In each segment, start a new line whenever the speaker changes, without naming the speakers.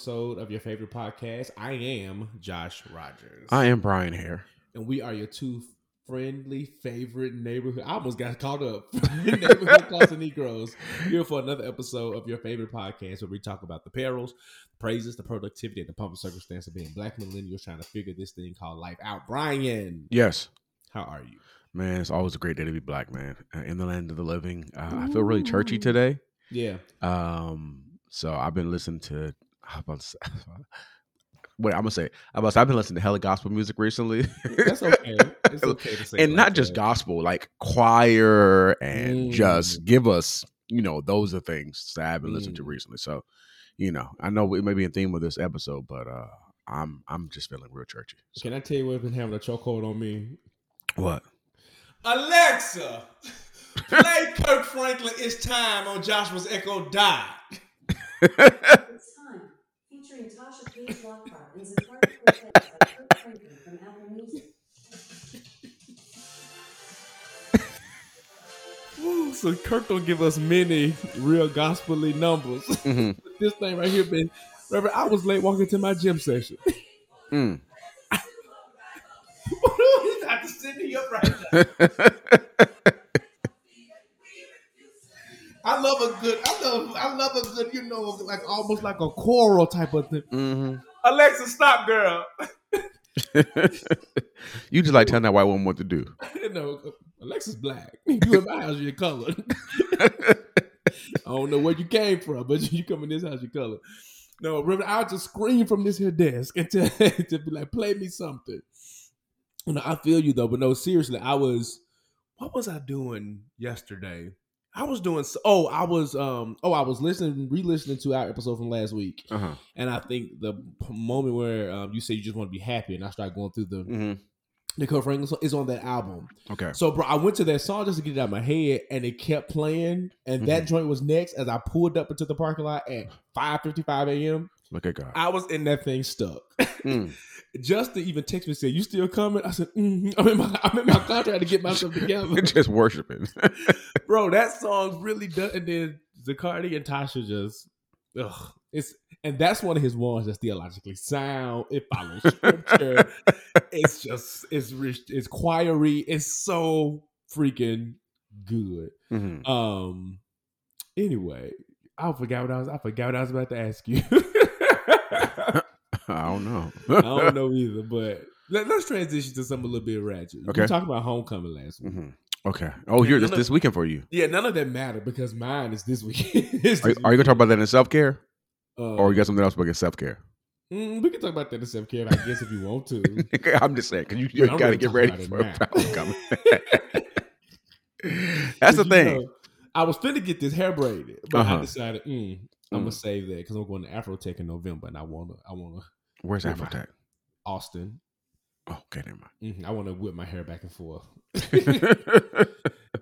episode of your favorite podcast. I am Josh Rogers.
I am Bryan Hare.
And we are your two friendly favorite neighborhood. I almost got caught up. neighborhood Casanegros. Here for another episode of your favorite podcast where we talk about the perils, praises, the productivity, and the pumping circumstance of being black millennials trying to figure this thing called life out. Bryan.
Yes.
How are you?
Man, it's always a great day to be black, man. Uh, in the land of the living. Uh, I feel really churchy today.
Yeah.
Um, so I've been listening to how about to say, wait, I'm gonna say I'm about to say, I've been listening to hella gospel music recently.
That's okay. It's okay to say
and not
like
just gospel, like choir and
Mm.
just give us, you know, those are things that I've been listening to
Mm.
recently. So, you know, I know it may be a theme of this episode, but uh I'm I'm just feeling real churchy. So,
Can I tell you what's been having a chokehold on me?
what?
Alexa, play Kirk Franklin. It's time on Joshua's Echo Dot.
It's Time, featuring Tasha Page Lockhart and Zacardi Cortez by Kirk Franklin from Apple Music.
Woo, so Kirk don't give us many real gospelly numbers.
Mhm.
this thing right here been, Reverend. I was late walking to my gym session.
Mm.
He's got to sit me up right now. I love a good. I love. I love a good. You know, like almost like a choral type of thing.
hmm
Alexa, stop, girl.
you just like telling that white woman what to do.
you know, Alexa's black. You in my house, you're colored. I don't know where you came from, but you come in this house, you're colored. No, Reverend, I'll just scream from this here desk and to, to be like, play me something. You know, I feel you though, but no, seriously, I was, what was I doing yesterday? I was doing, s- oh, I was, um, oh, I was listening, re-listening to our episode from last week,
Uh-huh.
and I think the moment where um, you say you just want to be happy, and I started going through the
hmm
the Kirk Franklin song is on that album.
Okay.
So, bro, I went to that song just to get it out of my head, and it kept playing. And that joint was next as I pulled up into the parking lot at five fifty five a.m.
Look at God.
I was in that thing stuck.
Mm.
Justin even texted me and said, "You still coming?" I said, mm "I'm in my I'm in my contract to get myself together."
just worshiping.
bro, that song really does. And then Zacardi and Tasha just, ugh, it's and that's one of his ones that's theologically sound. It follows scripture. it's just it's rich. It's choiry. It's so freaking good.
Mhm.
Um. Anyway, I forgot what I was. I forgot what I was about to ask you.
I don't know.
I don't know either, but let, us transition to something a little bit ratchet. We
Okay.
talked about homecoming last week.
Mhm. Okay. Oh, here this
of-
this weekend for you.
Yeah, none of that mattered because mine is this weekend. It's
Are,
this
are you gonna talk about that in self care,
Uh,
or you got something else about self care?
mm, we can talk about that in self care, I guess, if you want to.
I'm just saying because you, you got to
ready to
get ready for homecoming. That's the thing.
know, I was finna get this hair braided, but I
Uh-huh.
decided mm, I'm gonna
Mm.
save that because I'm going to Afrotech in November, and I wanna, I wanna
Where's
With my-
Afrotech?
Austin.
Oh, okay, never
Mhm, I want to whip my hair back and forth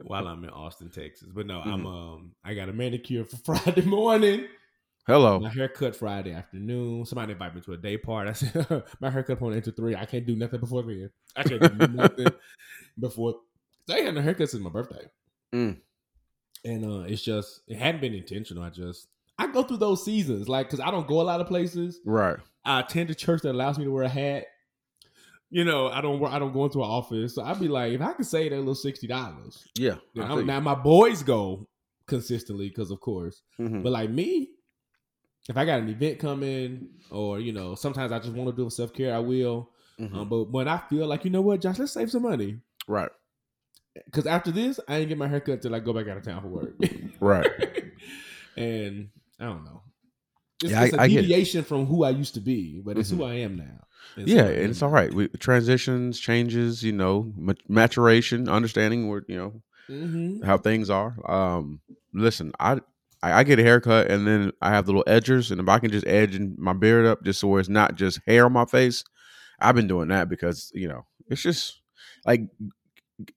while I'm in Austin, Texas. But no,
Mm-hmm.
I'm um, I got a manicure for Friday morning.
Hello.
My haircut Friday afternoon. Somebody invited me to a day part. I said my haircut point into three. I can't do nothing before then. I can't do nothing before. I ain't had no haircut since my birthday,
Mm.
and uh, it's just it hadn't been intentional. I just I go through those seasons, like because I don't go a lot of places.
Right.
I attend a church that allows me to wear a hat. You know, I don't. I don't go into an office, so I'd be like, if I could save that little sixty dollars,
Yeah.
Now my boys go consistently because of course,
Mhm.
but like me, if I got an event coming, or you know, sometimes I just want to do self care, I will.
Mhm.
Um, but when I feel like, you know what, Josh, let's save some money.
Right.
Because after this, I ain't get my haircut till I go back out of town for work.
Right.
and I don't know. It's,
Yeah, I-
it's a
I it.
deviation from who I used to be, but it's who
Mhm.
I am now. It's
yeah, and it's all right. We, transitions, changes, you know, maturation, understanding where you know
Mhm.
how things are. Um, listen, I, I get a haircut and then I have the little edgers, and if I can just edge my beard up just so it's not just hair on my face, I've been doing that because you know it's just like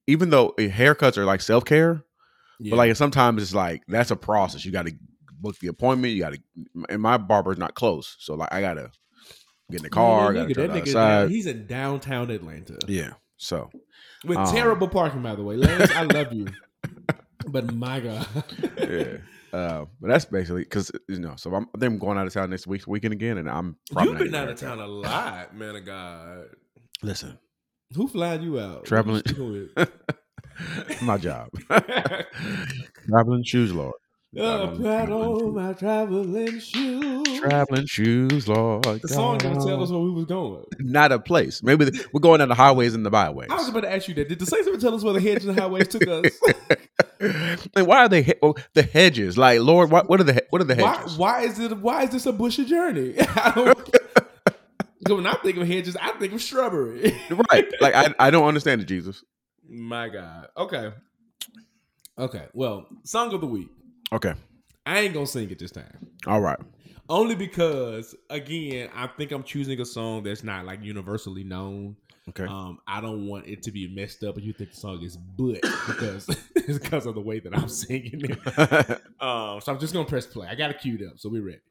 even though uh, haircuts are like self care,
Yeah.
but like sometimes it's like that's a process. You got to book the appointment. You got to, and my barber's not close, so like I gotta get in the car.
Yeah, nigga, that nigga, he's in downtown Atlanta
Yeah, so
with
Um,
terrible parking, by the way. Lance, I love you. But my God.
yeah. Uh, but that's basically because you know. So I'm, I think I'm going out of town next week weekend again, and I'm. probably
You've been out of town a lot, man of God.
Listen,
Who flying you out?
Traveling-
Who you sticking
my job. Traveling shoes, Lord. Traveling
put my traveling shoes.
Traveling shoes, Lord.
The song
God.
don't tell us where we was going.
Not a place. Maybe the, we're going down the highways and the byways.
I was about to ask you that. Did the Saints ever tell us where the hedges and highways took us?
and why are they he- oh, the hedges? Like, Lord, what, what are the he- what are the hedges?
why is it? Why is this a bushy journey? I when I think of hedges, I think of shrubbery.
Right. Like, I, I don't understand it, Jesus.
My God. Okay. Okay. Well, song of the week.
Okay.
I ain't gonna sing it this time.
All right.
Only because, again, I think I'm choosing a song that's not like universally known.
Okay.
Um, I don't want it to be messed up, and you think the song is but because it's because of the way that I'm singing it. Um, so I'm just gonna press play. I got it queued up, so we're ready.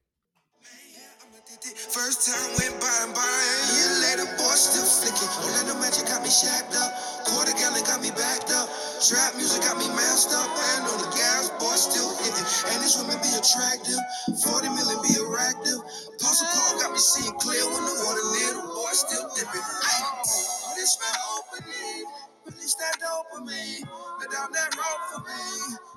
First time went by and by, a year later, boy, still flicking. Orlando Magic got me shacked up. Quarter gallon got me backed up. Trap music got me masked up. And on the gas, boy, still hitting. And this woman be attractive. 40 million be attractive. Apostle Paul got me seeing clear when the water little, boy, still dipping. Ay, This my opening. Release that dopamine. Let down that rope for me.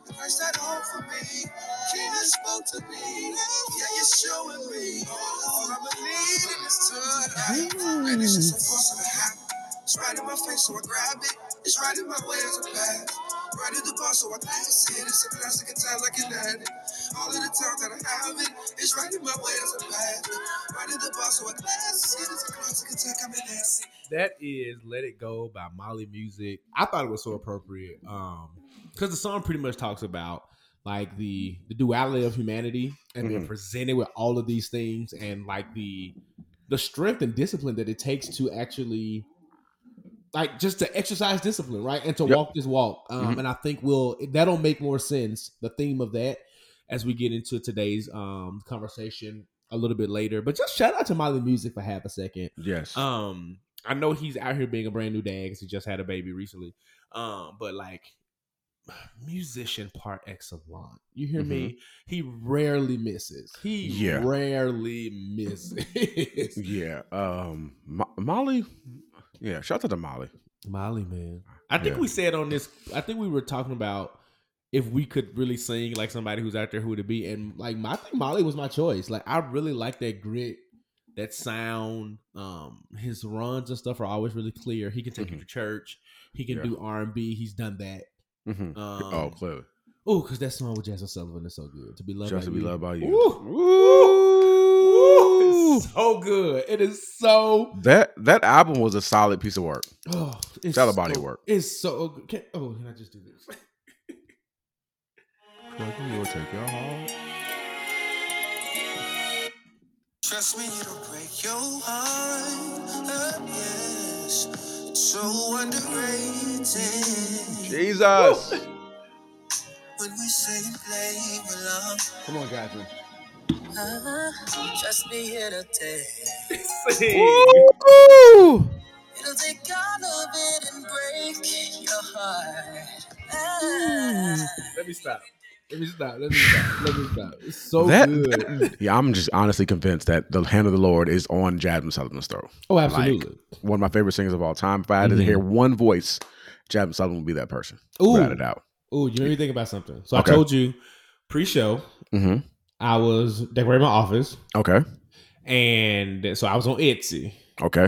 The Christ that hope for me. King has spoke to me. Yeah, you're showing me. All I believe in is tonight. And it's just a force of a habit. It's right in my face, so I grab it. It's right in my way as a path. Right at the bar, so I pass it. It's a classic, it's like an addict. All of the time that I have it, it's right in my way as a path. Right at the bar, so I pass it. It's a classic, it's I'm an acid.
That is "Let It Go" by Mali Music. I thought it was so appropriate, um, because the song pretty much talks about like the the duality of humanity and being
Mhm.
presented with all of these things, and like the the strength and discipline that it takes to actually like just to exercise discipline, right, and to
Yep.
walk this walk. Um,
Mhm.
And I think we'll that'll make more sense. The theme of that as we get into today's um conversation a little bit later. But just shout out to Mali Music for half a second.
yes.
Um, I know he's out here being a brand new dad because he just had a baby recently. Um, but like musician par excellence. You hear me? He rarely misses. He
Yeah.
rarely misses.
yeah. Um. Mo- Mali. Yeah. Shout out to Mali.
Mali, man. I think
Yeah.
we said on this. I think we were talking about if we could really sing like somebody who's out there, who would it be? And like, my, I think Mali was my choice. Like, I really like that grit, that sound. Um, his runs and stuff are always really clear. He can take you
Mhm.
to church. He can
Yeah.
do R and B. He's done that.
hmm
Um,
oh, clearly.
oh, because that song with Jazmine Sullivan is so good. To be loved,
Just
by
to be
you.
loved by you.
Ooh.
Ooh.
It's so good. It is so.
That that album was a solid piece of work.
Oh, it's
Solid body
so-
work.
It's so good. Can, oh, can I just do this?
You'll take your heart.
Trust me, it'll break your heart. Uh, yes, so underrated.
Jesus.
When we say play with love,
Come on, Catherine.
uh, just be here to take.
Woo!
It'll take all of it and break your heart.
Let me stop. Let me stop. Let me stop. Let me stop. It's so
that,
good.
yeah, I'm just honestly convinced that the hand of the Lord is on Jazmine Sullivan's throat.
Oh, absolutely.
One of my favorite singers of all time. If I had to
Mhm.
hear one voice, Jazmine Sullivan would be that person.
Ooh.
Without a doubt.
Ooh, you made me think about something. So
Okay.
I told you pre-show
hmm
I was decorating my office,
Okay.
and so I was on Etsy,
Okay.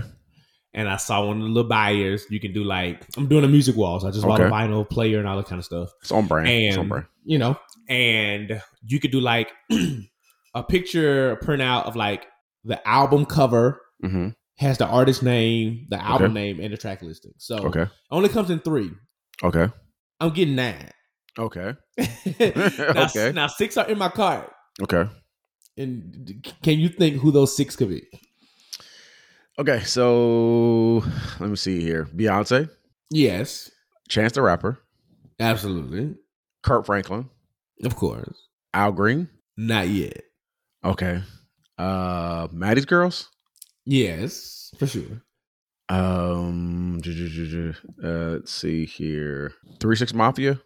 and I saw one of the little buyers. You can do like I'm doing a music wall, so I just bought a vinyl player and all that kind of stuff.
It's on brand. it's on brand.
you know, and you could do like a picture printout of like the album cover
hmm
has the artist name, the album
Okay.
name, and the track listing. So
Okay.
only comes in three.
Okay.
I'm getting nine.
Okay.
now,
Okay.
now six are in my cart.
Okay.
And can you think who those six could be?
Okay. So let me see here. Beyonce,
Yes,
Chance the Rapper,
absolutely,
Kirk Franklin,
of course.
Al Green.
Not yet.
Okay. Uh Mattie's Girls.
Yes, for sure.
Um uh, let's see here. Three Six Mafia.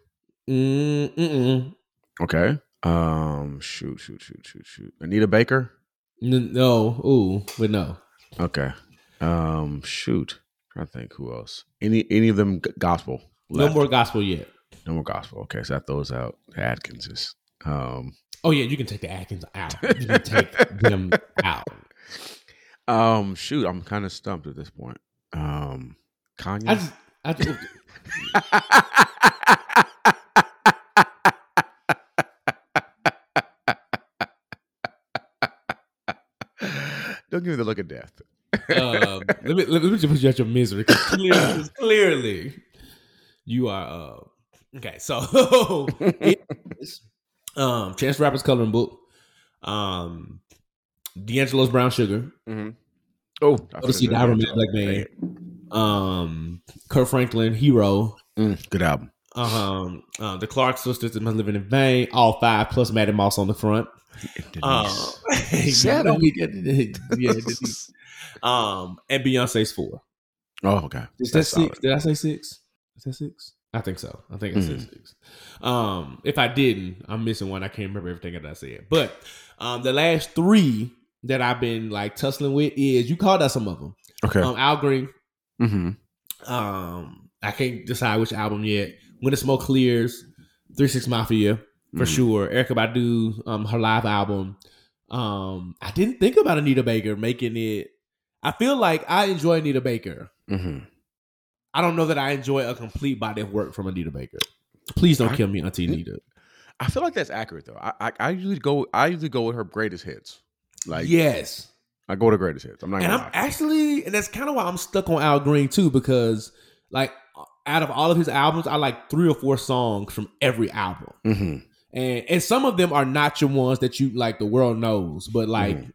Mm, mm-mm.
Okay. Um. Shoot. Shoot. Shoot. Shoot. Shoot. Anita Baker.
No. Ooh, but no.
Okay. Um. Shoot. trying to think who else. Any any of them gospel?
No more gospel yet.
No more gospel. Okay, so that throws out the Atkinses. Um.
Oh yeah, you can take the Atkins out. You can take them out.
Um. Shoot. I'm kind of stumped at this point. Um. Kanye.
I just, I just,
Don't give me the look of death.
um, let me let me just put you out your misery. 'cause Clearly, 'cause clearly, you are. Uh, okay, so it is, um, Chance the Rapper's coloring book. Um, D'Angelo's Brown Sugar.
Mhm. Oh, I
Go to see the
forgot
Iron
that.
Man Black Man. Um, Kirk Franklin, Hero.
Mm, good album.
Um, uh, the Clark sisters, Am I Living in Vain? All five plus Mattie Moss on the front. Um,
Seven.
yeah, Denise. um, and Beyonce's four.
Oh, okay.
Is that six?
solid.
Did I say six? Is that six? I think so. I think I said
Mhm.
six. Um, if I didn't, I'm missing one. I can't remember everything that I said. But um, the last three that I've been like tussling with is you called out some of them.
Okay.
Um, Al Green.
mm-hmm.
Um, I can't decide which album yet. When the smoke clears, Three Six Mafia for
Mhm.
sure. Erykah Badu, um, her live album. Um, I didn't think about Anita Baker making it. I feel like I enjoy Anita Baker.
Mm-hmm.
I don't know that I enjoy a complete body of work from Anita Baker. Please don't
I-
kill me, Auntie Anita.
I feel like that's accurate though. I, I I usually go I usually go with her greatest hits. Like
yes,
I go to greatest hits. I'm not.
and I'm
lie.
actually, and that's kind of why I'm stuck on Al Green too, because like out of all of his albums, I like three or four songs from every album.
Mhm.
And and some of them are not your ones that you like the world knows but like
Mhm.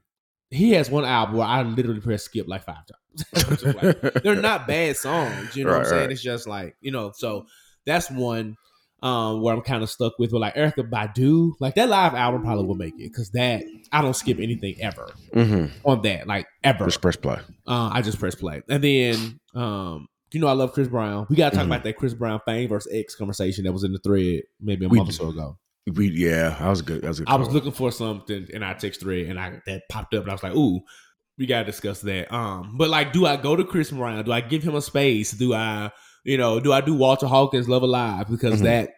he has one album where i literally press skip like five times like, they're not bad songs you know what i'm saying
right.
it's just like you know so that's one um where i'm kind of stuck with but like erykah badu like that live album probably will make it because that i don't skip anything ever
Mhm.
on that like ever
Just press play.
uh, I just press play. And then, um, you know, I love Chris Brown. We got to talk
Mhm.
about that Chris Brown fame versus X conversation that was in the thread maybe a
We
month or so ago.
We yeah, that was good. That was a good.
I was looking for something in our text thread and I that popped up and I was like, ooh, we gotta discuss that. Um, but like, do I go to Chris Brown? Do I give him a space? Do I, you know, do I do Walter Hawkins Love Alive? Because
Mhm.
that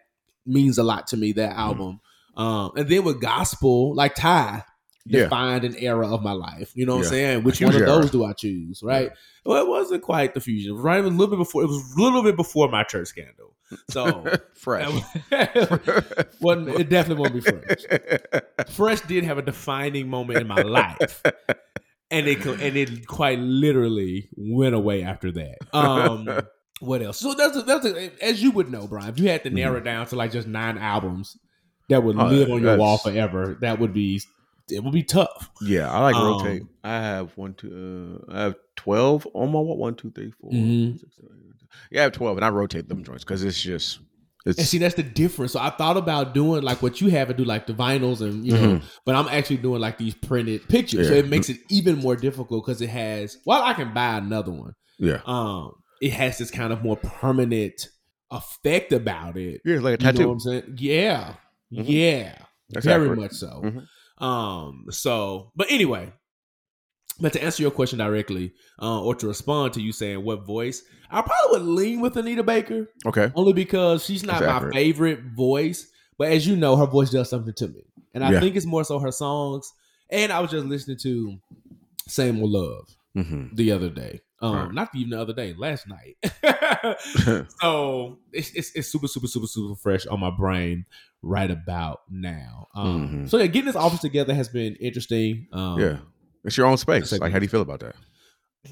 means a lot to me, that album. Um, and then with gospel, like Tye
Yeah.
defined an era of my life. You know what
Yeah.
I'm saying? Which one of those do I choose? Right. Well, it wasn't quite the fusion. It was right. It was a little bit before. It was a little bit before my church scandal. So
fresh.
wasn't it definitely won't be fresh. Fresh did have a defining moment in my life, and it and it quite literally went away after that. Um, what else? So that's a, that's a, as you would know, Bryan. If you had to narrow it down to like just nine albums that would
Mm-hmm. Oh,
live on your wall forever, that would be it would be tough.
yeah, I like
Um,
rotate. I have one, two. Uh, I have twelve on my what? One, two, three, four,
Mhm.
six, seven, eight, nine, ten. Yeah, I have twelve, and I rotate them joints because it's just it's
And see, that's the difference. So I thought about doing like what you have and do like the vinyls and you know,
Mhm.
but I'm actually doing like these printed pictures. So it makes it even more difficult because it has. Well, I can buy another one.
yeah,
Um, it has this kind of more permanent effect about it.
yeah, like a
You know
tattoo.
what I'm saying? Yeah,
Mhm.
yeah,
That's
very
accurate.
much so.
Mhm.
Um, so, but anyway, but to answer your question directly, uh, or to respond to you saying what voice, I probably would lean with Anita Baker
Okay,
only because she's not
That's
my
accurate.
favorite voice. But as you know, her voice does something to me, and I
Yeah.
think it's more so her songs. And I was just listening to "Same Old Love"
hmm
the other day. Um,
Right.
not even the other day, last night. so it's, it's it's super super super super fresh on my brain right about now. Um,
Mhm.
So yeah, getting this office together has been interesting. Um,
yeah, it's your own space. Like, how do you feel about that?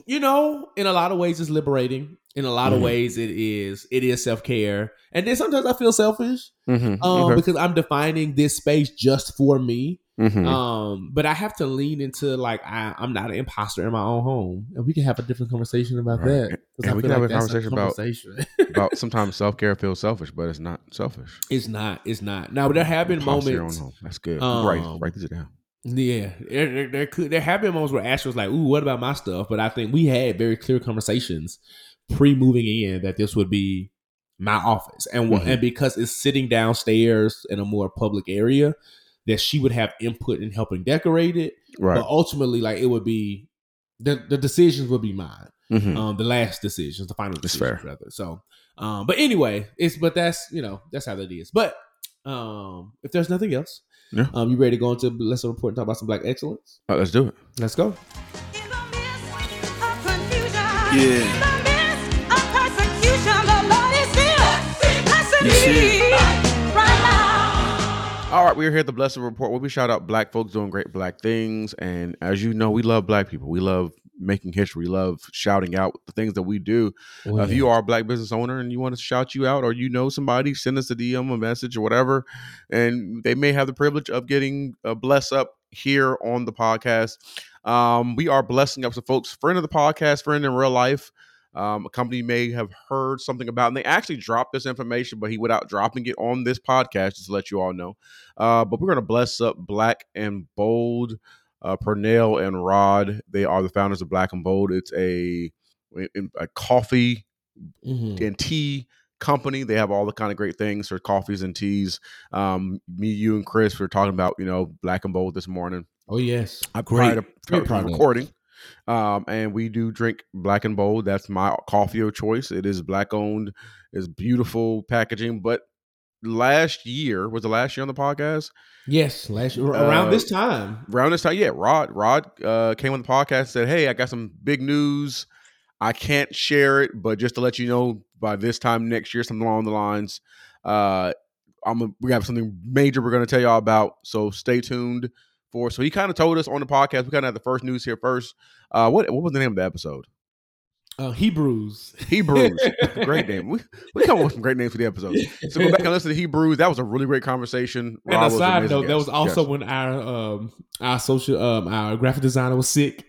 you know, in a lot of ways, it's liberating. In a lot of
Mhm.
ways, it is it is self care, and then sometimes I feel selfish
Mm-hmm.
um, because I'm defining this space just for me.
Hmm
Um, but I have to lean into like I, I'm not an imposter in my own home, and we can have a different conversation about
Right.
that.
And
I
we can have a conversation about-
conversation.
about sometimes self care feels selfish, but it's not selfish.
it's not. It's not. Now, there have been
Imposter
moments.
That's good.
um,
right, write this down.
Yeah, there, there, there could there have been moments where Ash was like, "Ooh, what about my stuff?" But I think we had very clear conversations pre moving in that this would be my office, and
Mhm.
and because it's sitting downstairs in a more public area, that she would have input in helping decorate it.
Right.
But ultimately, like it would be the the decisions would be mine.
Mhm.
Um, the last decisions, the final decisions, rather. So, um, but anyway, it's but that's you know that's how that is. But um, if there's nothing else,
Yeah.
um, you ready to go into let's report and talk about some black excellence?
Uh, let's do it.
Let's go.
All right, we're here at the Blessed Report where we shout out black folks doing great black things. And as you know, we love black people. We love making history. We love shouting out the things that we do. Uh, if you are a black business owner and you want to shout you out, or you know somebody, send us a DM, a message, or whatever, and they may have the privilege of getting a bless up here on the podcast. Um, we are blessing up some folks, friend of the podcast, friend in real life. Um, a company may have heard something about, and they actually dropped this information, but he without dropping it on this podcast, just to let you all know. Uh, but we're gonna bless up Black and Bold, uh, Pernell and Rod. They are the founders of Black and Bold. It's a a coffee
Mhm.
and tea company. They have all the kind of great things for coffees and teas. Um, me, you, and Chris were talking about you know Black and Bold this morning.
Oh yes,
I
Great-
prior to,
great
to recording. Um, and we do drink black and bold. That's my coffee of choice. It is black owned. It's beautiful packaging. But last year was the last year on the podcast.
yes. Last year, around
Uh,
this time,
Around this time, yeah, Rod Rod uh, came on the podcast and said, "Hey, I got some big news. I can't share it, but just to let you know, by this time next year, something along the lines, uh, I'm a, we have something major we're going to tell y'all about. So stay tuned for. So he kind of told us on the podcast. We kind of had the first news here first. Uh, what what was the name of the episode?
uh, Hebrews.
Hebrews. great name. We we come up with some great names for the episode. So go back and listen to Hebrews. That was a really great conversation.
And
Rod
a
was an
side
amazing
note, that was also
Yes.
when our um our social um our graphic designer was sick.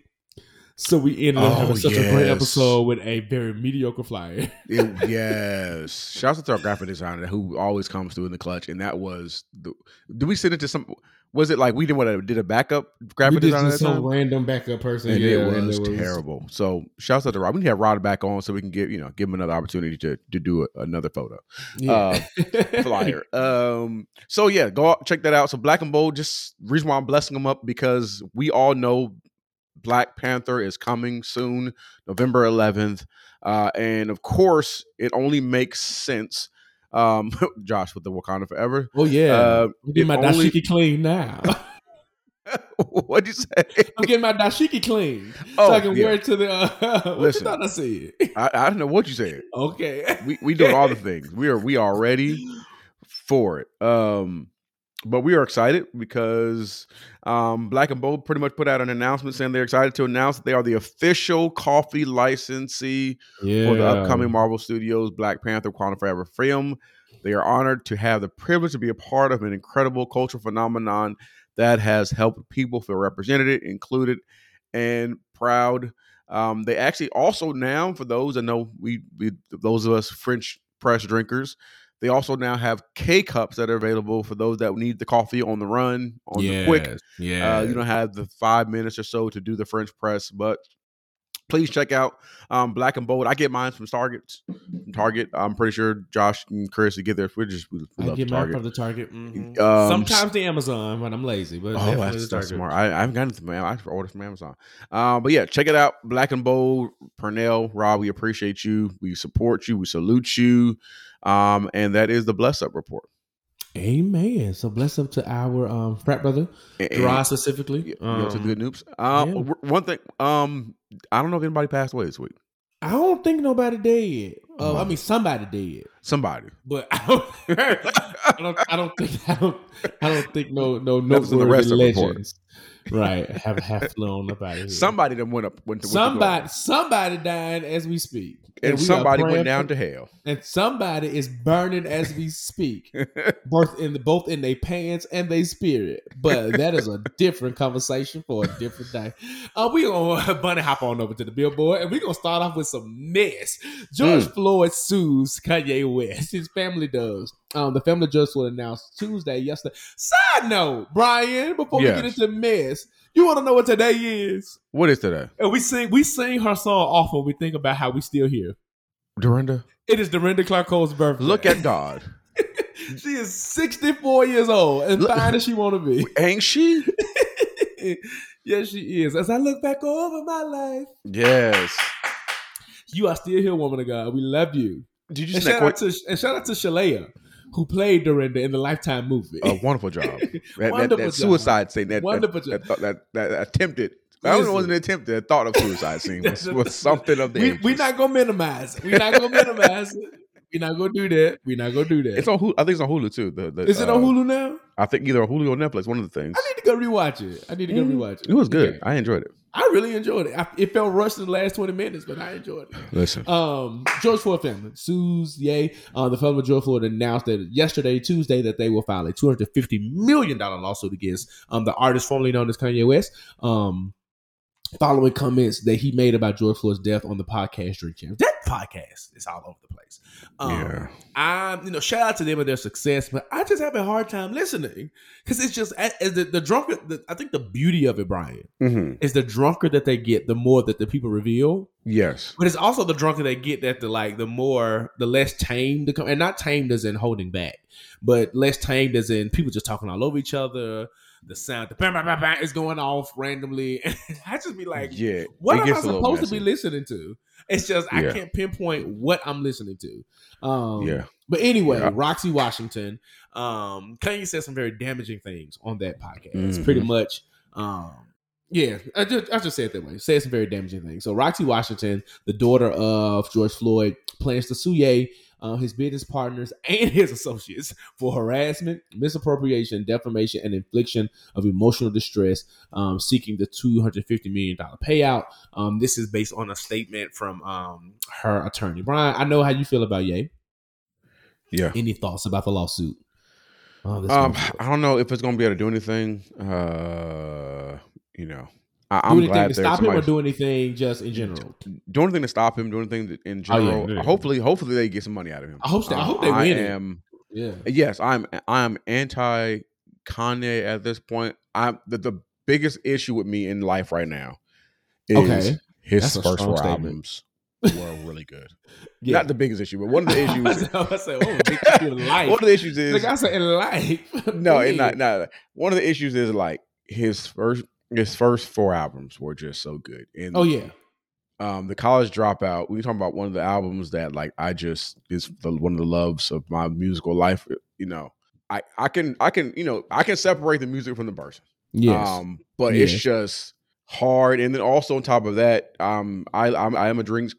So we ended up
Oh,
having such a great episode with a very mediocre flyer.
It- yes. Shouts out to our graphic designer who always comes through in the clutch. And that was the did we send it to some was it like we didn't want to did a backup graphic designer
just some
time?
random backup person.
And
yeah,
it
and
was terrible. So shouts out to Rod. We need to have Rod back on so we can give you know give him another opportunity to to do a, another photo.
Yeah.
flyer. Um, so yeah, go out, check that out. So Black and Bold, just reason why I'm blessing them up because we all know Black Panther is coming soon, November 11th, uh, and of course, it only makes sense. Um, Josh with the Wakanda Forever.
oh yeah,
Uh,
I'm getting my
only-
dashiki clean now.
What'd you say?
I'm getting my dashiki clean
Oh,
so I can
yeah.
wear it to the. Uh, what
Listen.
you thought I said?
I, I don't know what you said.
okay.
we we doing all the things. We are we are ready for it. Um, but we are excited because um, Black and Bold pretty much put out an announcement saying they're excited to announce that they are the official coffee licensee
Yeah.
for the upcoming Marvel Studios Black Panther Wakanda Forever film. They are honored to have the privilege to be a part of an incredible cultural phenomenon that has helped people feel represented, included, and proud. Um, they actually also now, for those I know, we, we those of us French press drinkers, they also now have K cups that are available for those that need the coffee on the run, on the quick.
Yeah.
Uh, you don't have the five minutes or so to do the French press, but please check out um, Black and Bold. I get mine from Target. From Target. I'm pretty sure Josh and Chris to get there. We just we,
I get mine from the Target. mhm.
Um,
Sometimes the Amazon when I'm lazy, but
Oh, that's, that's
Target.
smart. I, I haven't gotten it from I ordered from Amazon. Um, but yeah, check it out. Black and Bold, Pernell, Rod, we appreciate you. We support you. We salute you. Um, and that is the Bless Up Report.
Amen. So bless up to our um, frat brother, Gerard specifically.
you know, some
Um,
good news. Um,
yeah.
one thing. Um, I don't know if anybody passed away this week.
I don't think nobody dead. Uh, I
Oh.
mean, somebody dead,
Somebody.
but I don't. I don't. I don't think. I don't. I don't think no. No.
In the rest of the report.
legends. Right. Have have flown up out of here.
Somebody that went up. Went to, went to
Somebody. Somebody dying as we speak,
and somebody went down
for-
to hell.
and somebody is burning as we speak. both in the, both in their pants and their spirit. But that is a different conversation for a different day. Uh, we gonna bunny hop on over to the billboard and we gonna start off with some mess. George
Mm.
Floyd sues Kanye West. His family does. Um, the family just was announced Tuesday, yesterday. Side note, Brian, before
Yes.
we get into the mess, you want to know what today is?
what is today?
And we sing we sing her song often. We think about how we still here.
Dorinda,
It is Dorinda Clark Cole's birthday.
look at God.
she is 64 years old and
Look-
fine as she want to be.
Ain't she?
yes, she is. As I look back over my life,
Yes.
you are still here, woman of God. We love you.
Did you
And shout,
that?
out to, and shout out to Sheléa, who played Dorinda in the Lifetime movie.
A wonderful job. That, that,
Wonderful
that
job.
suicide scene. That,
Wonderful
that,
job.
that, that, that attempted. I don't know, it wasn't an attempted. The thought of suicide scene was, was something of the.
we, we not gonna minimize it. We're not gonna minimize it. We're not gonna do that. We're not gonna do that.
It's on Hulu. I think it's on Hulu too. The, the,
Is it
uh,
on Hulu now?
I think either on Hulu or Netflix. One of the things.
I need to go rewatch it. I need to go
Mm,
rewatch it.
It was good.
Okay.
I enjoyed it.
I really enjoyed it. I, it felt rushed in the last twenty minutes, but I enjoyed it.
Listen,
Um, George Floyd family, Sue's, Ye. Uh, the family of George Floyd announced that yesterday, Tuesday, that they will file a two hundred fifty million dollar lawsuit against um the artist formerly known as Kanye West. Um, following comments that he made about George Floyd's death on the podcast Drink Champs. That podcast is all over the place. Um,
Yeah.
I, you know, shout out to them and their success, but I just have a hard time listening because it's just as the, the drunker. The, I think the beauty of it, Bryan,
hmm
is the drunker that they get, the more that the people reveal.
yes,
But it's also the drunker they get that the like the more the less tame the com- and not tamed as in holding back, but less tamed as in people just talking all over each other. The sound, the is going off randomly. And I just be like,
yeah.
what am I
gets a little
supposed to be listening to? It's just I can't pinpoint what I'm listening to. Um,
Yeah.
But anyway,
Yeah.
Roxie Washington, um, Kanye said some very damaging things on that podcast.
Mhm.
Pretty much, um, yeah, I just I just say it that way. Said some very damaging things. So Roxie Washington, the daughter of George Floyd, plans to sue uh, his business partners and his associates for harassment, misappropriation, defamation, and infliction of emotional distress, um, seeking the two hundred fifty million dollar payout. Um, this is based on a statement from um, her attorney. Bryan, I know how you feel about Ye.
Yeah.
Any thoughts about the lawsuit? Oh,
Um, I don't know if it's gonna be able to do anything. Uh, you know, I,
anything
glad
to stop him or do anything just in general?
do anything to stop him. Do anything in
Oh, yeah,
general.
yeah.
Hopefully, hopefully they get some money out of him.
I hope. I hope they um,
I
win it.
am.
Yeah.
Yes, I'm. I'm anti Kanye at this point. I'm the, the biggest issue with me in life right now is
Okay.
his
That's
first four albums were really good.
Yeah.
Not the biggest issue, but one of the issues.
I said, oh, big issue in life.
one of the issues is
Like I said, in life.
no, it not not. One of the issues is like his first his first four albums were just so good. And
Oh yeah.
um the college dropout we were talking about one of the albums that like i just is the, one of the loves of my musical life you know i i can i can you know i can separate the music from the person
Yes.
um but it's just hard and then also on top of that um i i'm i am a drinks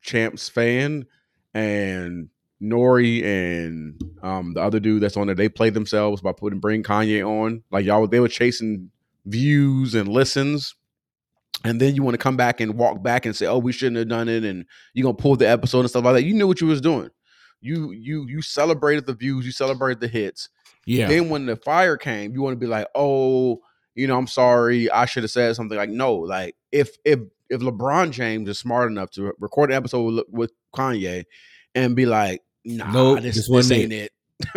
champs fan and nori and um the other dude that's on there they played themselves by putting bring kanye on like y'all they were chasing views and listens and then you want to come back and walk back and say, "Oh, we shouldn't have done it," and you're gonna pull the episode and stuff like that. You knew what you was doing. You you you celebrated the views, you celebrated the hits.
yeah.
Then when the fire came, you want to be like, "Oh, you know, I'm sorry, I should have said something." Like, no, like if if if LeBron James is smart enough to record an episode with, with Kanye and be like, "Nah,
Nope,
this,
this
this
wasn't
it,"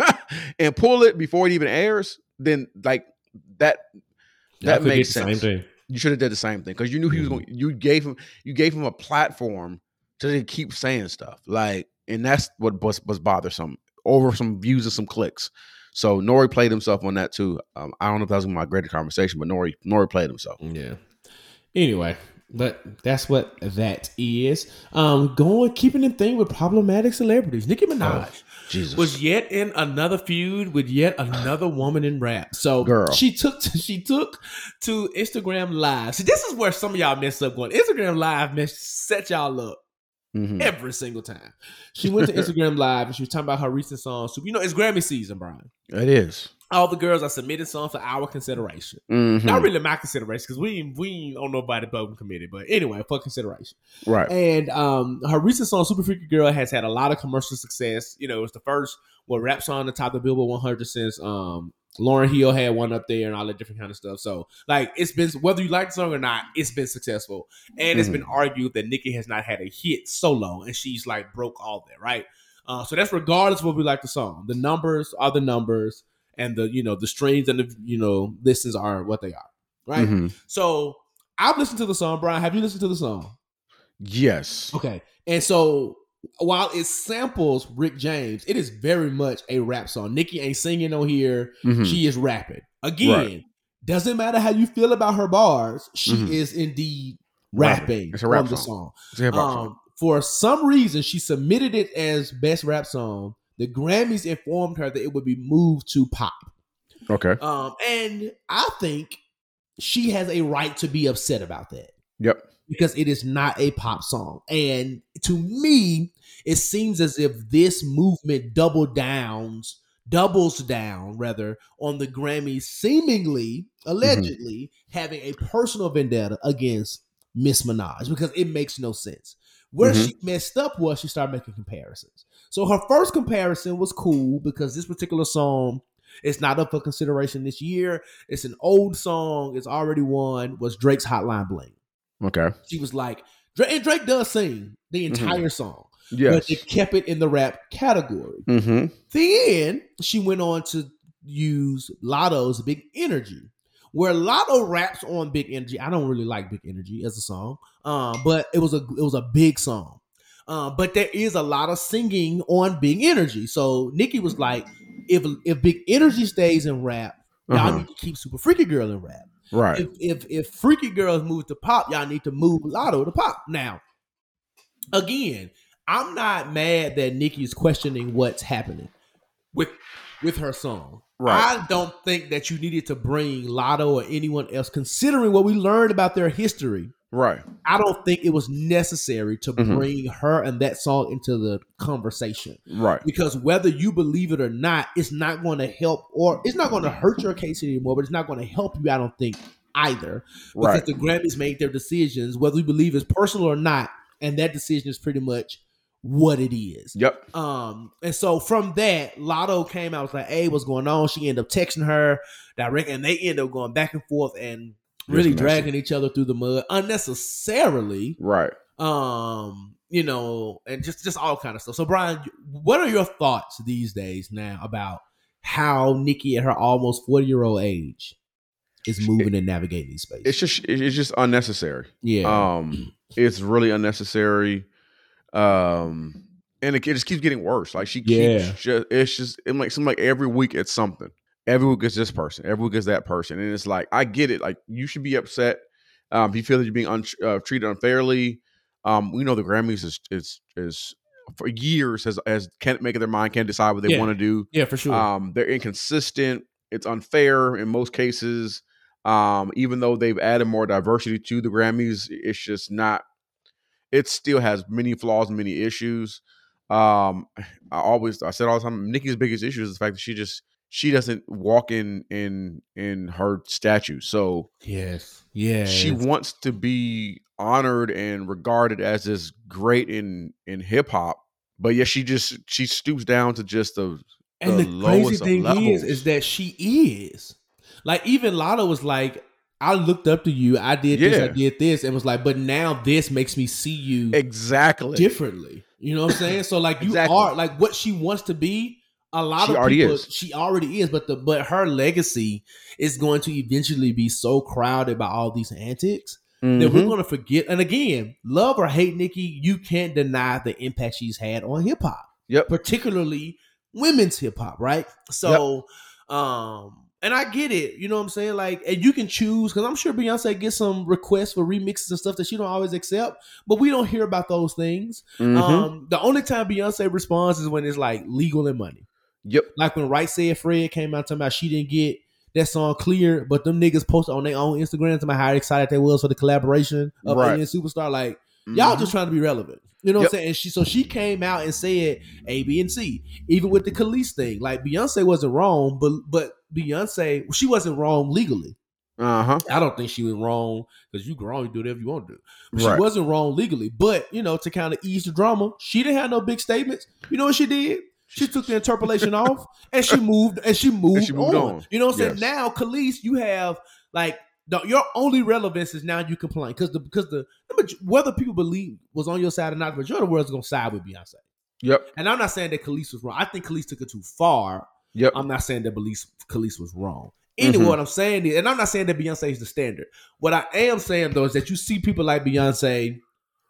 and pull it before it even airs, then like that that makes sense you should have did the same thing because you knew he was
Mhm.
going. You gave him you gave him a platform to keep saying stuff like, and that's what was was bothersome over some views and some clicks. So Nori played himself on that too. Um, I don't know if that was my greater conversation, but Nori Nori played himself.
Yeah. Anyway, but that's what that is. Um, going keeping the thing with problematic celebrities. Nicki Minaj
Jesus,
was yet in another feud with yet another woman in rap. So
Girl.
she took she took to Instagram Live. See, this is where some of y'all mess up going. Instagram Live mess set y'all up
Mhm.
every single time. She went to Instagram Live and she was talking about her recent song. So you know it's Grammy season, Bryan.
it is.
All the girls are submitting songs for our consideration.
Mhm.
Not really my consideration because we we don't know about nobody voting committee, but anyway, for consideration.
right.
And um, her recent song "Super Freaky Girl" has had a lot of commercial success. You know, it's the first well rap song to top the Billboard 100 since um Lauryn Hill had one up there and all that different kind of stuff. So like it's been whether you like the song or not, it's been successful. And it's been argued that Nicki has not had a hit solo, and she's like broke all that, right? Uh, so that's regardless of what we like the song. The numbers are the numbers, and the you know the streams and the you know listens are what they are, right?
Mhm.
So I've listened to the song, Bryan. Have you listened to the song?
Yes.
Okay. And so while it samples Rick James, it is very much a rap song. Nicki ain't singing on here;
Mhm.
she is rapping. Again,
Right.
doesn't matter how you feel about her bars; she
Mhm.
is indeed
Rapping. It's a rap
on the
song.
song.
Hip-hop song.
Um, for some reason, she submitted it as best rap song. The Grammys informed her that it would be moved to pop.
Okay.
Um, and I think she has a right to be upset about that
Yep.
because it is not a pop song. And to me, it seems as if this movement double downs, doubles down rather on the Grammys seemingly, allegedly having a personal vendetta against Miss Minaj because it makes no sense. Where
Mhm.
she messed up was she started making comparisons. So her first comparison was cool because this particular song is not up for consideration this year. It's an old song. It's already won. Was Drake's Hotline Bling
Okay.
she was like, Drake, and Drake does sing the entire song,
Mm-hmm. Yes.
but it kept it in the rap category.
mm-hmm.
Then she went on to use Latto's Big Energy, where Latto raps on Big Energy. I don't really like Big Energy as a song, um, but it was a it was a big song. Um, but there is a lot of singing on Big Energy. So Nicki was like, if if Big Energy stays in rap, y'all
Uh-huh.
need to keep Super Freaky Girl in rap
Right.
if if if Freaky Girls move to pop, y'all need to move Latto to pop. Now, again, I'm not mad that Nicki is questioning what's happening with with her song.
Right.
I don't think that you needed to bring Latto or anyone else, considering what we learned about their history.
right.
I don't think it was necessary to
Mhm.
bring her and that song into the conversation
Right.
because whether you believe it or not, it's not going to help or it's not going to hurt your case anymore, but it's not going to help you, I don't think, either. Because
Right.
the Grammys made their decisions, whether you believe it's personal or not, and that decision is pretty much what it is.
Yep.
Um, and so from that, Latto came out was like, "Hey, what's going on?" She ended up texting her direct, and they ended up going back and forth and really dragging each other through the mud unnecessarily
Right.
um you know and just just all kind of stuff so bryan what are your thoughts these days now about how nicki at her almost 40 year old age is moving and navigating these spaces
It's just it's just unnecessary.
yeah
Um, it's really unnecessary. Um, and it, it just keeps getting worse. Like she keeps
Yeah.
just it's just it like seems like every week it's something. Every week it's this person. Every week it's that person, and it's like I get it. Like you should be upset. Um, you feel that you're being un- uh, treated unfairly. Um, we know the Grammys is is is for years has has can't make up their mind, can't decide what they
Yeah.
want to do.
yeah for sure
Um, they're inconsistent. It's unfair in most cases. Um, even though they've added more diversity to the Grammys, it's just not. It still has many flaws many issues. Um, I always I said all the time, Nicki's biggest issue is the fact that she just she doesn't walk in in in her statue. So
yes yeah
she wants to be honored and regarded as this great in in hip hop, but yet she just she stoops down to just the
and
the
the, crazy thing is is that she is like even latto was like i looked up to you i did this i did this and was like but now this makes me see you
exactly
differently. You know what I'm saying? So like you
Exactly.
are like what she wants to be. A lot
She
of people,
is.
she already is, but the but her legacy is going to eventually be so crowded by all these antics that we're
Mhm.
going to forget. And again, love or hate Nicki, you can't deny the impact she's had on hip hop,
Yep.
particularly women's hip hop, right? So, um, and I get it. You know what I'm saying? Like, and you can choose because I'm sure Beyonce gets some requests for remixes and stuff that she don't always accept, but we don't hear about those things.
Mhm.
Um, the only time Beyonce responds is when it's like legal and money.
yep.
Like when Right Said Fred came out talking about she didn't get that song clear, but them niggas posted on their own Instagram talking about how excited they was for the collaboration of
Right.
Alien Superstar. Like y'all
Mhm.
just trying to be relevant. You know
Yep.
what I'm saying? And she so she came out and said A, B, and C. Even with the Kelis thing, like Beyonce wasn't wrong, but but Beyonce she wasn't wrong legally.
Uh huh.
I don't think she was wrong because you grown, you do whatever you want to do.
Right.
She wasn't wrong legally, but you know, to kind of ease the drama, she didn't have no big statements. You know what she did? She took the interpolation off and she moved and she moved,
she moved
on.
on.
You know what I'm saying? Now, Kelis, you have like the, your only relevance is now you complain because the because the, the whether people believe was on your side or not, the majority of the world's gonna side with Beyonce.
Yep.
And I'm not saying that Kelis was wrong. I think Kelis took it too far.
Yep.
I'm not saying that Kelis, Kelis was wrong. Anyway,
Mhm.
what I'm saying is, and I'm not saying that Beyonce is the standard. What I am saying though is that you see people like Beyonce,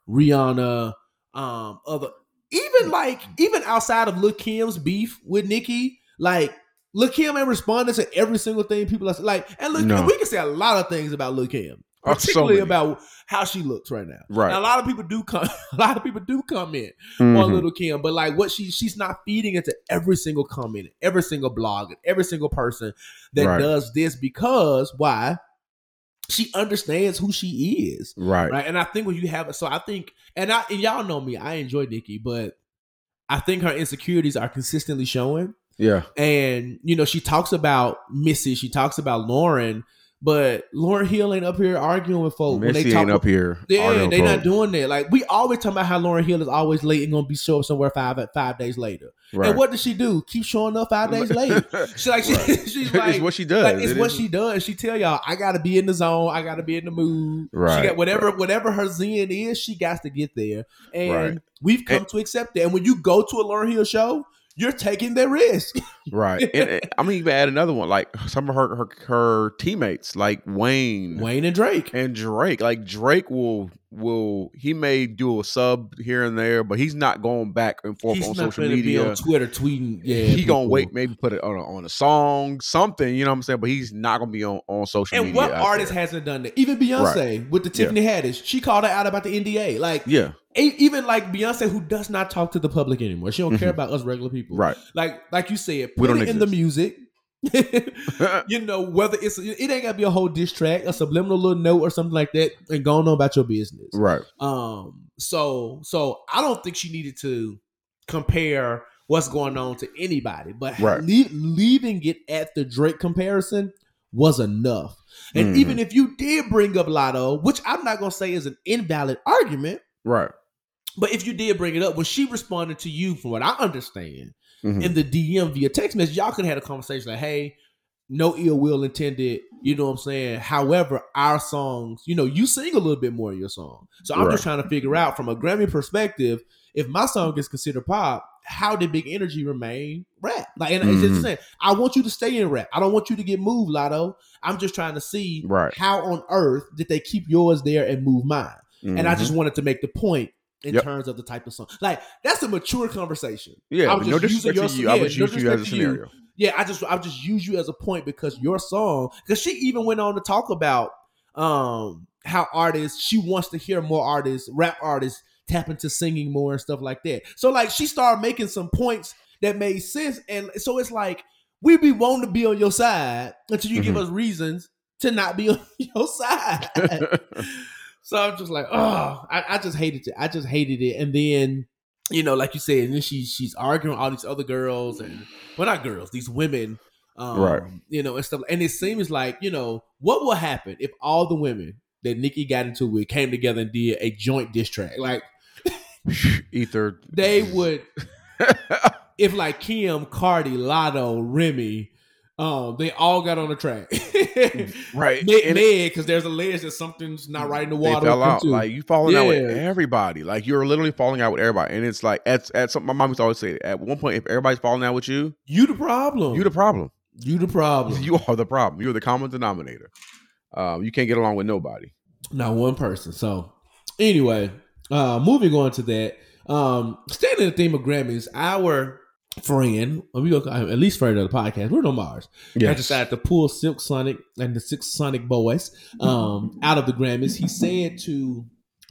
Rihanna, um, other even like even outside of Lil Kim's beef with Nicki, like Lil Kim ain't responding to every single thing people are like. And look,
No.
we can say a lot of things about Lil Kim,
Oh, so
particularly about how she looks right now.
Right.
And a lot of people do come. A lot of people do comment
Mhm.
on Little Kim, but like what she she's not feeding into every single comment, every single blog, and every single person that
Right.
does this because why? She understands who she is,
Right.
right? And I think when you have it, so I think, and I and y'all know me, I enjoy Nicki, but I think her insecurities are consistently showing.
Yeah.
And you know, she talks about Missy, she talks about Lauryn, but Lauryn Hill ain't up here arguing with folks when they talk
ain't up here.
yeah, they not doing that. Like we always talk about how Lauryn Hill is always late and gonna be show up somewhere five five days later.
Right.
And what does she do? Keep showing up five days later. She like she,
Right.
she's like
it's what she does.
like, it's
It
what
is-
she does. She tell y'all, I gotta be in the zone. I gotta be in the mood.
Right,
She got whatever whatever her zen is. She got to get there, and
Right.
we've come to accept that. And when you go to a Lauryn Hill show, you're taking the risk.
Right. And, and I'm gonna even add another one. Like some of her her, her teammates, like Wayne,
Wayne and Drake.
and Drake. Like Drake will will he may do a sub here and there, but he's not going back and forth
He's
on social media.
on Twitter tweeting. Yeah,
he gonna wait, maybe put it on a, on a song, something. You know what I'm saying? But he's not gonna be on on social
And
media.
what artist
there.
hasn't done that? Even Beyonce with the
Yeah.
Tiffany Haddish, she called her out about the NDA. Like
Yeah.
even like Beyonce, who does not talk to the public anymore. She don't care about us regular people.
Mm-hmm. Right.
Like like you said, put it in the music. you know whether it's it ain't gotta be a whole diss track, a subliminal little note or something like that, and go on about your business.
right.
Um. So so I don't think she needed to compare what's going on to anybody, but
Right.
lea- leaving it at the Drake comparison was enough. And
Mhm.
even if you did bring up Latto, which I'm not gonna say is an invalid argument,
Right.
but if you did bring it up, when she responded to you, from what I understand,
Mhm.
in the DM via text message, y'all could have had a conversation like, hey, no ill will intended, you know what I'm saying? However, our songs, you know, you sing a little bit more in your song. So I'm just trying to figure out from a Grammy perspective, if my song is considered pop, how did Big Energy remain rap? Like, and it's
Mhm.
just saying, I want you to stay in rap. I don't want you to get moved, Latto. I'm just trying to see
Right.
how on earth did they keep yours there and move mine? And I just wanted to make the point in
Yep.
terms of the type of song. Like, that's a mature conversation.
yeah,
I'm
but no disrespect to you. I
yeah,
would
no
use you as a
disrespect to you.
scenario.
Yeah, I just I just use you as a point because your song because she even went on to talk about um how artists she wants to hear more artists, rap artists tap into singing more and stuff like that. So like she started making some points that made sense and so it's like we be wanting to be on your side until you give
Mhm.
us reasons to not be on your side. So I'm just like, oh, I, I just hated it. I just hated it. And then, you know, like you said, and then she she's arguing with all these other girls and well, not girls, these women, um,
Right.
You know, and stuff. And it seems like, you know, what will happen if all the women that Nicki got into with came together and did a joint diss track? Like
Ether.
they would, if like Kim, Cardi, Latto, Remy, um, they all got on the track.
right. And
because there's a ledge that something's not right in the
they
water.
fell out.
too.
Like you falling out with everybody. Like you're literally falling out with everybody. And it's like at at some my mom used to always say at one point if everybody's falling out with you,
you the problem.
you the problem.
You the problem.
You are the problem. You're the common denominator. Um, you can't get along with nobody.
Not one person. So anyway, uh moving on to that. Um staying in the theme of Grammys, our friend, we go at least friend of the podcast, We're Bruno Mars,
Yeah.
I decided to pull Silk Sonic and the Six Sonic Boys um out of the Grammys. He said to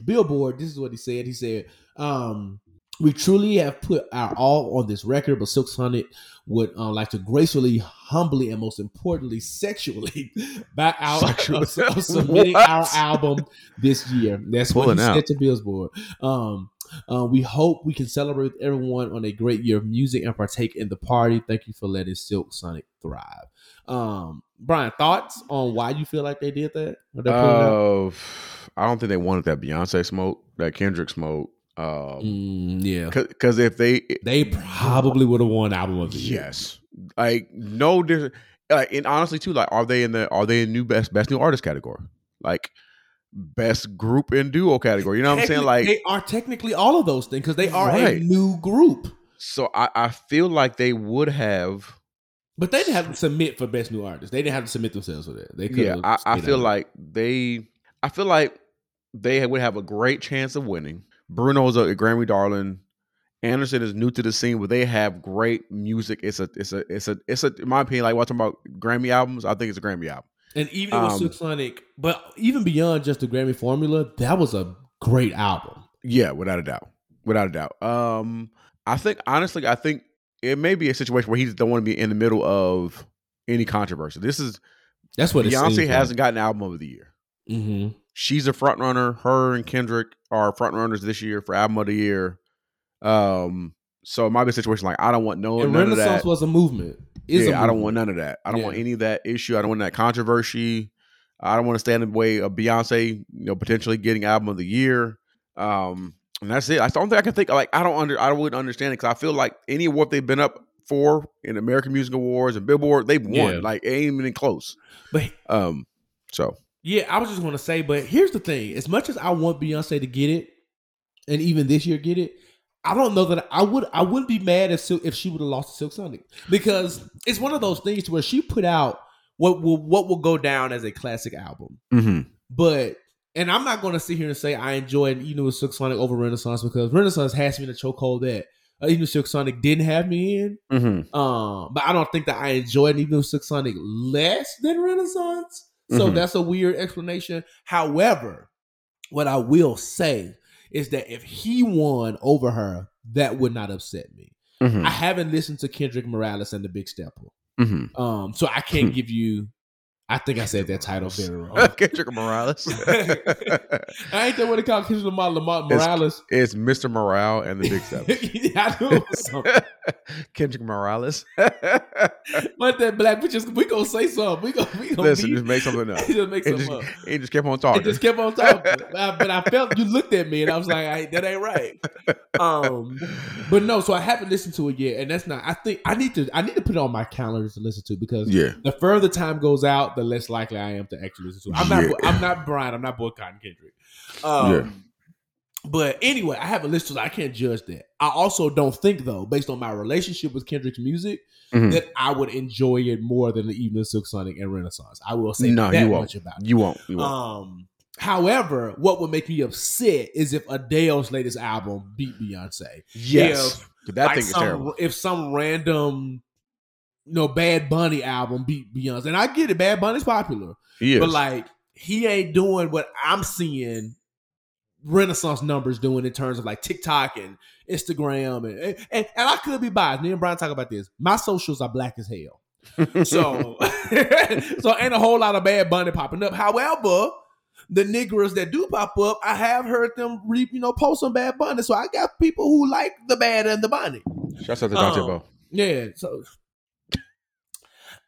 Billboard, this is what he said. He said, um, we truly have put our all on this record, but Silk Sonic would uh, like to gracefully, humbly, and most importantly, sexually back out
Sexually?
of, of submitting
What?
our album this year. That's what he
out.
said to Billboard. Um, uh, we hope we can celebrate with everyone on a great year of music and partake in the party. Thank you for letting Silk Sonic thrive. Um, Bryan, thoughts on why you feel like they did that? Or they pulled out?
Uh, I don't think they wanted that Beyonce smoke, that Kendrick smoke. Um,
Mm, yeah,
because if they
they probably would have won album of the year.
yes, like no different. Like and honestly too, like are they in the are they in new best best new artist category? Like best group and duo category. You know what I'm saying? Like
they are technically all of those things because they are a new group.
so, I I feel like they would have.
But they didn't have to submit for best new artist. They didn't have to submit themselves for that. They could.
Yeah, I, I feel like they. I feel like they would have a great chance of winning. Bruno's a Grammy darling, Anderson is new to the scene, but they have great music. It's a, it's a, it's a, it's a. In my opinion, like we're talking about Grammy albums, I think it's a Grammy album.
And even with
Um,
Silk Sonic, but even beyond just the Grammy formula, that was a great album.
Yeah, without a doubt, without a doubt. Um, I think honestly, I think it may be a situation where he don't want to be in the middle of any controversy. This is
That's what
Beyonce hasn't gotten album of the year.
hmm
She's a front runner. Her and Kendrick are front runners this year for album of the year. Um, so it might be a situation like I don't want no
And
none of
Renaissance
that.
was a movement. Is a
yeah, I don't want none of that. I don't want any of that issue. I don't want that controversy. I don't want to stand in the way of Beyonce, you know, potentially getting album of the year. Um, and that's it. I don't think I can think like I don't under I wouldn't understand it because I feel like any award they've been up for in American Music Awards and Billboard, they've won.
Yeah.
Like it ain't even close.
But
Um, so
Yeah, I was just going to say, but here's the thing: as much as I want Beyonce to get it, and even this year get it, I don't know that I would. I wouldn't be mad if if she would have lost to Silk Sonic because it's one of those things where she put out what will what will go down as a classic album.
mhm.
But and I'm not going to sit here and say I enjoyed you know Silk Sonic over Renaissance because Renaissance has me in a chokehold that uh, even Silk Sonic didn't have me in.
Mhm.
Um, but I don't think that I enjoyed even Silk Sonic less than Renaissance. So
Mhm.
that's a weird explanation. However, what I will say is that if he won over her, that would not upset me.
Mhm.
I haven't listened to Kendrick Morales and the Big Stepper.
Mhm.
Um, so I can't give you I think I said that title very wrong.
Kendrick Morales.
I ain't that what they call Kendrick Lamar, Lamar Morales.
it's Mr. Morale and the Big Step.
I knew it was something.
Kendrick Morales.
But that black, we just we gonna say something. We gonna we gonna
Listen,
be,
just make something up.
just make something
just,
up.
it just kept on
It
talking.
just kept on talking. but, I, but I felt you looked at me and I was like, I, that ain't right. Um, but no, so I haven't listened to it yet, and that's not. I think I need to. I need to put it on my calendar to listen to because
yeah.
the further time goes out, the less likely I am to actually listen to it. I'm not.
Yeah.
I'm not Bryan. I'm not boycotting Kendrick. Um,
Yeah.
But anyway, I haven't listened to it. I can't judge that. I also don't think though, based on my relationship with Kendrick's music,
Mhm.
that I would enjoy it more than the Evening Silk Sonic and Renaissance. I will say
No,
that
you won't.
much about it.
You won't. You won't.
Um, however, what would make me upset is if Adele's latest album beat Beyonce.
yes. that
Like
thing is
some,
terrible.
If some random, you know, Bad Bunny album beat Beyonce, and I get it, Bad Bunny's popular,
He is.
but like he ain't doing what I'm seeing Renaissance numbers doing in terms of like TikTok and Instagram and and, and I could be biased. Me and Bryan talk about this. My socials are black as hell. So, so ain't a whole lot of Bad Bunny popping up. However, the niggers that do pop up, I have heard them re, you know post on Bad Bunny. So I got people who like the bad and the bunny.
Shouts out to Dante
Um,
Bo.
Yeah. So,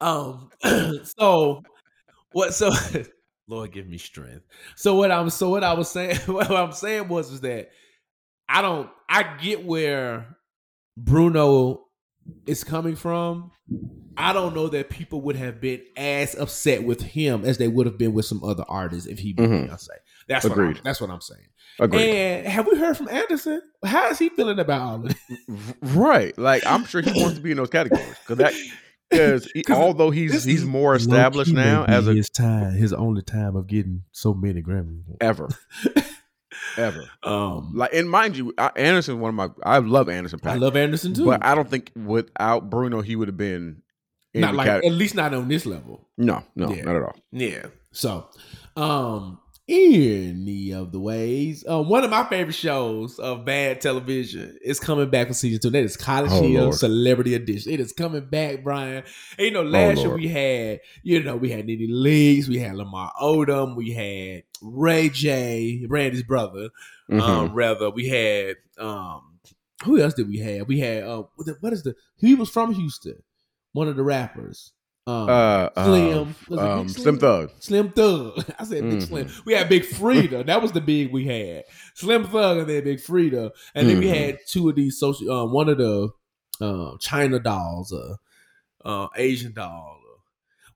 um, so what? So, Lord, give me strength. So what I'm so what I was saying, what I'm saying was is that I don't. I get where Bruno is coming from. I don't know that people would have been as upset with him as they would have been with some other artists if he
Mhm.
Beyonce. That's what I'm,
Agreed.
that's what I'm saying.
Agreed.
And have we heard from Anderson? How is he feeling about all of this?
right. Like I'm sure he wants to be in those categories because that because
'Cause
although he's he's more established now as a
his time, his only time of getting so many Grammys.
ever ever
Um,
like and mind you I, Anderson one of my I love Anderson
I love Anderson too,
but I don't think without Bruno he would have been in
not like
cat-
at least not on this level.
no no
Yeah.
not at all
Yeah. So, um, any of the ways, um, one of my favorite shows of bad television is coming back for season two. That is College
Oh,
Hill
Lord.
Celebrity Edition. It is coming back, Bryan. And, you know, last year
Oh, Lord.
we had, you know, we had Nene Leakes, we had Lamar Odom, we had Ray J, Randy's brother.
Mhm.
Um, rather, we had um, who else did we have? We had uh, what is the? He was from Houston, one of the rappers. Um,
uh,
Slim, Big
um, Slim Thug
Slim Thug. I said Big. Slim. We had Big Freedia. that was the big we had. Slim Thug and then Big Freedia. And then we
Mhm.
had two of these social uh, one of the uh, China dolls, uh, uh, Asian doll, uh,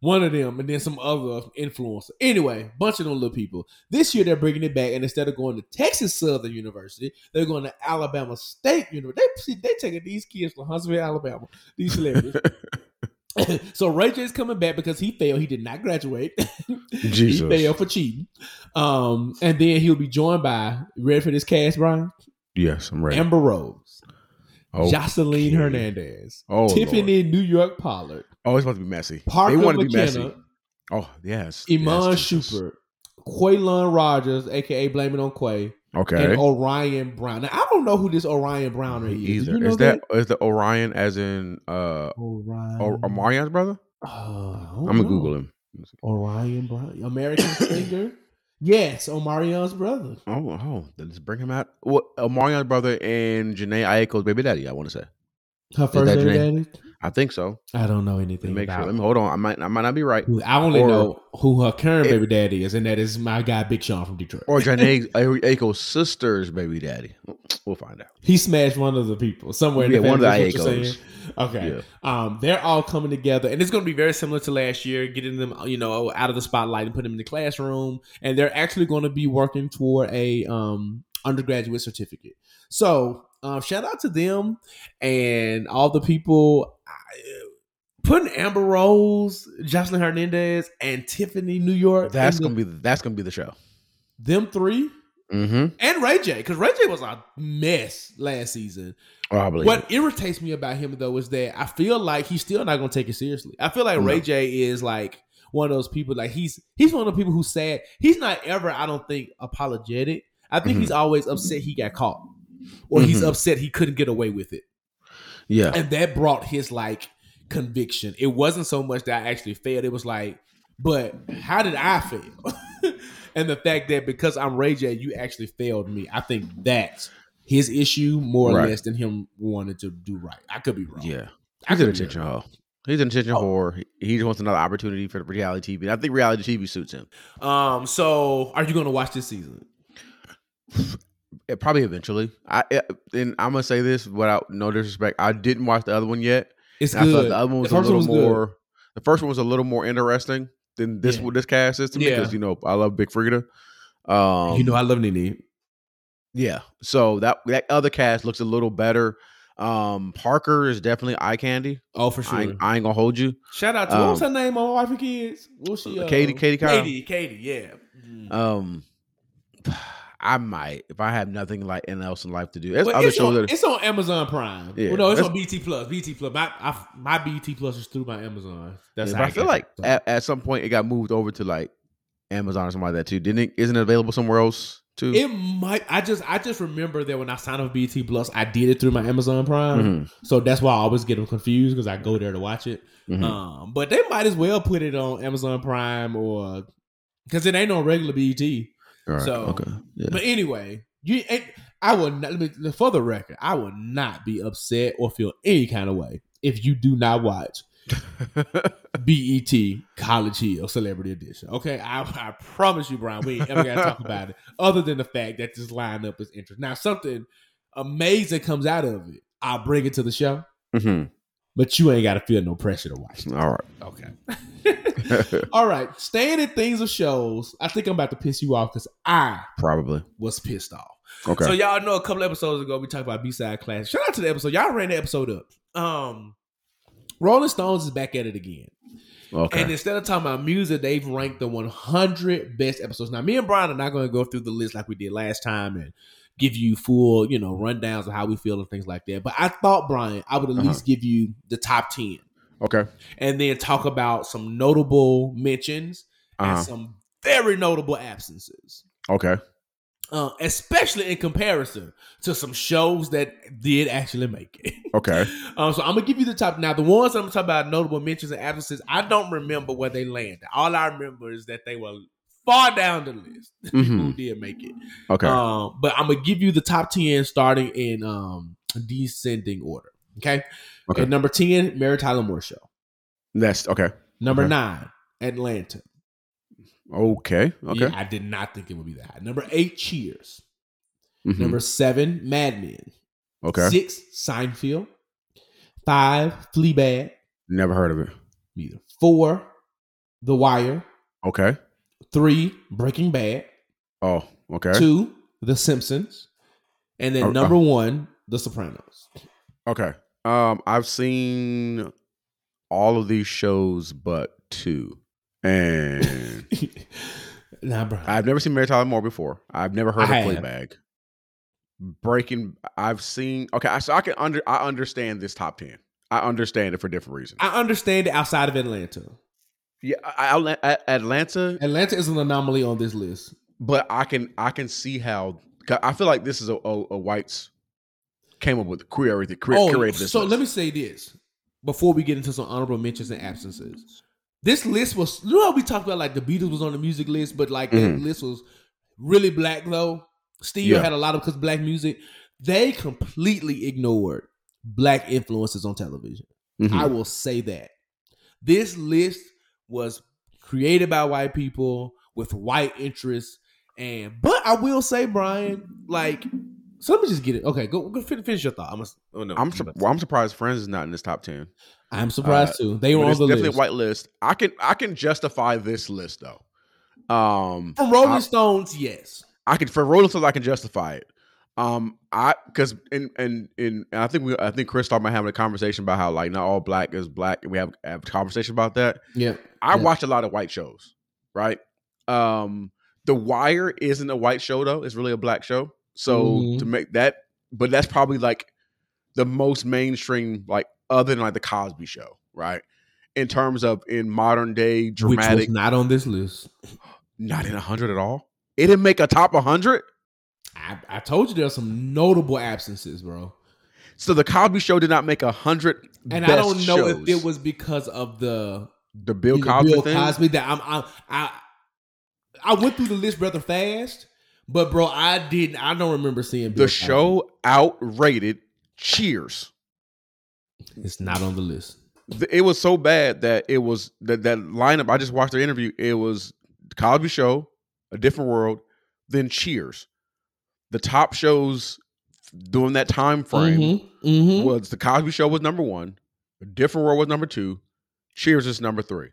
one of them, and then some other influencer. Anyway, bunch of them little people. This year they're bringing it back, and instead of going to Texas Southern University, they're going to Alabama State University. They see they taking these kids from Huntsville, Alabama. These celebrities. so Ray J's coming back because he failed. He did not graduate.
Jesus.
he failed for cheating. Um, and then he'll be joined by ready for this cast, Bryan
yes I'm ready
Amber Rose.
Oh,
Jocelyn. Hernandez,
Oh,
Tiffany New York Pollard,
Oh, it's about to be messy.
Parker
they want to be messy. Oh, yes.
Iman
yes,
Shumpert, Quaylon Rogers, aka Blame It on Quay,
Okay.
and Orion Brown. Now I don't know who this Orion Browner is.
Either
you know
is that is the Orion as in uh
Orion?
or Omarion's brother?
Uh,
I'm gonna
know.
Google him.
Orion Brown, American singer. Yes, Omarion's brother.
Oh, oh, then let's bring him out. Well, Omarion's brother and Jhené Aiko's baby daddy. I want to say.
Her first baby daddy.
I think so.
I don't know anything
make sure.
about.
Let me hold on. I might. I might not be right.
I only
Or-
know who her current
It-
baby daddy is, and that is my guy Big Sean from Detroit.
Or Jhené Aiko's sister's baby daddy. We'll find out.
he smashed one of the people somewhere. In
Yeah,
the
one of the
family, is what you're
Aikos.
Okay,
Yeah.
um, they're all coming together, and it's going to be very similar to last year, getting them, you know, out of the spotlight and putting them in the classroom. And they're actually going to be working toward a um, undergraduate certificate. So, um, shout out to them and all the people. I- Putting Amber Rose, Jocelyn Hernandez, and Tiffany New York.
That's gonna be. That's gonna be the show.
them three
Mm-hmm.
and Ray J, because Ray J was a mess last season.
Probably.
What irritates me about him though is that I feel like he's still not gonna take it seriously. I feel like
No.
Ray J is like one of those people. Like he's he's one of the people who sad. He's not ever, I don't think, apologetic. I think
Mhm.
he's always upset he got caught, or he's
Mhm.
upset he couldn't get away with it,
Yeah.
and that brought his like conviction. It wasn't so much that I actually failed. It was like, but how did I fail? and the fact that because I'm Ray J, you actually failed me. I think that's his issue more or
Right.
less than him wanting to do right. I could be wrong.
Yeah.
I
He's an
could be
attention
wrong.
whore. He's an attention
Oh.
whore. He, just wants another opportunity for reality TV. I think reality TV suits him.
Um. So, are you going to watch this season?
Eh, probably eventually. I eh, and I'm gonna say this without no disrespect. I didn't watch the other one yet.
It's
And I thought
good.
the other one was a little
was good.
more. The first one was a little more interesting than this
Yeah.
this cast is to me
Yeah.
because you know I love Big Freedia. Um,
you know, I love Nene.
yeah. So that that other cast looks a little better. Um, Parker is definitely eye candy.
Oh, for sure.
I, ain't, I ain't gonna hold you.
Shout out to what was
um,
her name on Wife and Kids? What was she? Uh,
Katie- Katie Kyle?
Katie. Katie. Yeah. Mm.
Um, I might if I have nothing like else in life to do. There's
But
other
it's,
shows
on,
that
it's on Amazon Prime.
Yeah,
well, no, it's on BET Plus. BET Plus. My I, my BET Plus is through my Amazon. That's
Yeah,
how
but I feel like
it. So-
at, at some point it got moved over to like Amazon or something like that too. Didn't it? Isn't it available somewhere else too?
it might. I just I just remember that when I signed up for BET Plus, I did it through my Amazon Prime.
Mhm,
So that's why I always get them confused because I go there to watch it.
mhm.
Um, but they might as well put it on Amazon Prime or because it ain't on regular BET.
All right,
so-
okay, yeah.
But anyway, you. I would not. Let me, for the record, I would not be upset or feel any kind of way if you do not watch BET College Hill Celebrity Edition. Okay, I, I promise you, Bryan, we ain't ever got to talk about it other than the fact that this lineup is interesting. Now, something amazing comes out of it. I'll bring it to the show,
Mhm.
But you ain't got to feel no pressure to watch it.
All
Okay. All right. Staying in things of shows, I think I'm about to piss you off because I
probably
was pissed off.
okay.
So y'all know a couple episodes ago we talked about B side class. Shout out to the episode. Y'all ran the episode up. Um, Rolling Stones is back at it again,
okay,
and instead of talking about music, they've ranked the 100 best episodes. Now, me and Bryan are not going to go through the list like we did last time and give you full, you know, rundowns of how we feel and things like that. But I thought, Bryan, I would at
Uh-huh.
least give you the top 10
okay.
and then talk about some notable mentions
Uh-huh.
and some very notable absences.
Okay.
uh, especially in comparison to some shows that did actually make it.
Okay.
um, so I'm gonna give you the top now. The ones I'm talking about notable mentions and absences. I don't remember where they landed. All I remember is that they were far down the list. People who did make it.
Okay.
Um, but I'm gonna give you the top ten starting in um descending order. Okay.
Okay.
At number ten, Mary Tyler Moore Show.
That's okay.
Number
Okay.
nine, Atlanta.
Okay. Okay.
Yeah, I did not think it would be that high. Number eight, Cheers.
Mhm.
Number seven, Mad Men.
Okay.
Six, Seinfeld. Five, Fleabag.
Never heard of it.
Neither. Four, The Wire.
Okay.
Three, Breaking Bad.
Oh. Okay.
Two, The Simpsons. And then
Oh,
number
oh.
one, The Sopranos.
Okay. Um, I've seen all of these shows but two, and
nah, bro.
I've never seen Mary Tyler Moore before. I've never heard
I
of. Fleabag. Breaking. I've seen. Okay, so I can under. I understand this top ten. I understand it for different reasons.
I understand it outside of Atlanta.
Yeah, I, I, Atlanta,
Atlanta is an anomaly on this list.
but I can I can see how I feel like this is a, a, a whites came up with curated curated,
Oh,
curated this.
so
list.
let me say this before we get into some honorable mentions and absences. This list was, you know, how we talked about like the Beatles was on the music list, but like that
Mhm.
list was really black though. Still
Yeah.
had a lot of because black music. They completely ignored black influences on television.
Mhm.
I will say that this list was created by white people with white interests, and but I will say, Bryan, like, so let me just get it. Okay, go, go finish your thought. I'm, a, oh no,
I'm sur- well, I'm surprised Friends is not in this top ten.
I'm surprised too. They were on the
definitely
list
white list. I can I can justify this list though. Um,
from Rolling
I-
Stones. Yes,
I can for Rolling Stones I can justify it. Um, I because in and and I think we I think Chris about having a conversation about how like not all black is black, and we have, have a conversation about that.
yeah.
I
Yeah.
watch a lot of white shows, right? Um, The Wire isn't a white show though; it's really a black show. So
Mhm.
to make that, but that's probably like the most mainstream, like other than like the Cosby Show, right? In terms of in modern day
Which
dramatic,
was not on this list.
not in a hundred at all. It didn't make a top hundred.
I, I told you there are some notable absences, bro.
So the Cosby Show did not make a hundred.
And I don't know if it was because of the
the Bill
know,
Cosby
Bill
thing.
Cosby that I'm, I'm I I went through the list rather fast, but bro, I didn't. I don't remember seeing Bill
The
Cosby.
show outrated Cheers.
It's not on the list.
it was so bad that it was that that lineup. I just watched the interview. It was the Cosby Show, A Different World, then Cheers. The top shows during that time frame
Mm-hmm. Mm-hmm.
was the Cosby Show was number one, A Different World was number two, Cheers is number three.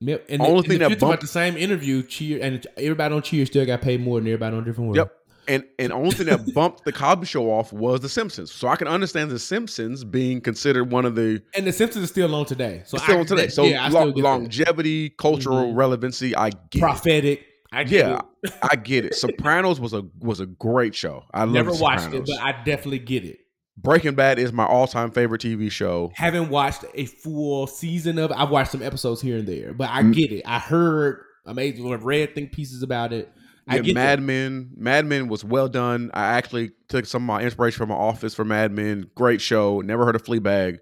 And the
Only
the,
thing
and
that
if you talk about
bumped-
the same interview, Cheers and everybody on Cheers still got paid more than everybody on different world.
Yep. And and only thing that bumped the Cosby Show off was The Simpsons. So I can understand The Simpsons being considered one of the
And the Simpsons is still on today. So
still
I,
on today. So
yeah,
lo-
get that.
longevity, cultural
Mhm.
relevancy, I get. it.
prophetic. I get
Yeah,
it.
I get it. Sopranos was a was a great show. I
Never watched
Sopranos.
it, but I definitely get it.
Breaking Bad is my all time favorite TV show.
Haven't watched a full season of. it. I've watched some episodes here and there, but I
Mm.
get it. I heard. I made read think pieces about it. I
Yeah,
get
Mad
that.
Men. Mad Men was well done. I actually took some of my inspiration from my office for Mad Men. Great show. Never heard of Fleabag.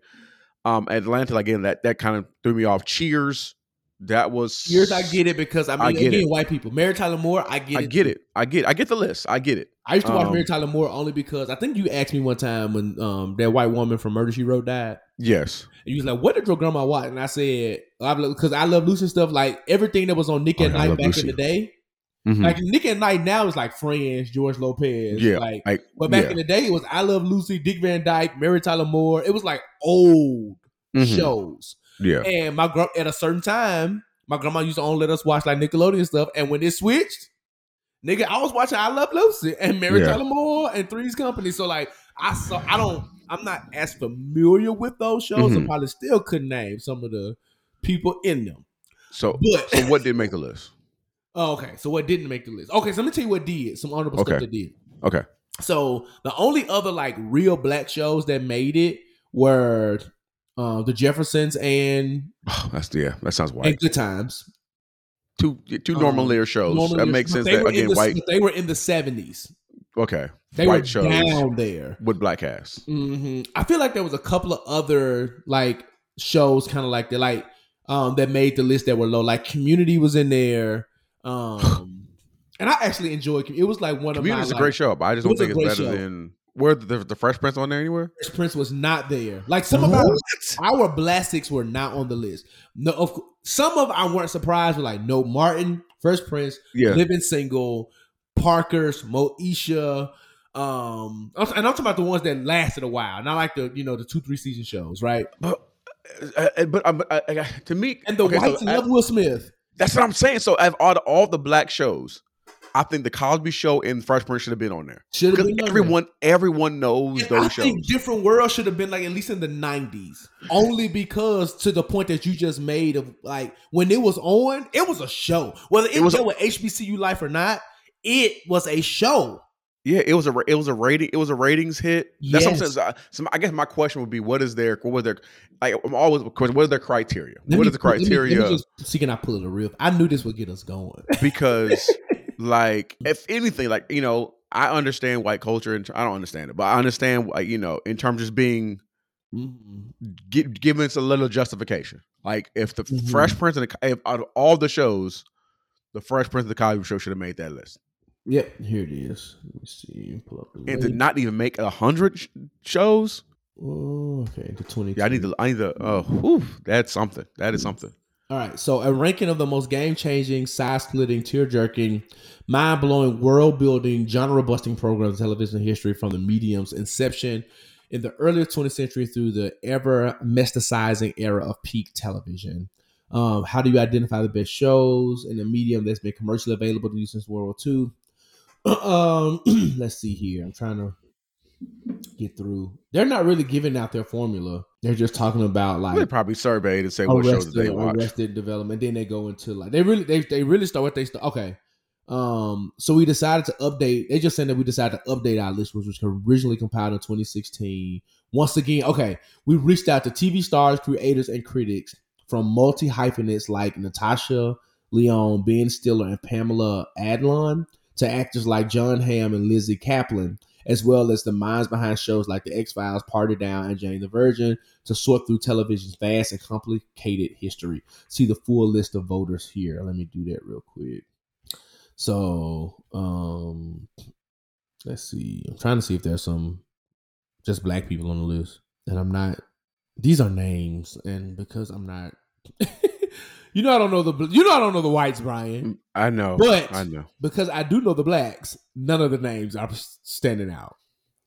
Um, Atlanta again. That that kind of threw me off. Cheers. That was
Years I get it because I mean
I get
again
it.
white people. Mary Tyler Moore, I get it.
I
it.
get it. I get. I get the list. I get it.
I used to watch
Um,
Mary Tyler Moore only because I think you asked me one time when um that white woman from Murder She Wrote died.
Yes.
And you was like, "What did your grandma watch?" And I said, "Because I love Lucy stuff, like everything that was on Nick
Oh,
at Night back
Lucy.
in the day.
Mhm.
Like Nick at Night now is like Friends, George Lopez,
yeah.
like
like,
But back
yeah.
in the day, it was I Love Lucy, Dick Van Dyke, Mary Tyler Moore. It was like old
Mhm.
shows.
Yeah.
And my gr- at a certain time, my grandma used to only let us watch like Nickelodeon stuff. And when it switched, nigga, I was watching I Love Lucy and Mary
Yeah.
Tyler Moore and Three's Company. So like I saw, I don't, I'm not as familiar with those shows. I
Mhm.
probably still couldn't name some of the people in them.
So
But
so what did make the list?
oh, okay, so what didn't make the list? Okay, so let me tell you what did. Some honorable
Okay.
stuff that did.
Okay.
So the only other like real black shows that made it were uh, the Jeffersons and,
Oh, that's yeah. That sounds white.
and Good Times.
two two normal
Um,
layer shows.
Normal
that makes sense. That again,
the-
white.
They were in the seventies.
Okay.
They
white
were
shows
down there.
with black cast.
hmm I feel like there was a couple of other like shows, kind of like that, like um, that made the list that were low. Like Community was in there, um, and I actually enjoyed. it. Was like one of
Community's
my
a great show, but I just don't think it's better
show.
than where the, the Fresh Prince on there anywhere.
Fresh Prince was not there. Like some of our our blastics were not on the list. No, of some of I weren't surprised with like No Martin, First Prince,
Yeah,
Living Single, Parker's, Moesha. Um, and I'm talking about the ones that lasted a while, not like the you know the two three season shows, right?
but uh, uh, but um, uh, uh, to me,
And the
okay, so
whites
I-
love Will Smith.
that's what I'm saying. So, out of all the, all the black shows, I think the Cosby Show and Fresh Prince should have been on there
Should have been on there.
everyone everyone knows
And
those
I
shows.
think Different World should have been like at least in the '90s, only because to the point that you just made of like when it was on, it was a show. Whether it,
It was-
was with HBCU life or not, it was a show.
Yeah, it was a it was a rating it was a ratings hit. That's what I'm saying. So I, so I guess my question would be, what is their what was their like? I'm always of course, what is their criteria?
Let
what
me
is the
pull- let me- let me
criteria?
just see can I pull it a real? I knew this would get us going.
because like if anything, like you know, I understand white culture and I don't understand it, but I understand like you know in terms of just being
Mhm.
gi- given us a little justification. Like if the
Mhm.
Fresh Prince and the, if out of all the shows, the Fresh Prince of the Cosby Show should have made that list,
Yep, here it is. Let me see. Pull up the
and to
link.
not even make a hundred sh- shows.
Oh, okay, the twenty.
Yeah, I need to. I need to. Oh, whew, that's something. That is something.
All right, so a ranking of the most game-changing, side-splitting, tear-jerking, mind-blowing, world-building, genre-busting programs in television history from the medium's inception in the early 20th century through the ever mesticizing era of peak television. Um, how do you identify the best shows in a medium that's been commercially available to you since World War II? um, let's see here. I'm trying to get through. They're not really giving out their formula. They're just talking about like
They probably surveyed and say what shows they watch.
Arrested Development. Then they go into like they really they they really start what they start. Okay, um, so we decided to update. They just said that we decided to update our list, which was originally compiled in 2016. Once again, okay, we reached out to TV stars, creators, and critics from multi hyphenates like Natasha Lyonne, Ben Stiller, and Pamela Adlon to actors like Jon Hamm and Lizzy Caplan, as well as the minds behind shows like The X Files, Party Down, and Jane the Virgin to sort through television's vast and complicated history. See the full list of voters here. Let me do that real quick. So, um, let's see. I'm trying to see if there's some just black people on the list, and I'm not. These are names, and because I'm not, you know, I don't know the you know I don't know the whites, Bryan.
I know,
But-
I know.
Because I do know the blacks. None of the names are standing out.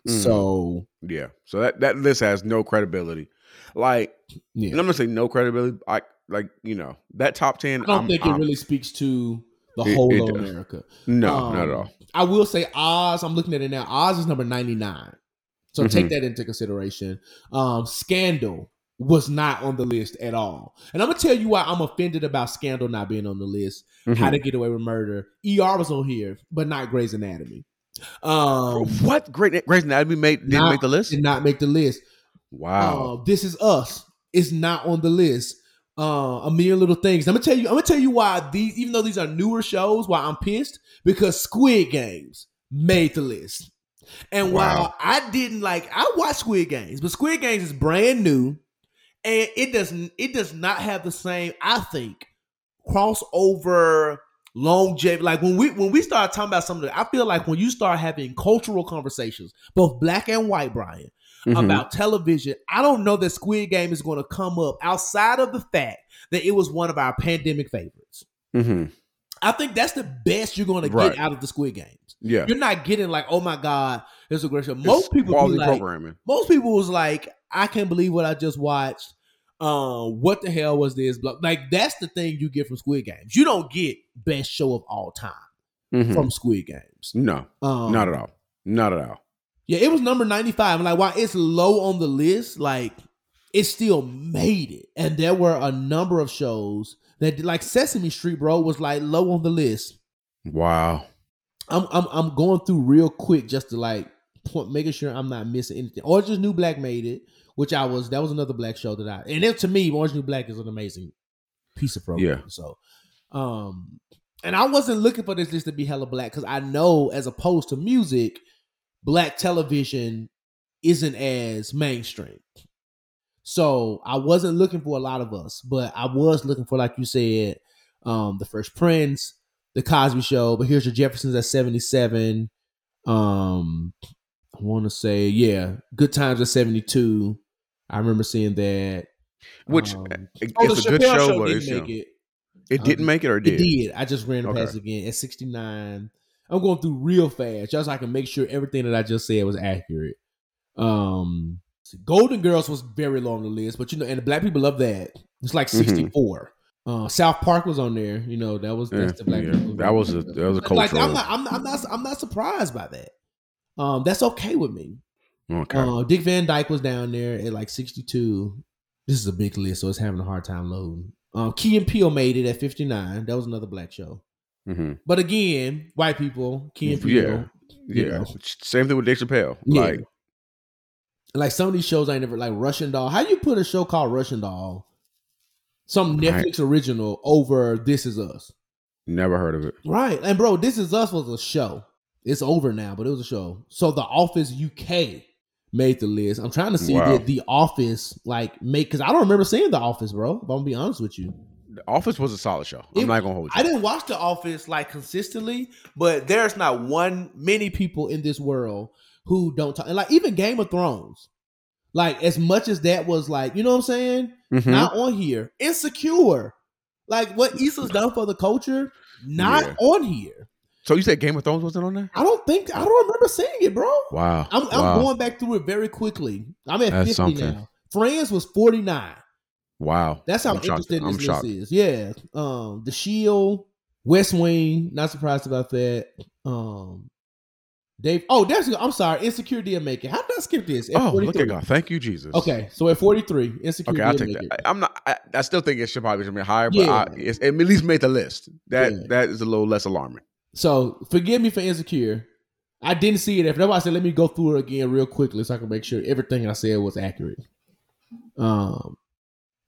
Mm.
So
Yeah, so that that list has no credibility. Like,
yeah,
and I'm gonna say no credibility. I like you know that top ten.
I don't
I'm-
think
I'm-
it really speaks to the
It-
whole
it
of
does.
America.
No,
Um,
not at all.
I will say Oz. I'm looking at it now. Oz is number 99. So
Mhm.
take that into consideration. Um, Scandal was not on the list at all. And I'm gonna tell you why I'm offended about Scandal not being on the list. How
Mhm.
to Get Away with Murder. ER was on here, but not Grey's Anatomy. Um,
what great Grey's Anatomy made didn't
not-
make the list?
did not make the list.
Wow.
Uh, this is us. Is not on the list. Uh, a million little things. I'm gonna tell you. I'm gonna tell you why these, even though these are newer shows, why I'm pissed because Squid Games made the list. And
Wow.
while I didn't like, I watched Squid Games, but Squid Games is brand new, and it doesn't. It does not have the same. I think crossover longevity. Like when we when we start talking about something, I feel like when you start having cultural conversations, both black and white, Bryan
Mhm.
about television, I don't know that Squid Game is going to come up outside of the fact that it was one of our pandemic favorites.
Mhm.
I think that's the best you're going to
Right.
get out of the Squid Games.
Yeah.
You're not getting like, oh my god, it's a great show.
It's
Most people,
quality
like,
programming.
most people was like, I can't believe what I just watched. Um, what the hell was this? Like that's the thing you get from Squid Games. You don't get best show of all time
Mhm.
from Squid Games.
No,
Um,
not at all. Not at all.
Yeah, it was number 95. Like while it's low on the list, like it still made it. And there were a number of shows that like Sesame Street, bro, was like low on the list.
Wow.
I'm I'm I'm going through real quick just to like point, making sure I'm not missing anything. Orange is New Black made it, which I was that was another black show that I and it, to me, Orange is New Black is an amazing piece of program.
Yeah.
So um and I wasn't looking for this list to be hella black because I know as opposed to music, black television isn't as mainstream. So I wasn't looking for a lot of us, but I was looking for, like you said, um, the Fresh Prince, the Cosby Show. But here's your Jeffersons at seventy seven. Um, I want to say, yeah, Good Times at seventy two. I remember seeing that.
Which
Um,
it-
oh,
it's
the
a good
Chappelle
show, but
didn't make it.
it didn't
Um,
make it or did?
It
did.
I just ran it
Okay.
past again at 69. I'm going through real fast just so I can make sure everything that I just said was accurate. Um, Golden Girls was very long on the list, but you know, and the black people love that. It's like
Mhm.
64. Uh, South Park was on there. You know, that was that's
Yeah,
the black
yeah.
people.
That was a- that was a
But, like, I'm
cultural-
not, I'm not, I'm not, I'm not surprised by that. Um, that's okay with me.
Okay.
Uh, Dick Van Dyke was down there at like 62. This is a big list, so it's having a hard time loading. Um, Key and Peele made it at 59. That was another black show.
hmm
But again, white people, Key and Peele,
Yeah. yeah.
know.
Same thing with Dave Chappelle.
Yeah.
Like
like some of these shows I never like Russian Doll. How you put a show called Russian Doll, some
Right.
Netflix original over This Is Us?
never heard of it.
Right. And bro, This Is Us was a show. It's over now, but it was a show. So The Office UK made the list. I'm trying to see
Wow.
did The Office like make because I don't remember seeing The Office, bro. If I'm gonna be honest with you.
The Office was a solid show. I'm
It-
not gonna hold you.
I didn't watch The Office like consistently, but there's not one many people in this world who don't talk. And like even Game of Thrones, like as much as that was like, you know what I'm saying?
Mhm.
Not on here. Insecure, like what Issa's done for the culture, not
Yeah.
on here.
So you said Game of Thrones wasn't on there?
I don't think I don't remember seeing it, bro.
Wow.
I'm, I'm
wow.
going back through it very quickly. I'm at
That's
50
something.
now. Friends was 49.
wow.
That's how
I'm shocked.
interested
I'm
this
shocked.
is. Yeah. Um, The Shield, West Wing, not surprised about that. Um, Dave. Oh, that's I'm sorry. Insecure did make it. How did I skip this? At
Oh, look at God. Thank you, Jesus.
Okay, so at 43, Insecure
Okay, I'll take that.
it.
I'm not. I, I still think it should probably be higher, but
Yeah.
I, it at least made the list. That
Yeah.
that is a little less alarming.
So forgive me for Insecure. I didn't see it. That's why I said let me go through it again real quickly so I can make sure everything I said was accurate. Um,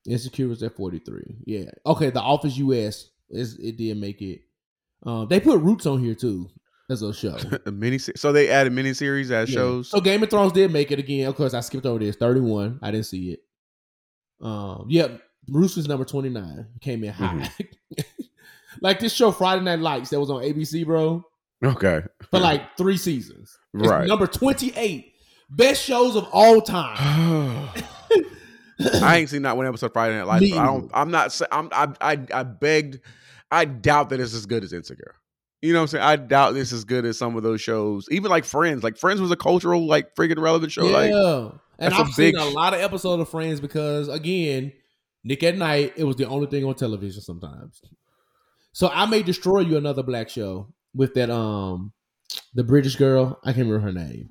Insecure was at 43. Yeah. Okay, The Office US is it did make it. Um, they put Roots on here too as a show.
a mini. So they added mini series as
Yeah.
shows.
So Game of Thrones did make it again. Of course, I skipped over this. 31. I didn't see it. Um, yep. Roots was number 29. Came in high. like this show, Friday Night Lights, that was on ABC, bro,
Okay.
for like three seasons. It's
Right.
Number 28. Best shows of all time.
I ain't seen not one episode of Friday Night Lights. But I don't I'm not. I'm. I. I. I begged. I doubt that it's as good as Insecure. You know what I'm saying? I doubt this is good as some of those shows. Even like Friends. Like Friends was a cultural, like freaking relevant show.
yeah.
Like
and
that's a
I've seen a lot of episodes of Friends because, again, Nick at Night, it was the only thing on television sometimes. So I may destroy you another black show with that um the British girl. I can't remember her name.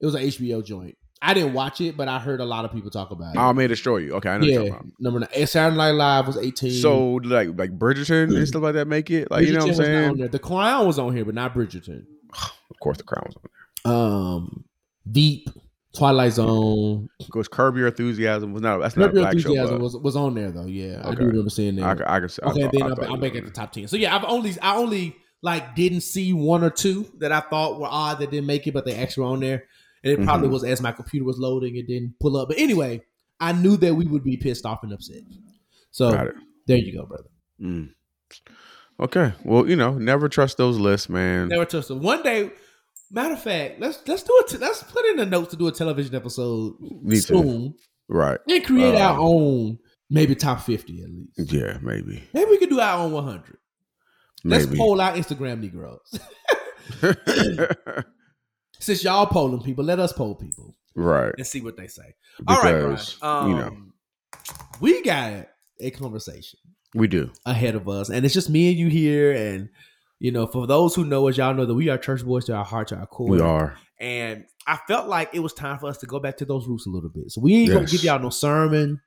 It was an HBO joint. I didn't watch it, but I heard a lot of people talk about it.
I may destroy you. Okay, I know
yeah, number nine. Saturday Night Live was eighteen.
So like like Bridgerton and stuff like that make it. Like you know what I'm
Bridgerton was not on
saying?
The Crown was on here, but not Bridgerton.
Of course, the Crown was on there.
Um, Deep, Twilight Zone,
course, Curb Your Enthusiasm was not. That's not
Curb
a
Your
black show.
Enthusiasm
but
was was on there though. Yeah, I
Okay.
do remember seeing that.
I can. see- I
okay,
thought-
then
I
I'm,
thought it
I'm
was
back
on
the top ten. So yeah, I've only I only like didn't see one or two that I thought were odd that didn't make it, but they actually were on there. And it probably
Mhm.
was as my computer was loading, it didn't pull up. But anyway, I knew that we would be pissed off and upset. So there you go, brother.
Mm. Okay. Well, you know, never trust those lists, man.
Never trust them. One day, matter of fact, let's let's do it. Let's put in the notes to do a television episode
Me too.
soon
Right.
and create our own maybe top fifty at least.
Yeah, maybe.
Maybe we could do our own one hundred. Let's poll our Instagram Negroes. Since y'all polling people, let us poll people
right.
and see what they say. All right, Bryan.
Because,
Um,
you know,
we got a conversation
we do.
ahead of us, and it's just me and you here. And you know, for those who know us, y'all know that we are church boys to our heart, to our core.
We are.
And I felt like it was time for us to go back to those roots a little bit. So we ain't gonna give y'all no sermon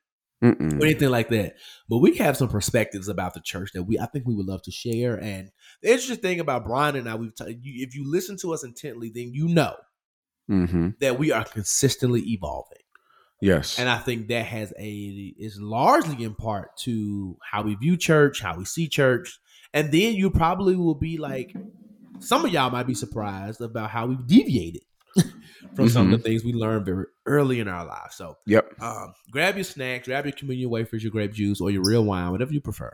Mm-mm.
or anything like that. But we have some perspectives about the church that we I think we would love to share. And the interesting thing about Bryan and I, we've t- you, if you listen to us intently, then you know
Mm-hmm.
that we are consistently evolving.
Yes.
And I think that has a is largely in part to how we view church, how we see church. And then you probably will be like, some of y'all might be surprised about how we've deviated from some of the things we learned very early in our lives. So
yep.
um, grab your snacks, grab your communion wafers, your grape juice, or your real wine, whatever you prefer.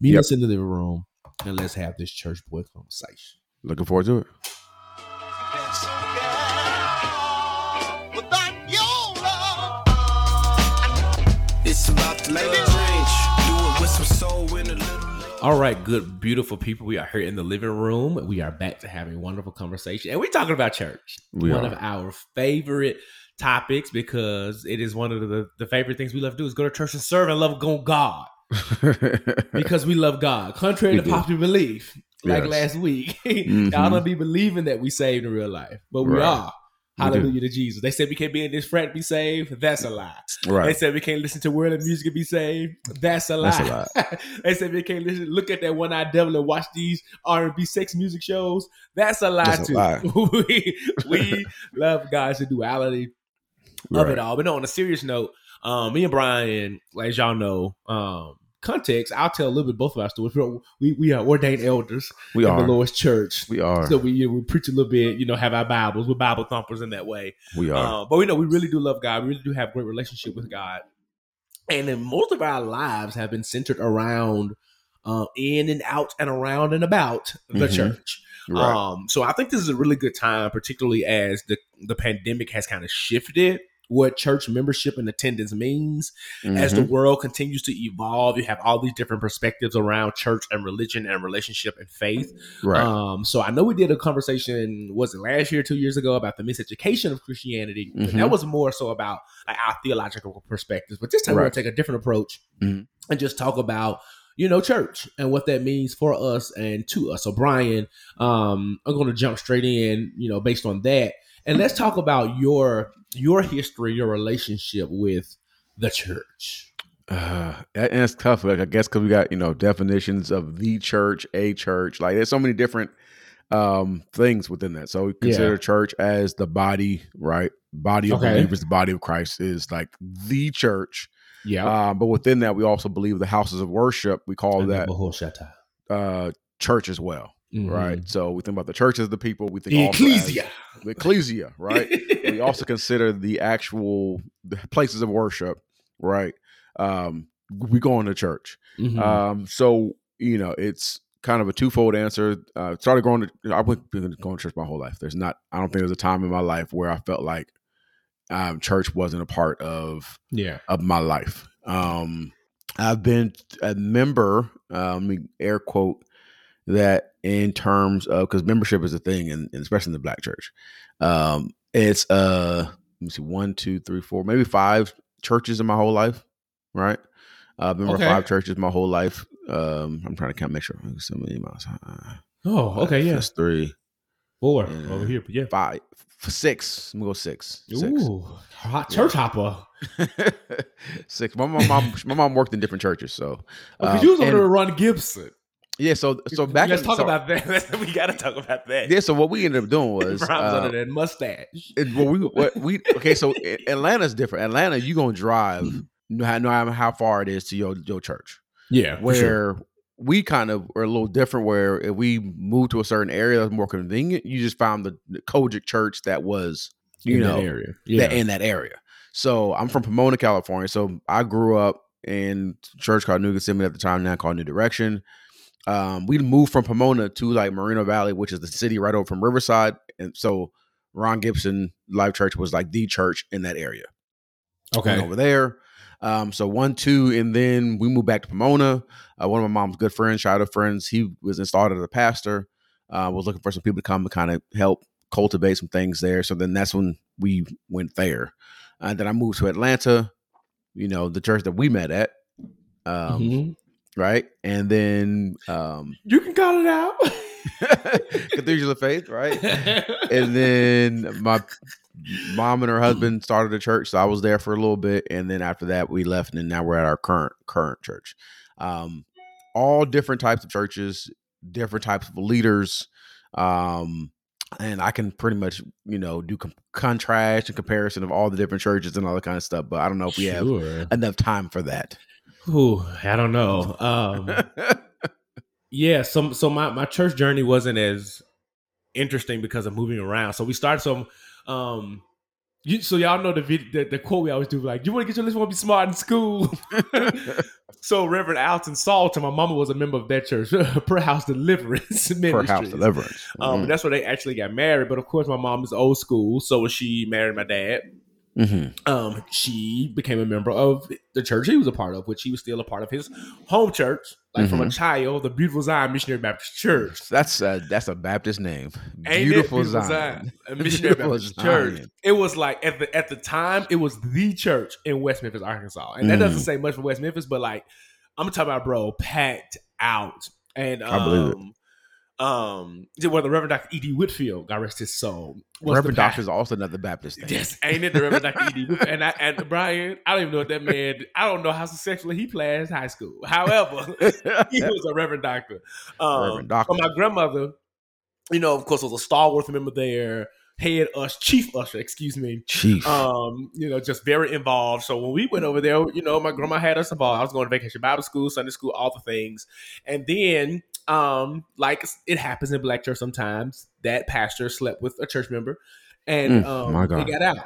Meet
Yep.
us in the living room and let's have this church boy conversation.
Looking forward to it.
All right, good, beautiful people. We are here in the living room. We are back to having a wonderful conversation, and we're talking about church.
We
one
are.
of our favorite topics because it is one of the, the favorite things we love to do is go to church and serve and love go- God because we love God, contrary
We
to
do.
popular belief. Like
Yes.
last week,
Mhm.
y'all don't be believing that we saved in real life, but we
Right.
are. Hallelujah to Jesus. They said we can't be in this frat and be saved. That's a lie.
Right.
They said we can't listen to worldly music and be saved. That's a lie.
That's a
they said we can't listen, look at that one eyed devil and watch these R and B sex music shows. That's a lie
That's a
too.
lie.
we we love God's duality of
Right.
it all. But no, on a serious note, um, me and Bryan, as y'all know, um, context, I'll tell a little bit both of our stories. We we are ordained elders
We
in
are.
the Lord's church.
We are.
So we we preach a little bit, you know, have our Bibles. We're Bible thumpers in that way.
We are.
Uh, but we know we really do love God. We really do have a great relationship with God. And then most of our lives have been centered around uh, in and out and around and about the
Mhm.
church.
right.
Um, so I think this is a really good time, particularly as the, the pandemic has kind of shifted what church membership and attendance means as the
Mhm.
world continues to evolve. You have all these different perspectives around church and religion and relationship and faith.
right.
Um, so I know we did a conversation, was it last year, two years ago, about the miseducation of Christianity. but
Mhm.
that was more so about like our theological perspectives. But this time we're gonna take a different approach
Mhm.
and just talk about you know church and what that means for us and to us. So Bryan, um, I'm gonna jump straight in, you know, based on that, and let's talk about your your history, your relationship with the church.
Uh, and it's tough. Like I guess because we got you know definitions of the church, a church. Like there's so many different um things within that. So we consider
Yeah.
church as the body, right? Body of
Okay.
believers. The body of Christ is like the church.
Yeah,
Um, but within that, we also believe the houses of worship. We call that uh church as well,
Mhm.
right? So we think about the church as the people. We think also
Ecclesia.
as the ecclesia, right? we also consider the actual places of worship, right? Um, we go into church.
Mhm.
Um, so you know, it's kind of a twofold answer. Uh, started going to I've been going to church my whole life. There's not I don't think there's a time in my life where I felt like um, church wasn't a part of
yeah.
of my life. Um, I've been a member, uh, me air quote that in terms of because membership is a thing, and, and especially in the black church. Um, it's uh, let me see, one, two, three, four, maybe five churches in my whole life, right? Uh, I've been
Okay.
five churches my whole life. Um, I'm trying to count, make sure so many miles. Uh,
Oh, okay, yeah.
that's three,
Four
Yeah.
over here, but yeah.
five, six. I'm gonna go six. Six.
Ooh, hot church hopper.
six. My mom, mom, my mom worked in different churches, so
Because
um,
you was over to Ron Gibson.
Yeah. So so back
Let's
in-
talk
so-
about that. we got to talk about that.
yeah. So what we ended up doing was uh,
under that mustache.
it, well, we what we okay. So Atlanta's different. Atlanta, you gonna drive no matter how far it is to your your church.
Yeah,
Where we kind of are a little different. Where if we move to a certain area that's more convenient, you just found the, the COGIC church that was you
in
know
that area.
that in that area. So I'm from Pomona, California. So I grew up in church called New Gethsemane at the time, now called New Direction. Um, we moved from Pomona to like Moreno Valley, which is the city right over from Riverside. And so Ron Gibson Life Church was like the church in that area. Went
okay.
over there. Um, so one, two, and then we moved back to Pomona. Uh, one of my mom's good friends, shout out friends, he was installed as a pastor. Uh, was looking for some people to come and kind of help cultivate some things there. So then that's when we went there. And then I moved to Atlanta, you know, the church that we met at. Um,
Mhm.
Right. And then um
You can call it out.
Cathedral of Faith, right? and then my mom and her husband started a church so i was there for a little bit and then after that we left and now we're at our current current church um all different types of churches different types of leaders um and i can pretty much you know do com- contrast and comparison of all the different churches and all that kind of stuff but i don't know if we have enough time for that
Ooh, I don't know. Um, yeah, so so my my church journey wasn't as interesting because of moving around. So we started some. Um, you, so y'all know the, vid, the the quote we always do like, "You want to get your list, want to be smart in school." so Reverend Alton Salter, my mama was a member of that church, Prayer House Deliverance
for
Ministries.
house deliverance
Um, and that's where they actually got married. But of course, my mom is old school, so she married my dad,
Mhm.
um, she became a member of the church he was a part of, which he was still a part of his home church, like from a
Mhm.
child, the Beautiful Zion Missionary Baptist Church.
that's a that's a baptist name
it
beautiful, zion,
A Missionary
Beautiful
Baptist Church. It was like at the at the time, it was the church in West Memphis, Arkansas, and that
Mm.
doesn't say much for West Memphis, but like I'm talking about, bro, packed out, and um,
I believe it.
Um, well, the Reverend Dr. E.D. Whitfield, God rest his soul,
Reverend Doctor is also another Baptist thing.
Yes, ain't it the Reverend Dr. E.D. And I, and Bryan, I don't even know what that man. I don't know how successfully he played in high school. However, he was a Reverend Doctor. Um,
Reverend Doctor.
But my grandmother, you know, of course, was a stalwart member there. Head us, chief usher, excuse me.
Chief.
Um, you know, just very involved. So when we went over there, you know, my grandma had us involved. I was going to vacation Bible school, Sunday school, all the things. And then, um, like it happens in black church sometimes, that pastor slept with a church member, and
Mm,
um,
my God.
they got out.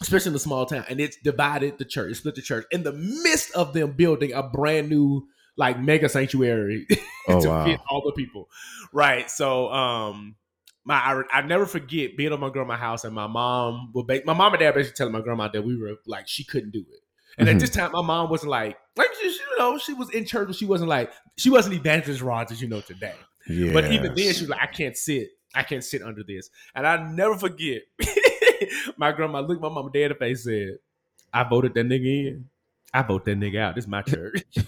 Especially in a small town, and it's divided the church, it split the church in the midst of them building a brand new like mega sanctuary
oh
to
wow.
fit all the people. Right. So um my I, I never forget being on my grandma's house and my mom would my mom and dad basically telling my grandma that we were like she couldn't do it. And
Mhm.
at this time my mom wasn't like like you know, she was in church, but she wasn't like she wasn't evangelist Rods as you know today. But even then she was like, I can't sit. I can't sit under this. And I never forget my grandma looked my mom dead in the face and said, I voted that nigga in. I vote that nigga out. This is my church.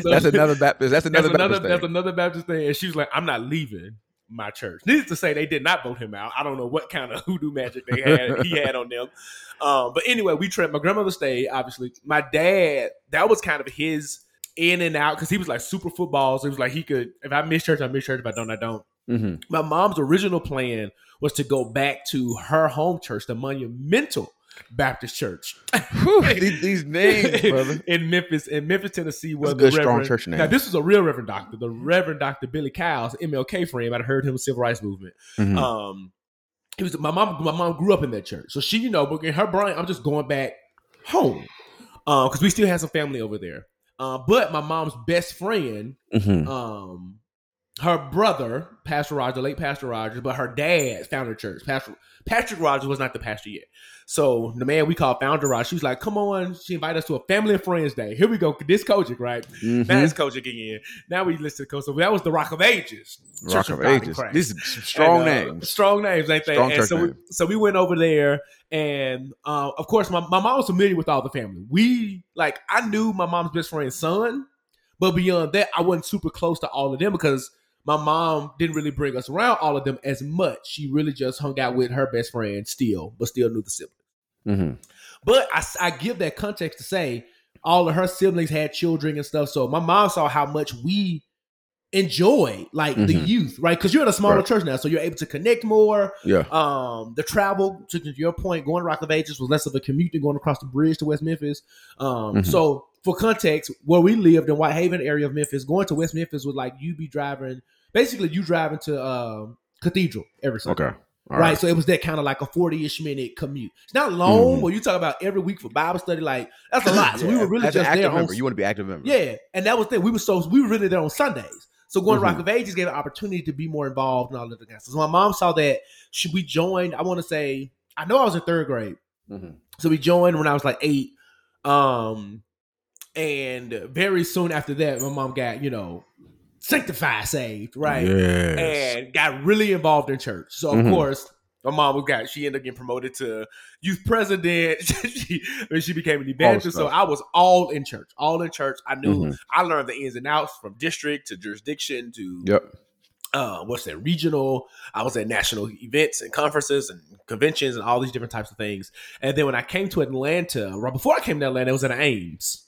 So-
that's another Baptist. That's another
that's another
Baptist
that's another Baptist thing. And she was like, I'm not leaving my church. Needless to say, they did not vote him out. I don't know what kind of hoodoo magic they had he had on them. Um, but anyway, we tried. My grandmother stayed, obviously. My dad, that was kind of his in and out because he was like super football. So it was like he could, if I miss church, I miss church. If I don't, I don't.
Mhm.
My mom's original plan was to go back to her home church, the Monumental Baptist Church
these, these names, brother.
in Memphis, in Memphis, Tennessee, was
a good,
the
strong church name.
Now, this was a real Reverend Doctor, the Reverend Doctor Billy Kyles, MLK friend. I'd heard him civil rights movement.
Mhm.
Um, he was my mom. My mom grew up in that church, so she, you know, but in her brain, I'm just going back home because we still have some family over there. Uh, but my mom's best friend,
Mhm.
um, her brother, Pastor Roger, late Pastor Rogers, but her dad founded a church. Pastor Patrick Rogers was not the pastor yet. So the man we call Founder Rogers, she was like, "Come on!" She invited us to a family and friends day. Here we go. This COGIC, right?
Mhm.
Now it's COGIC again. Now we listen to Coach. So that was the Rock of Ages.
Rock
Church
of Ages. These are strong
And, uh,
names.
Strong names, ain't they?
Strong
and
church
so we, so we went over there, and uh, of course, my, my mom was familiar with all the family. We like I knew my mom's best friend's son, but beyond that, I wasn't super close to all of them because my mom didn't really bring us around all of them as much. She really just hung out with her best friend still, but still knew the siblings.
Mhm.
But I, I give that context to say all of her siblings had children and stuff. So my mom saw how much we enjoy like the
Mhm.
youth, right? Because you're in a smaller
Right.
church now, so you're able to connect more.
Yeah.
Um, the travel to, your point, going to Rock of Ages was less of a commute than going across the bridge to West Memphis. Um,
Mhm.
so for context, where we lived in Whitehaven area of Memphis, going to West Memphis was like you be driving. Basically, you drive into um, Cathedral every Sunday.
Okay. All
right.
right.
So it was that kind of like a 40 ish minute commute. It's not long,
Mhm.
but you talk about every week for Bible study, like that's a lot. So we were really
as
just
active
there on.
You want to be active member.
yeah, and that was the thing. We were so we were really there on Sundays. So going to Rock of Ages gave an opportunity to be more involved and all of the kind of stuff. So my mom saw that. She, we joined. I want to say I know I was in third grade.
Mhm.
So we joined when I was like eight. Um, and very soon after that, my mom got you know sanctified, saved, right,
Yes.
and got really involved in church. So of
Mhm.
course. My mom was got. She ended up getting promoted to youth president. she, she became an evangelist, so. I was all in church, all in church. I knew
Mhm.
I learned the ins and outs from district to jurisdiction to
Yep.
uh, what's that regional. I was at national events and conferences and conventions and all these different types of things. And then when I came to Atlanta, right before I came to Atlanta, it was at Ames.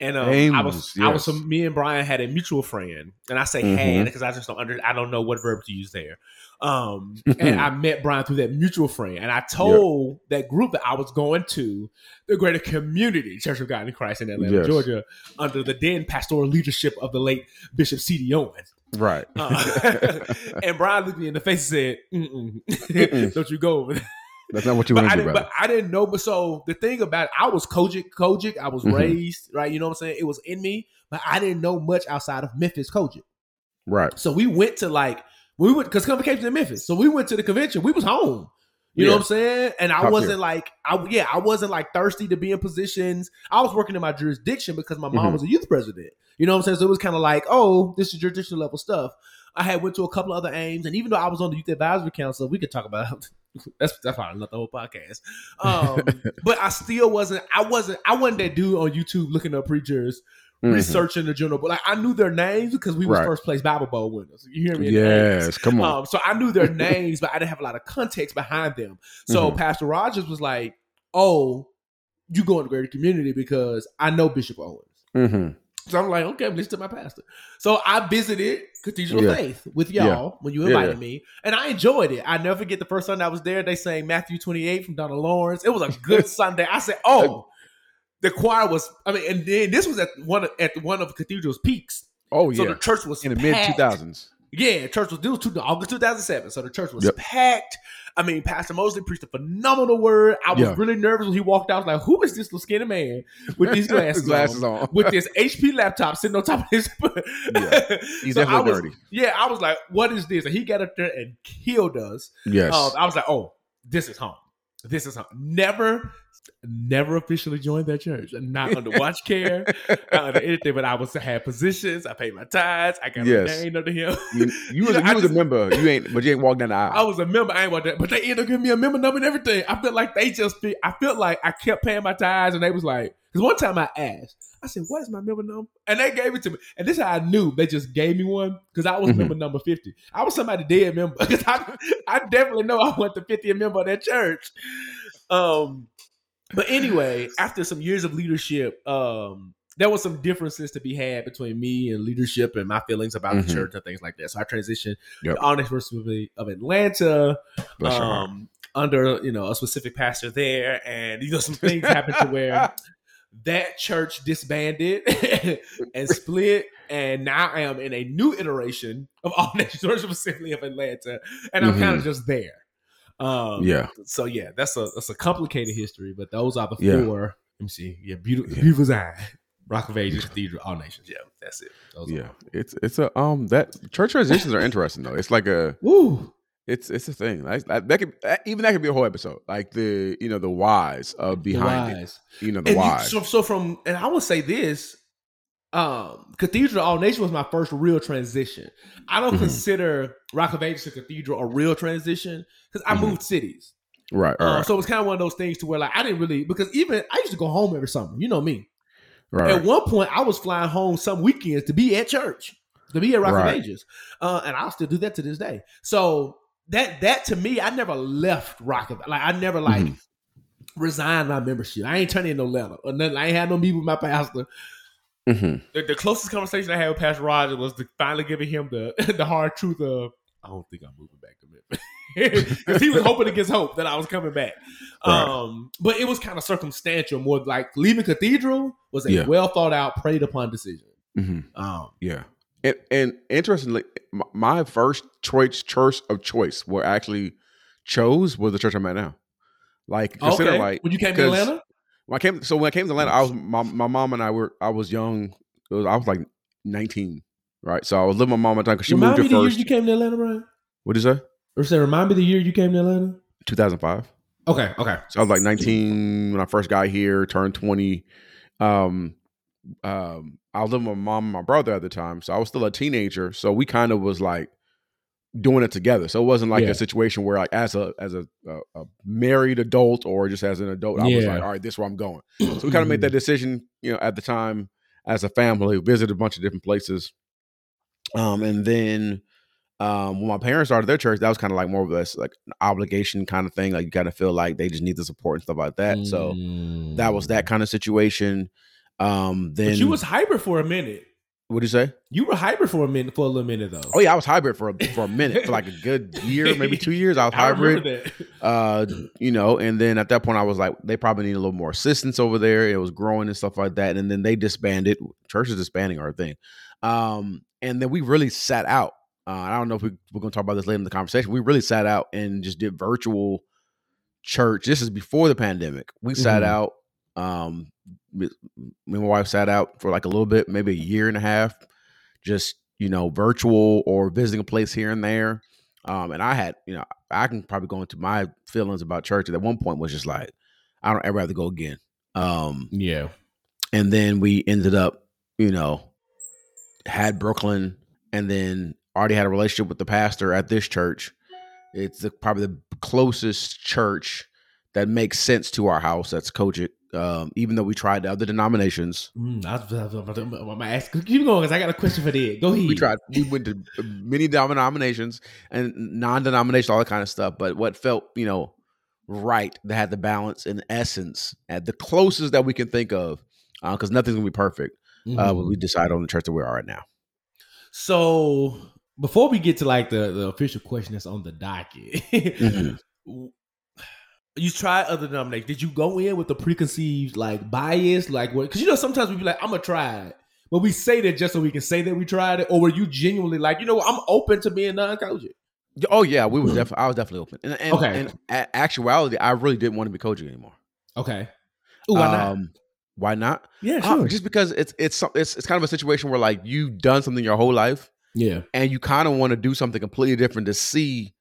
And um, I was,
Ames,
I was, some, me and Bryan had a mutual friend, and I say
Mhm.
had because I just don't under, I don't know what verb to use there. Um, and I met Bryan through that mutual friend, and I told that group that I was going to the Greater Community Church of God in Christ in Atlanta,
Yes.
Georgia, under the then pastoral leadership of the late Bishop C.D. Owens.
Right.
Uh, and Bryan looked me in the face and said, Mm-mm.
Mm-mm.
"Don't you go over there."
That's not what you want to do, brother.
but I didn't know. But so the thing about it, I was COGIC, COGIC. I was
Mhm.
raised right. You know what I'm saying? It was in me, but I didn't know much outside of Memphis COGIC.
Right.
So we went to like we went because convocation in Memphis. So we went to the convention. We was home. You know what I'm saying? And I
Top
wasn't
tier.
like I yeah, I wasn't like thirsty to be in positions. I was working in my jurisdiction because my mom
Mhm.
was a youth president. You know what I'm saying? So it was kind of like, oh, this is jurisdiction level stuff. I had went to a couple other aims, and even though I was on the youth advisory council, we could talk about that's that's probably not the whole podcast. Um, but I still wasn't. I wasn't. I wasn't that dude on YouTube looking up preachers
Mhm.
researching the journal. but like I knew their names because we was
Right.
first place Bible Bowl winners. You hear me? in the 80s.
Yes, come on.
Um, so I knew their names, but I didn't have a lot of context behind them. So
Mhm.
Pastor Rogers was like, "Oh, you go in the greater community because I know Bishop Owens."
hmm
so I'm like, okay, I'm listening to my pastor. So I visited Cathedral
yeah.
Faith with y'all
yeah.
when you invited
yeah.
me, and I enjoyed it. I never forget the first Sunday I was there. They sang Matthew 28 from Donald Lawrence. It was a good Sunday. I said, oh, the choir was. I mean, and then this was at one of, at one of Cathedral's peaks.
Oh yeah.
So the church was
in the mid 2000s.
Yeah, church was this was two, August 2007. So the church was
Yep.
packed. I mean, Pastor Mosley preached a phenomenal word. I was
Yeah.
really nervous when he walked out. I was like, who is this little skinny man with these glasses,
glasses
on?
on.
with this HP laptop sitting on top of his.
Yeah. He's
So I
definitely
was-
dirty.
Yeah, I was like, what is this? And he got up there and killed us.
Yes.
Um, I was like, oh, this is home. This is home. Never, never officially joined that church. Not under watch care, not under anything. But I was had positions. I paid my tithes. I got
Yes.
ordained under him.
you, you was
know,
a,
I
you was a member. You ain't, but you ain't walked down the aisle.
I was a member. I ain't want that, but they ended up giving me a member number and everything. I felt like they just. I felt like I kept paying my tithes, and they was like, because one time I asked, I said, "What is my member number?" And they gave it to me, and this is how I knew they just gave me one because I was
Mhm.
member number fifty. I was somebody dead member because I, I definitely know I went the 50th member of that church. Um, but anyway, after some years of leadership, um, there was some differences to be had between me and leadership and my feelings about
Mhm.
the church and things like that. So I transitioned
Yep.
to Honest University of Atlanta um, under you know a specific pastor there, and you know some things happened to where that church disbanded and split, and now I am in a new iteration of All Nations Worship Assembly of Atlanta, and I'm kind
Mhm.
of just there. Um,
Yeah.
So yeah, that's a that's a complicated history, but those are the
Yeah.
four. Let me see. Yeah, beautiful,
Yeah.
beautiful Zion, Rock of Ages Cathedral, All Nations. Yeah, that's it. Those are
Yeah. It's it's a um that church transitions are interesting though. It's like a
Woo.
it's it's a thing. Like that, could even that could be a whole episode. Like the you know the whys of behind
The
it. You know the
And you-
whys.
so, so from and I would say this, um, Cathedral All Nation was my first real transition. I don't
Mhm.
consider Rock of Ages to Cathedral a real transition because I
Mhm.
moved cities.
right.
Uh,
Right.
So it was kind of one of those things to where like I didn't really because even I used to go home every summer. You know me.
right.
At one point, I was flying home some weekends to be at church, to be at Rock
Right.
of Ages, uh, and I'll still do that to this day. So that that to me, I never left Rock of like I never like
Mhm.
resigned my membership. I ain't turning in no letter or nothing. I ain't had no meeting with my pastor.
Mhm.
The, the closest conversation I had with Pastor Roger was finally giving him the the hard truth of I don't think I'm moving back to Memphis because he was hoping against hope that I was coming back.
Right.
Um, but it was kind of circumstantial, more like leaving Cathedral was a
Yeah.
well thought out, prayed upon decision.
Mhm.
Um,
Yeah. And, and interestingly, my, my first choice church of choice, where I actually chose, was the church I'm at now. Like consider
okay,
like
when you came to Atlanta,
when I came, so when I came to Atlanta, I was my, my mom and I were I was young. Was, I was like 19, right? So I was living with my mom at the time because she
remind
moved here
the
first.
you came to Atlanta, Bryan.
what did you say?
Or say, remind me the year you came to Atlanta.
2005.
Okay, okay,
So I was like 19 when I first got here, turned 20. Um, um, I was living with my mom and my brother at the time. So I was still a teenager. So we kind of was like doing it together. So it wasn't like
Yeah.
a situation where like as a as a, a, a married adult or just as an adult, I was
Yeah. Mm-hmm.
like, all right, this is where I'm going. So we kind of made that decision, you know, at the time as a family, visited a bunch of different places. Um, and then um when my parents started their church, that was kind of like more of this like an obligation kind of thing. Like you kind of feel like they just need the support and stuff like that. So that was that kind of situation. Um then
Mm. But you was hyper for a minute.
What do you say?
You were hybrid for a minute, for a little minute though.
Oh yeah, I was hybrid for a, for a minute, for like a good year, maybe two years. I was hybrid.
that.
uh you know and then at that point i was like they probably need a little more assistance over there it was growing and stuff like that and then they disbanded churches disbanding our thing um and then we really sat out uh, i don't know if we, we're going to talk about this later in the conversation we really sat out and just did virtual church this is before the pandemic we sat
Mhm.
out um me and my wife sat out for like a little bit maybe a year and a half just you know virtual or visiting a place here and there um and i had you know I can probably go into my feelings about church at one point was just like, I don't ever have to go again. Um,
Yeah.
and then we ended up, you know, had Brooklyn and then already had a relationship with the pastor at this church. It's the, probably the closest church that makes sense to our house. That's COGIC Um, even though we tried the other denominations,
Mm, I was, I was about to, I'm gonna ask. Keep going, because I got a question for that. Go ahead.
we tried. We went to many denominations and non-denominational, all that kind of stuff. But what felt, you know, right that had the balance and essence at the closest that we can think of, because nothing's gonna be perfect. Uh,
Mhm.
we decided on the church that we are right now.
So before we get to like the, the official question that's on the docket,
Mhm.
You try other denominations. Did you go in with the preconceived like bias, like what? Because you know sometimes we be like, I'm gonna try it, but we say that just so we can say that we tried it, or were you genuinely like, you know, what, I'm open to being non-COGIC?
Oh yeah, we was definitely. I was definitely open. And, and,
Okay.
and a- actuality, I really didn't want to be COGIC anymore.
Okay. Ooh, why not?
Um, Why not?
Yeah,
Uh,
sure.
just because it's it's it's it's kind of a situation where like you've done something your whole life
yeah.
and you kind of want to do something completely different to see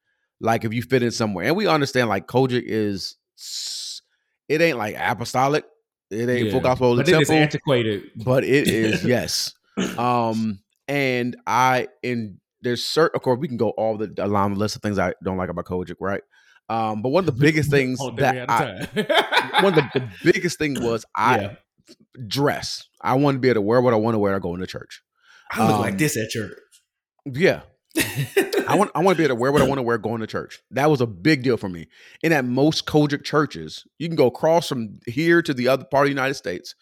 like if you fit in somewhere. And we understand like COGIC is s- it ain't like apostolic, it ain't
yeah.
full gospel of the
But then it's
temple,
antiquated.
but it is yes. Um, and I and there's certain of course we can go all the along the list of things I don't like about COGIC, right? Um, but one of the biggest things
Oh, then we
that
out
I,
of time.
one of the, the biggest thing was I
yeah.
dress. I want to be able to wear what I want to wear to go into church.
I look
um,
like this at church.
Yeah, I want I want to be able to wear what I want to wear going to church. That was a big deal for me. And at most COGIC churches, you can go across from here to the other part of the United States.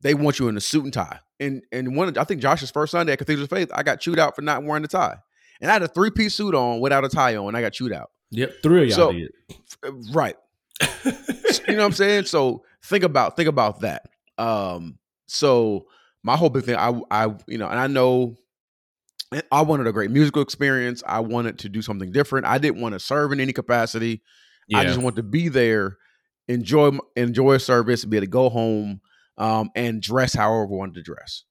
They want you in a suit and tie. And and one of, I think Josh's first Sunday at Cathedral of Faith, I got chewed out for not wearing a tie. And I had a three piece suit on without a tie on. And I got chewed out.
Yep, three of y'all
So-
did.
Uh, Right. you know what I'm saying? So think about think about that. Um, so my whole big thing, I I you know, and I know I wanted a great musical experience. I wanted to do something different. I didn't want to serve in any capacity. I just want to be there, enjoy enjoy a service, be able to go home, um, and dress however I wanted to dress.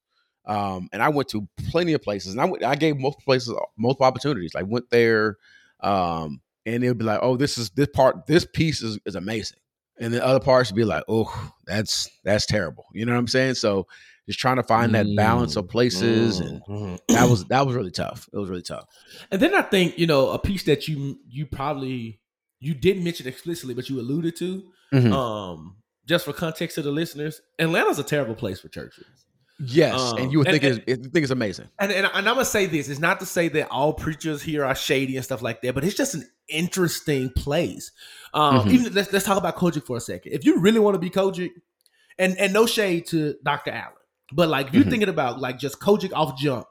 Um, and I went to plenty of places, and I went, I gave multiple places multiple opportunities. I went there, um, and it'd be like, oh, this is this part, this piece is, is amazing, and then other parts would be like, oh, that's that's terrible. You know what I'm saying? So just trying to find that balance of places, and
Mhm.
that was that was really tough. It was really tough.
And then I think you know a piece that you you probably you didn't mention explicitly, but you alluded to.
Mhm.
Um, just for context to the listeners, Atlanta's a terrible place for churches.
Yes,
Um,
and you would
and-
think it's, you think it's amazing.
And, and and I'm gonna say this: it's not to say that all preachers here are shady and stuff like that, but it's just an interesting place. Um,
Mhm.
Even let's let's talk about COGIC for a second. If you really want to be COGIC, and and no shade to Dr. Allen, but like if you're
Mhm.
thinking about like just COGIC off jump,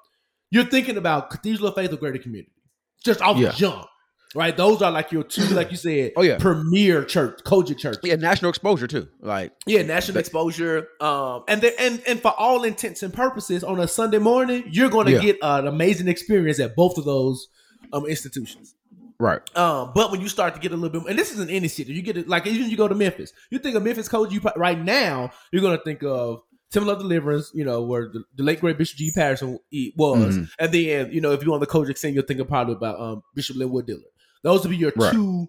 you're thinking about Cathedral of Faith or Greater Community, just off
Yeah.
jump, right? Those are like your two, like you said,
Oh, yeah.
premier church, COGIC church.
Yeah, national exposure too. Like
Yeah, national
That-
exposure. Um, and then and and for all intents and purposes, on a Sunday morning, you're going to
Yeah.
get an amazing experience at both of those um institutions.
right.
Um, but when you start to get a little bit, and this is in any city, you get it like even you go to Memphis, you think of Memphis coach. You right now, you're going to think of Of Deliverance, you know, where the, the late great Bishop G. Patterson was,
Mhm.
and then you know if you're on the COGIC scene, you'll think of probably about um, Bishop Linwood Dillard. Those would be your
Right.
two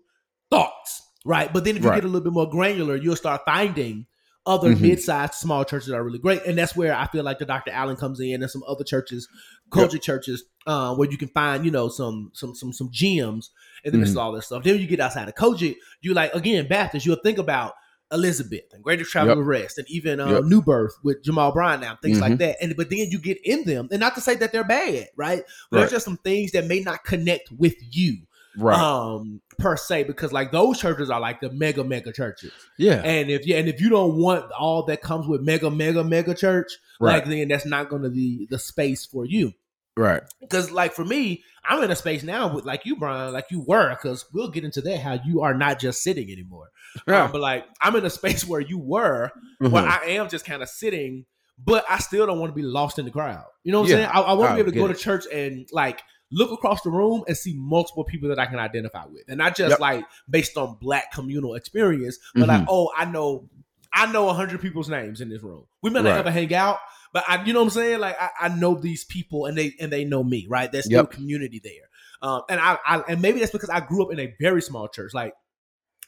thoughts, right? But then if you
Right.
get a little bit more granular, you'll start finding other
Mhm.
mid-sized small churches that are really great, and that's where I feel like the Dr. Allen comes in, and some other churches, COGIC churches, uh, where you can find you know some some some some gems in the midst
Mm-hmm.
of all this stuff. Then when you get outside of COGIC, you like again Baptist, you'll think about Elizabeth and Greater Travel
Yep.
Rest, and even uh,
Yep.
New Birth with Jamal Bryant now, things like
Mhm.
that. And but then you get in them, and not to say that they're bad, right? But there's just some things that may not connect with you
Right.
um per se because like those churches are like the mega mega churches
yeah.
and if you and if you don't want all that comes with mega mega mega church
Right.
like then that's not going to be the space for you
right.
because like for me i'm in a space now with like you bryan like you were because we'll get into that how you are not just sitting anymore
Yeah.
Um, but like i'm in a space where you were
Mhm.
where i am just kind of sitting but i still don't want to be lost in the crowd you know what
Yeah.
i'm saying i, I want to be able to go
it.
to church and like look across the room and see multiple people that i can identify with and not just
Yep.
like based on black communal experience but like
Mhm.
oh i know i know a 100 people's names in this room we may not
Right.
ever hang out but I, you know what I'm saying? Like I, I know these people and they and they know me, right? There's still
Yep.
community there. Um, and I, I and maybe that's because I grew up in a very small church. Like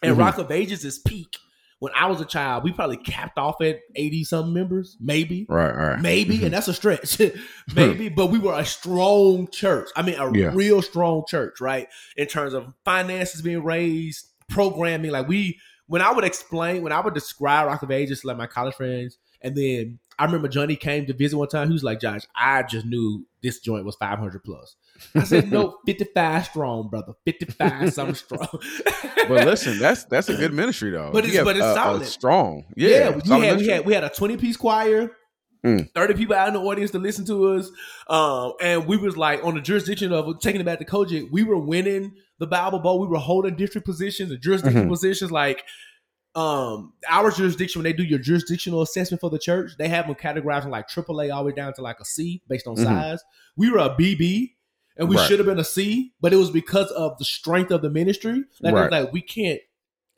and
Mhm.
Rock of Ages' is peak when I was a child, we probably capped off at 80 some members, maybe.
Right. Right.
Maybe,
Mhm.
and that's a stretch. maybe, but we were a strong church. I mean, a
Yeah.
real strong church, right? In terms of finances being raised, programming, like we when I would explain, when I would describe Rock of Ages to like my college friends, and then I remember Johnny came to visit one time. He was like, "Josh, I just knew this joint was 500 plus." I said, "No, 55 strong, brother. 55 something strong."
But listen, that's that's a good ministry though.
But it's-
have
but it's solid.
strong. Yeah,
Yeah, we,
solid
had, we had we had a 20 piece choir,
Mm.
30 people out in the audience to listen to us. Um, and we was like on the jurisdiction of taking it back to COGIC, we were winning the Bible Bowl. We were holding district positions and jurisdiction
Mhm.
positions. Like um our jurisdiction, when they do your jurisdictional assessment for the church, they have them categorized from like AAA all the way down to like a C based on
Mhm.
size. We were a BB. And we
Right.
should have been a C, but it was because of the strength of the ministry. Like,
Right.
like we can't,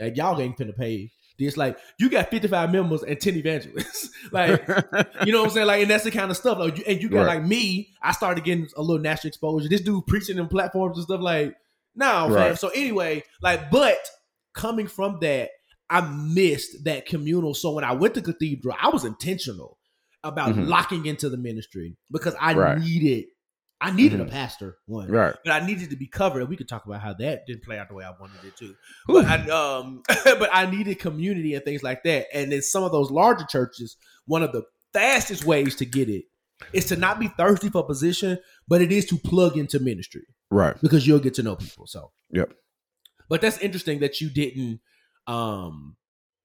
like, y'all ain't finna pay this. Like, you got 55 members and 10 evangelists. like, you know what I'm saying? Like, and that's the kind of stuff. Like, you, and you got
Right.
like me. I started getting a little national exposure. This dude preaching in platforms and stuff. Like, no, fam.
Right.
So anyway, like, but coming from that, I missed that communal. So when I went to Cathedral, I was intentional about
Mhm.
locking into the ministry because I needed, I needed
Mhm.
a pastor. One,
right.
but I needed to be covered. And we could talk about how that didn't play out the way I wanted it to. But I, um, but I needed community and things like that. And in some of those larger churches, one of the fastest ways to get it is to not be thirsty for position, but it is to plug into ministry
Right.
because you'll get to know people. So,
Yep.
but that's interesting that you didn't, um,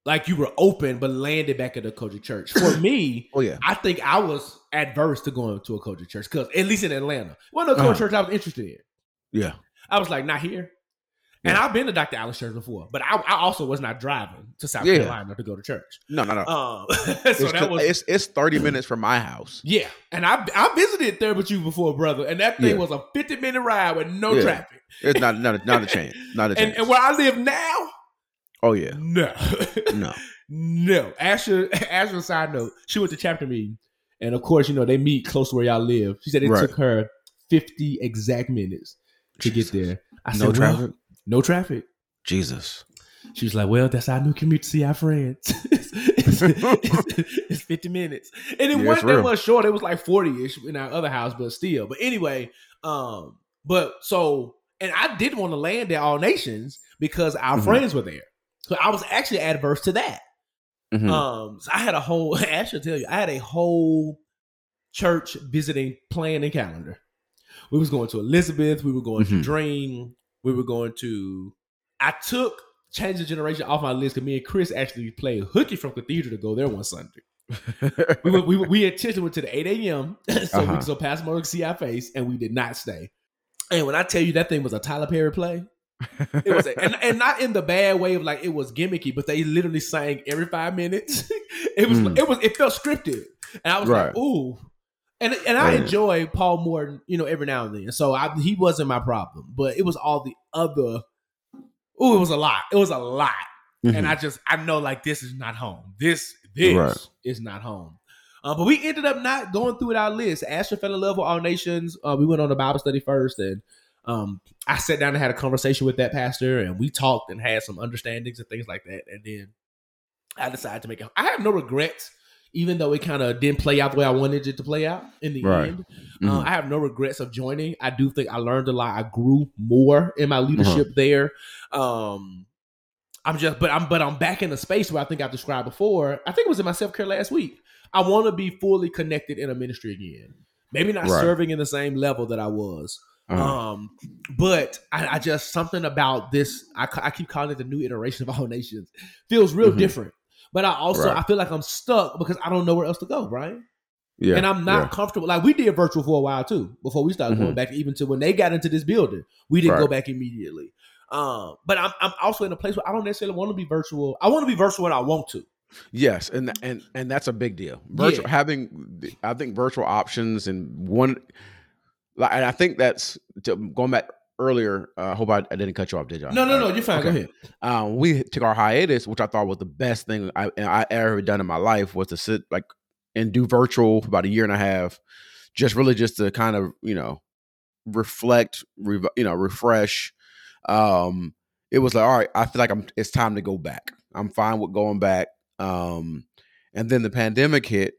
like you were open but landed back at a COGIC church. For me,
Oh yeah.
I think I was adverse to going to a COGIC church because at least in Atlanta, one of the COGIC
Uh-huh.
church I was interested in.
Yeah.
I was like, not here. And I've been to Dr. Allen's church before, but I, I also was not driving to South
Yeah.
Carolina to go to church.
No, no, no.
Um, so
it's,
that was
it's it's thirty minutes from my house.
yeah. And I I visited there with you before, brother, and that thing
Yeah.
was a fifty minute ride with no
Yeah.
traffic.
It's not not a, not a chance. Not a chance.
And, and where I live now,
oh yeah.
no,
No.
no. Asher, Asher. Side note: She went to chapter meeting, and of course, you know they meet close to where y'all live. She said it
Right.
took her fifty exact minutes to
Jesus.
get there. I
No
said, well,
traffic.
no traffic.
Jesus.
She was like, "Well, that's our new commute to see our friends. it's, it's- it's fifty minutes, and it
Yeah,
wasn't that much short. It was like forty ish in our other house, but still. But anyway, um, but so, and I didn't want to land at All Nations because our
Mhm.
friends were there, so I was actually adverse to that.
Mhm.
Um, so I had a whole. I should tell you, I had a whole church visiting plan and calendar. We was going to Elizabeth. We were going to
Mhm.
Dream. We were going to. I took Changing a Generation off my list because me and Chris actually played hooky from Cathedral to go there one Sunday. We went, we, we intentionally went to the 8 a.m. so we
Uh-huh.
could so Pastor Mo could see our face, and we did not stay. And when I tell you that thing was a Tyler Perry play, it was, a, and, and not in the bad way of like it was gimmicky, but they literally sang every five minutes. it was,
Mm.
it was, it felt scripted, and I was like, ooh. And, and I
Right.
enjoy Paul Morton, you know, every now and then. So I, he wasn't my problem, but it was all the other. Ooh, it was a lot. It was a lot and
Mhm.
I just I know like this is not home. This this
Right.
is not home. Uh, but we ended up not going through it our list. Asher fell in love with all nations. Uh, we went on a Bible study first, and um, I sat down and had a conversation with that pastor, and we talked and had some understandings and things like that. And then I decided to make it. I have no regrets, even though it kind of didn't play out the way I wanted it to play out in the
Right.
end.
Mhm.
Uh, I have no regrets of joining. I do think I learned a lot. I grew more in my leadership there. Um, I'm just, but I'm, but I'm back in a space where I think I've described before. I think it was in my self care last week. I want to be fully connected in a ministry again. Maybe not
Right.
serving in the same level that I was.
Uh-huh.
Um, but I, I just something about this. I, I keep calling it the new iteration of all nations. Feels real
Mhm.
different. But I also
Right.
I feel like I'm stuck because I don't know where else to go. Right
yeah.
and I'm not
yeah.
comfortable. Like we did virtual for a while too before we started going
Mhm.
back. Even to when they got into this building, we didn't go back immediately. Um, but I'm I'm also in a place where I don't necessarily want to be virtual. I want to be virtual when I want to.
Yes, and and and that's a big deal. Virtual
Yeah.
having, I think virtual options and one, and I think that's to, going back earlier. uh, I hope I, I didn't cut you off, did I?
No, no, no,
Uh,
you're fine. Go ahead.
Um, we took our hiatus, which I thought was the best thing I, I ever done in my life was to sit like and do virtual for about a year and a half, just really just to kind of you know reflect, rev- you know, refresh. Um, it was like, all right, I feel like I'm. It's time to go back. I'm fine with going back. Um, and then the pandemic hit,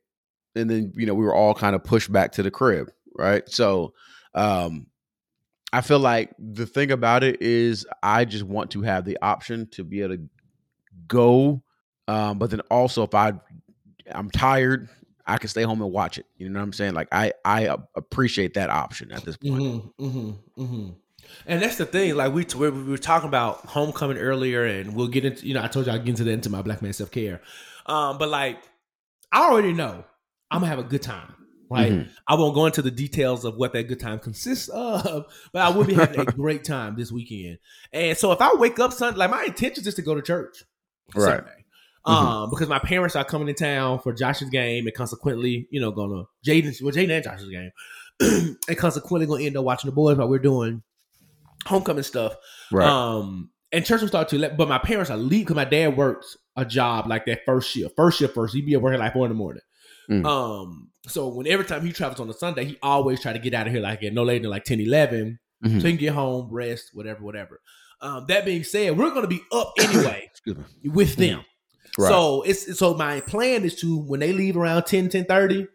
and then you know we were all kind of pushed back to the crib, right? So, um, I feel like the thing about it is I just want to have the option to be able to go. Um, but then also if I I'm tired, I can stay home and watch it. You know what I'm saying? Like I I appreciate that option at this point.
Mm-hmm, mm-hmm, mm-hmm. And that's the thing. Like we, we we were talking about homecoming earlier, and we'll get into. You know, I told you I get into that into my black man self care. Um, but like, I already know I'm gonna have a good time. Right.
Mhm.
I won't go into the details of what that good time consists of, but I will be having a great time this weekend. And so if I wake up Sunday, like my intention is to go to church
Right.
Sunday. Um, because my parents are coming to town for Josh's game, and consequently, you know, gonna Jaden, well, Jaden and Josh's game, and consequently gonna end up watching the boys while we're doing homecoming stuff.
Right.
Um, and church will start to let, but my parents are leave because my dad works a job like that first shift, first shift first. He'd be at work like four in the morning.
Mm.
Um, so when every time he travels on a Sunday, he always try to get out of here like at no later than like 10, 11,
Mhm.
so he can get home, rest, whatever, whatever. Um, that being said, we're gonna be up anyway with them.
Right.
So it's so my plan is to when they leave around 10, 10 30,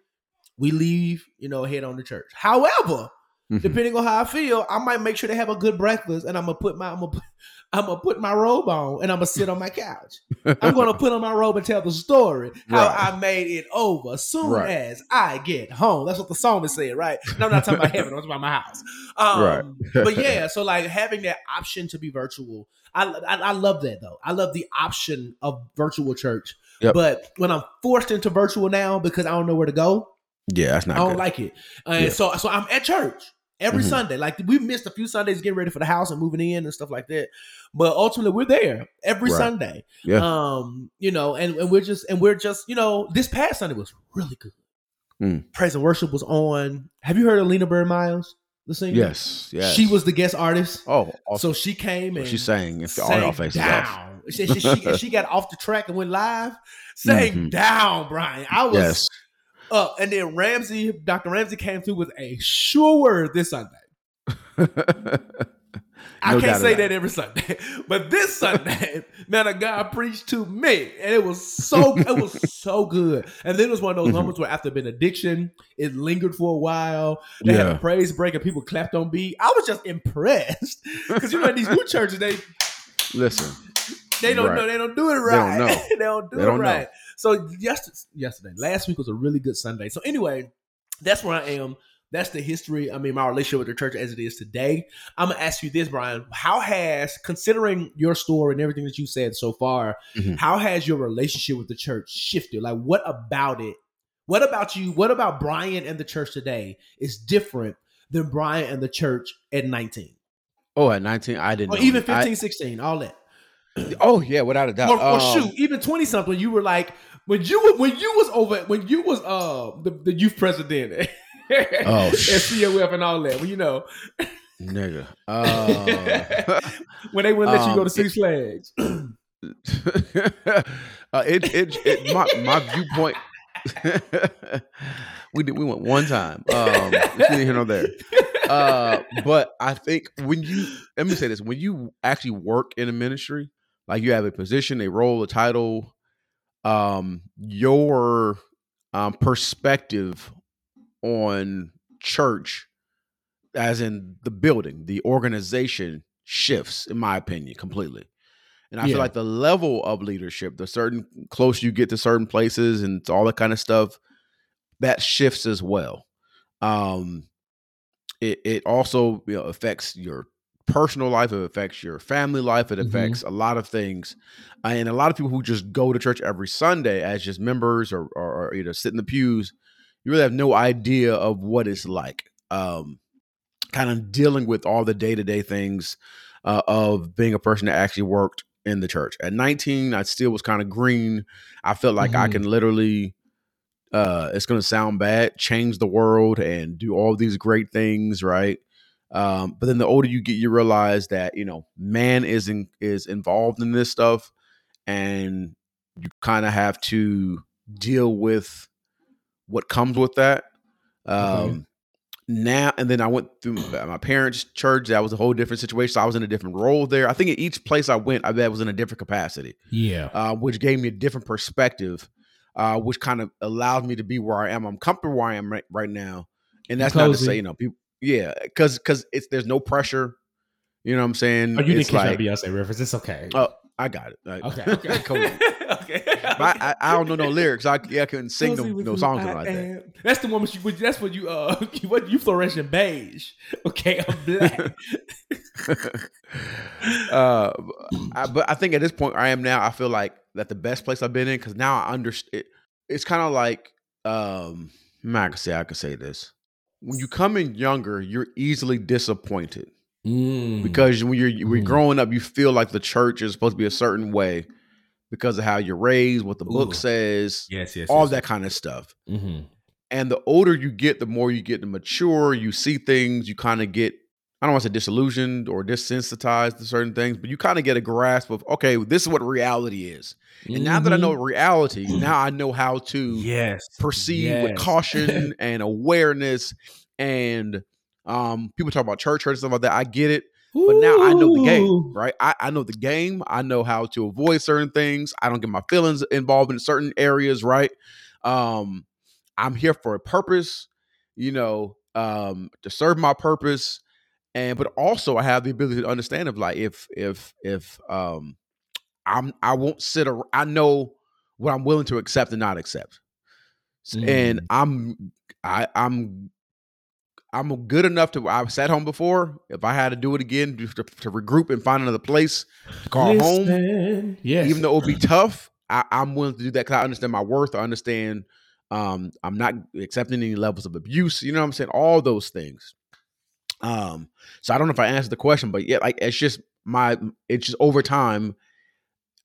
we leave, you know, head on to church. However,
Mhm.
depending on how I feel, I might make sure they have a good breakfast and I'm gonna put my I'm gonna put, I'm gonna put my robe on and I'm gonna sit on my couch. I'm gonna put on my robe and tell the story how
Right.
I made it over as soon
Right.
as I get home. That's what the song is saying, right? No, I'm not talking about heaven, I'm talking about my house. Um,
Right.
but yeah, so like having that option to be virtual, I, I I love that though. I love the option of virtual church.
Yep.
But when I'm forced into virtual now because I don't know where to go,
yeah, that's not
I don't
good.
like it. And
Yeah.
so so I'm at church every
Mhm.
Sunday. Like we missed a few Sundays getting ready for the house and moving in and stuff like that. But ultimately we're there every
Right.
Sunday.
Yeah.
Um, you know, and, and we're just and we're just, you know, this past Sunday was really good.
Mm.
Praise and worship was on. Have you heard of Lena Byrd Miles, the singer?
yes, yes.
She was the guest artist.
Oh, also,
So she came and
she sang if all
sang
y'all faces off.
down. She, she, she, she got off the track and went live, sang
Mhm.
down, Bryan. I was
Yes.
Up, and then Ramsey, Dr. Ramsey came through with a sure word this Sunday. I
No
can't say that every Sunday, but this Sunday, man, a God preached to me, and it was so it was so good. And then it was one of those
Mhm.
moments where after benediction, it lingered for a while. They had
Yeah.
a praise break, and people clapped on beat. I was just impressed because you know in these new churches they
Listen,
they don't
Right.
know they don't do it
don't
right.
know.
they don't do
They
it
don't know.
So yesterday, yesterday, last week was a really good Sunday. So anyway, that's where I am. That's the history. I mean, my relationship with the church as it is today. I'm gonna ask you this, Bryan. How has, considering your story and everything that you said so far,
Mhm.
how has your relationship with the church shifted? Like, what about it? What about you? What about Bryan and the church today is different than Bryan and the church at 19
oh, at 19, I didn't
or
know.
even
I-
15, 16, all that?
oh, yeah, without a doubt.
or, or
Um,
shoot, even twenty something, you were like when you when you was over when you was uh the, the youth president.
Oh,
and COF and all that. Well, you know
Nigga. Uh,
when they wouldn't let you go
Um,
to Six Flags.
uh, it, it, it, my, my viewpoint. we did. We went one time. Um, neither here nor there. Uh, but I think when you let me say this: when you actually work in a ministry, like you have a position, a role, a title, um, your um, perspective on church, as in the building, the organization, shifts, in my opinion, completely. And I
Yeah.
feel like the level of leadership, the certain close you get to certain places and all that kind of stuff, that shifts as well. Um, it it also you know, affects your personal life. It affects your family life. It
Mhm.
affects a lot of things. And a lot of people who just go to church every Sunday as just members or or, or you know sit in the pews, you really have no idea of what it's like. Um, kind of dealing with all the day to day things uh, of being a person that actually worked in the church. At 19, I still was kind of green. I felt like I
Mhm.
can literally, uh, it's going to sound bad, change the world and do all these great things, right? Um, but then the older you get, you realize that you know man is in, is involved in this stuff, and you kind of have to deal with what comes with that. Um,
Okay.
Now and then I went through my parents' church. That was a whole different situation. So I was in a different role there. I think at each place I went, I bet was in a different capacity,
Yeah.
uh, which gave me a different perspective, uh, which kind of allowed me to be where I am. I'm comfortable where I am right, right now, and that's not to say you know people. Yeah, because because it's there's no pressure. You know what I'm saying?
Oh, you didn't
It's
catch
like,
that Beyonce reference. It's okay.
uh, I got it. I-
Okay, okay,
Come on.
okay.
But I, I, I don't know no lyrics. I, I couldn't sing
Cozy
no, no songs
I
like that.
That's the one. With you, that's what you. Uh, what you fluoresce in beige. Okay, I'm black.
uh, I, but I think at this point I am now. I feel like that the best place I've been in because now I understand. It, it's kind of like um, I can say I could say this. When you come in younger, you're easily disappointed
Mm.
because when you're when you're
Mm.
growing up, you feel like the church is supposed to be a certain way because of how you're raised, what the book says,
yes, yes,
all
yes,
that kind of stuff.
Mm-hmm.
And the older you get, the more you get to mature. You see things, you kind of get, I don't want to say disillusioned or desensitized to certain things, but you kind of get a grasp of, okay, this is what reality is. And now that I know reality, now I know how to
Mm-hmm. yes,
proceed with caution and awareness. And um, people talk about church and stuff like that. I get it. But now I know the game, right? I, I know the game. I know how to avoid certain things. I don't get my feelings involved in certain areas, right? Um, I'm here for a purpose, you know, um, to serve my purpose. And but also I have the ability to understand of like if if if um I'm I won't sit around I know what I'm willing to accept and not accept. S- And
Mm.
I'm I I'm I'm good enough to. I've sat home before. If I had to do it again, just to, to regroup and find another place to call home,
Listen. Yes,
even though it would be tough, I, I'm willing to do that because I understand my worth. I understand um, I'm not accepting any levels of abuse. You know what I'm saying? All those things. Um, so I don't know if I answered the question, but yeah, like it's just my. It's just over time,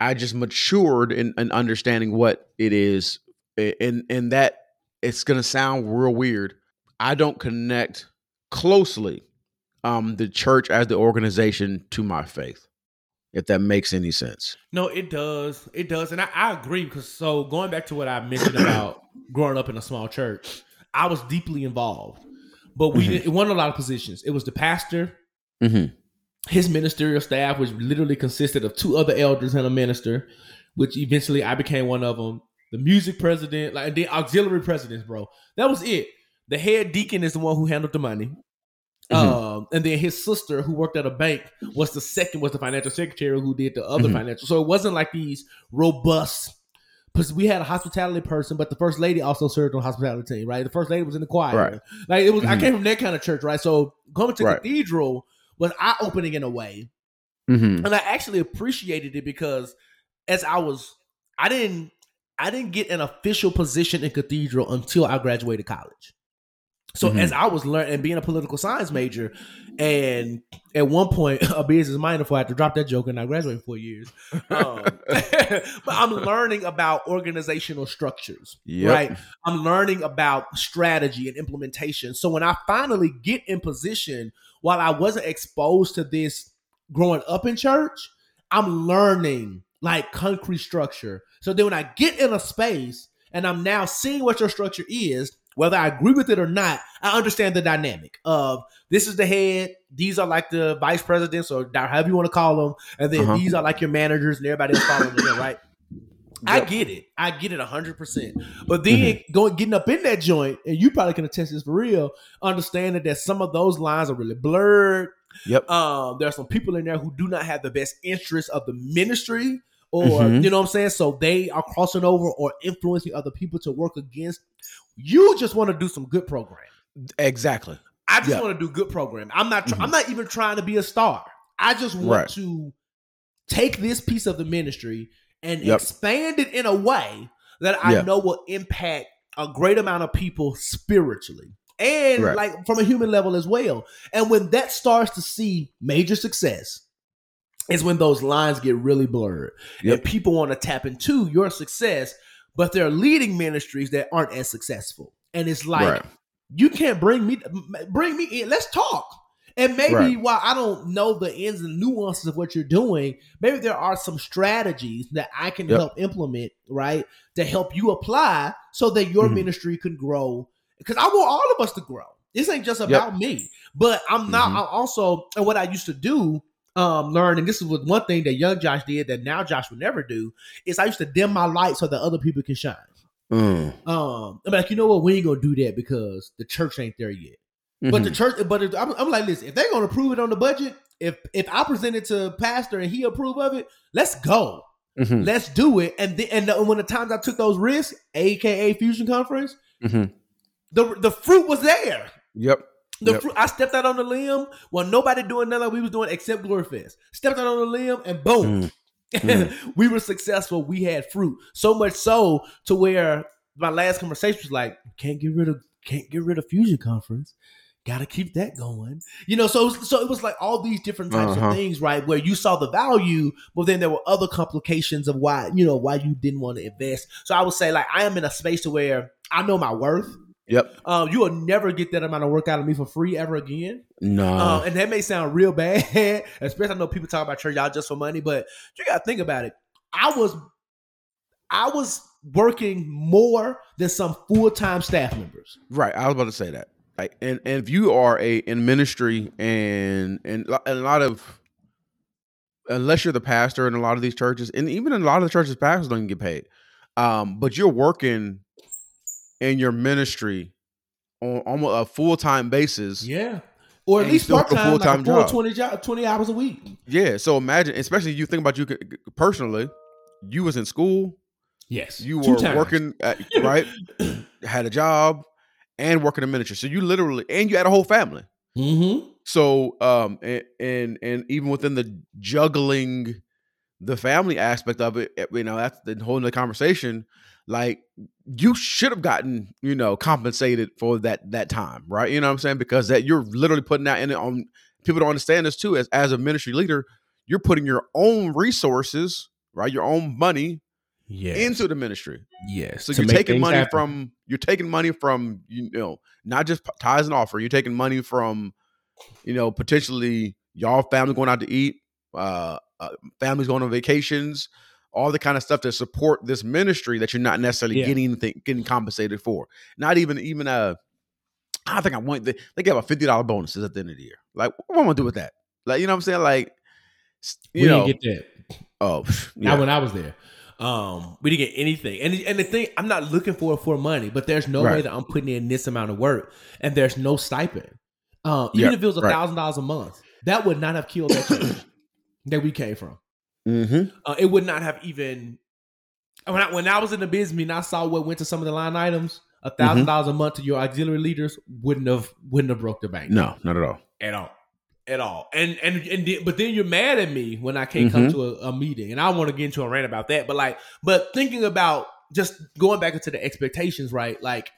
I just matured in, in understanding what it is, and and that it's gonna sound real weird. I don't connect closely um the church as the organization to my faith, if that makes any sense.
No, it does. It does. And I, I agree because so going back to what I mentioned about growing up in a small church, I was deeply involved. But we
Mhm.
it wasn't a lot of positions. It was the pastor,
Mm-hmm.
his ministerial staff, which literally consisted of two other elders and a minister, which eventually I became one of them. The music president, like the auxiliary presidents, bro. That was it. The head deacon is the one who handled the money.
Mhm.
Um, and then his sister, who worked at a bank, was the second, was the financial secretary who did the other
Mhm.
financial. So it wasn't like these robust. Because we had a hospitality person, but the first lady also served on hospitality team, right? The first lady was in the choir,
Right.
Like it was. I
Mhm.
came from that kind of church, right? So going to
Right.
cathedral was eye opening in a way,
Mm-hmm.
and I actually appreciated it because as I was, I didn't, I didn't get an official position in cathedral until I graduated college. So
Mhm.
as I was learning and being a political science major, and at one point a business minor, before I had to drop that joke and I graduated four years. Um, but I'm learning about organizational structures,
Yep.
right? I'm learning about strategy and implementation. So when I finally get in position, while I wasn't exposed to this growing up in church, I'm learning like concrete structure. So then when I get in a space and I'm now seeing what your structure is, whether I agree with it or not, I understand the dynamic of this is the head, these are like the vice presidents or however you want to call them, and then
Uh-huh.
these are like your managers and everybody else following them, right? I get it. I get it hundred percent. But then going getting up in that joint, and you probably can attest this for real, understanding that some of those lines are really blurred.
Yep.
Um, there are some people in there who do not have the best interest of the ministry, or
Mhm.
you know what I'm saying. So they are crossing over or influencing other people to work against. You just want to do some good programming.
Exactly.
I just
Yeah.
want to do good programming. I'm not. Try-
Mhm.
I'm not even trying to be a star. I just want
Right.
to take this piece of the ministry and
Yep.
expand it in a way that I
Yeah.
know will impact a great amount of people spiritually and
Right.
like from a human level as well. And when that starts to see major success, is when those lines get really blurred
Yep.
and people want to tap into your success, but they're leading ministries that aren't as successful. And it's like
Right.
you can't bring me bring me in. Let's talk. And maybe
Right.
while I don't know the ins and nuances of what you're doing, maybe there are some strategies that I can
Yep.
help implement, right? To help you apply so that your
Mhm.
ministry can grow. Because I want all of us to grow. This ain't just about me. But I'm not
Mhm.
I'm also and what I used to do, um, learn, and this is what one thing that young Josh did that now Josh would never do, is I used to dim my light so that other people can shine.
Mm.
Um, I'm like, you know what? We ain't gonna do that because the church ain't there yet. But the
Mhm.
church, but it, I'm, I'm like, listen, if they're gonna approve it on the budget, if if I present it to pastor and he approve of it, let's go,
Mhm.
let's do it. And the, and the, when the times I took those risks, aka Fusion Conference,
Mhm.
the the fruit was there.
Yep.
The
Yep.
fruit, I stepped out on the limb when nobody doing nothing like we was doing except Glory Fest. Stepped out on the limb and boom,
Mm.
we were successful. We had fruit so much so to where my last conversation was like, can't get rid of can't get rid of Fusion Conference. Got to keep that going, you know. So, it was, so it was like all these different types
Uh-huh.
of things, right? Where you saw the value, but then there were other complications of why, you know, why you didn't want to invest. So I would say, like, I am in a space to where I know my worth.
Yep.
Um, you will never get that amount of work out of me for free ever again.
No.
Um, and that may sound real bad, especially I know people talk about church y'all just for money, but you gotta think about it. I was I was working more than some full-time staff members.
Right. I was about to say that. Like, and, and if you are a in ministry and and and a lot of unless you're the pastor in a lot of these churches, and even in a lot of the churches, pastors don't even get paid. Um, but you're working in your ministry on almost a full time basis.
Yeah. Or at least
a
part-time, like a
full-time
full
job.
20, job, 20 hours a week.
Yeah. So imagine, especially you think about you personally, you was in school,
Yes.
you were working at, right, had a job, and working in ministry. So you literally, and you had a whole family.
Mm-hmm.
So um and and, and even within the juggling the family aspect of it, eh, you know, that's the whole other conversation. Like you should have gotten, you know, compensated for that that time, right? You know what I'm saying? Because that you're literally putting that in it on people don't understand this too. As as a ministry leader, you're putting your own resources, right? Your own money
Yes.
into the ministry.
yes.
So
To
you're taking money
happen.
from you're taking money from you know not just tithes and offer. You're taking money from you know potentially y'all family going out to eat, uh, uh families going on vacations, all the kind of stuff to support this ministry that you're not necessarily
Yeah.
getting anything getting compensated for. Not even even a. I think I want they, they give a fifty dollar bonuses at the end of the year. Like what am I gonna do with that? Like you know what I'm saying? Like you
we
know
didn't get that.
oh
Not when I was there. Um, we didn't get anything. And and the thing, I'm not looking for for money, but there's no way that I'm putting in this amount of work, and there's no stipend. Um, even
Yeah,
if it was a thousand dollars a month, that would not have killed that church that we came from.
Mm-hmm.
Uh, it would not have even. When I, when I was in the business and I saw what went to some of the line items. A
Mm-hmm.
thousand dollars a month to your auxiliary leaders wouldn't have wouldn't have broke the bank
No, not at all.
at all at all and and and then- but then you're mad at me when i can't come
Mhm.
to a, a meeting and i want to get into a rant about that but like but thinking about just going back into the expectations right like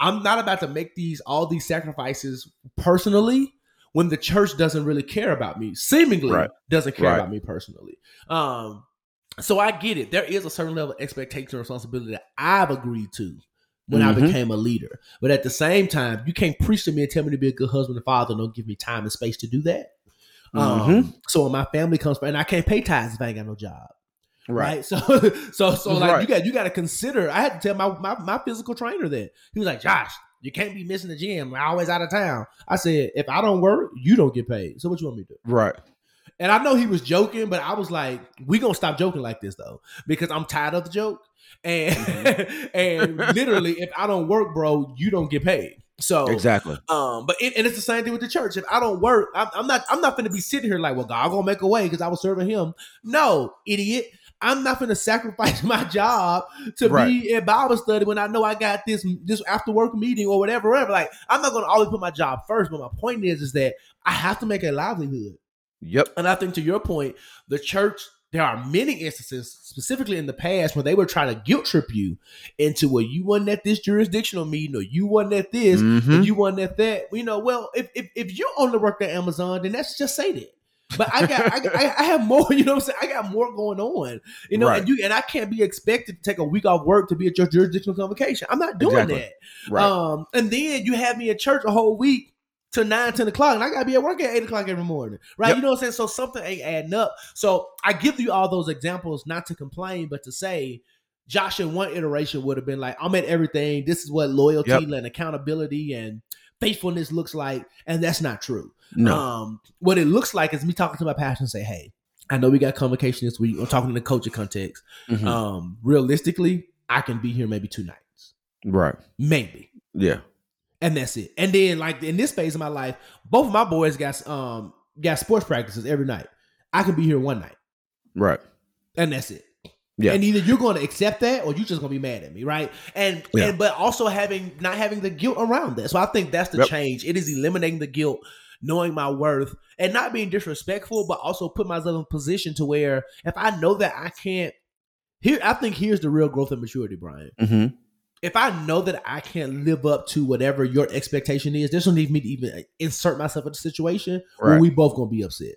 i'm not about to make these all these sacrifices personally when the church doesn't really care about me seemingly
Right.
doesn't care
Right.
about me personally um so i get it there is a certain level of expectation and responsibility that i've agreed to when I
Mhm.
became a leader. But at the same time, you can't preach to me and tell me to be a good husband and father and don't give me time and space to do that. Um,
Mhm.
so when my family comes, and I can't pay tithes if I ain't got no job, right?
Right.
So, so, so like
Right.
you got you got to consider. I had to tell my, my my physical trainer that he was like, Josh, you can't be missing the gym. I'm always out of town. I said, if I don't work, you don't get paid. So what you want me to do?
Right.
And I know he was joking, but I was like, we gonna stop joking like this though, because I'm tired of the joke. And and literally, if I don't work, bro, you don't get paid. So
Exactly.
um, but it, and it's the same thing with the church. If I don't work, I'm, I'm not. I'm not going to be sitting here like, well, God gonna make a way because I was serving Him. No, idiot. I'm not going to sacrifice my job to
Right.
be in Bible study when I know I got this this after work meeting or whatever. Whatever. Like, I'm not going to always put my job first. But my point is, is that I have to make a livelihood.
Yep.
And I think to your point, the church, there are many instances, specifically in the past, where they were trying to guilt trip you into well, you wasn't at this jurisdictional meeting or you wasn't at this
Mhm.
and you wasn't at that. You know, well, if if, if you only worked at Amazon, then that's just say that. But I got, I, got- I, I have more. You know, what I'm saying I got more going on. You know,
Right.
and you and I can't be expected to take a week off work to be at your jurisdictional convocation. I'm not doing
Exactly.
that.
Right.
Um, and then you have me at church a whole week to 9, 10 o'clock, and I gotta be at work at 8 o'clock every morning. Right?
Yep.
You know what I'm saying? So something ain't adding up. So I give you all those examples not to complain, but to say Josh in one iteration would have been like, I'm at everything. This is what loyalty
Yep.
and accountability and faithfulness looks like. And that's not true.
no.
Um, what it looks like is me talking to my pastor and say, Hey, I know we got convocation this week. I'm talking in the culture context.
Mhm.
Um, realistically, I can be here maybe two nights.
right.
Maybe.
Yeah.
and that's it. And then like in this phase of my life, both of my boys got um got sports practices every night. I can be here one night,
Right.
and that's it.
Yeah.
And either you're going to accept that or you're just going to be mad at me, right? And
Yeah.
and but also having not having the guilt around that. So I think that's the
Yep.
change. It is eliminating the guilt, knowing my worth, and not being disrespectful, but also put myself in a position to where if I know that I can't here, I think here's the real growth and maturity, Bryan.
Mm-hmm.
If I know that I can't live up to whatever your expectation is, there's no need for me to even insert myself in the situation where we both gonna be upset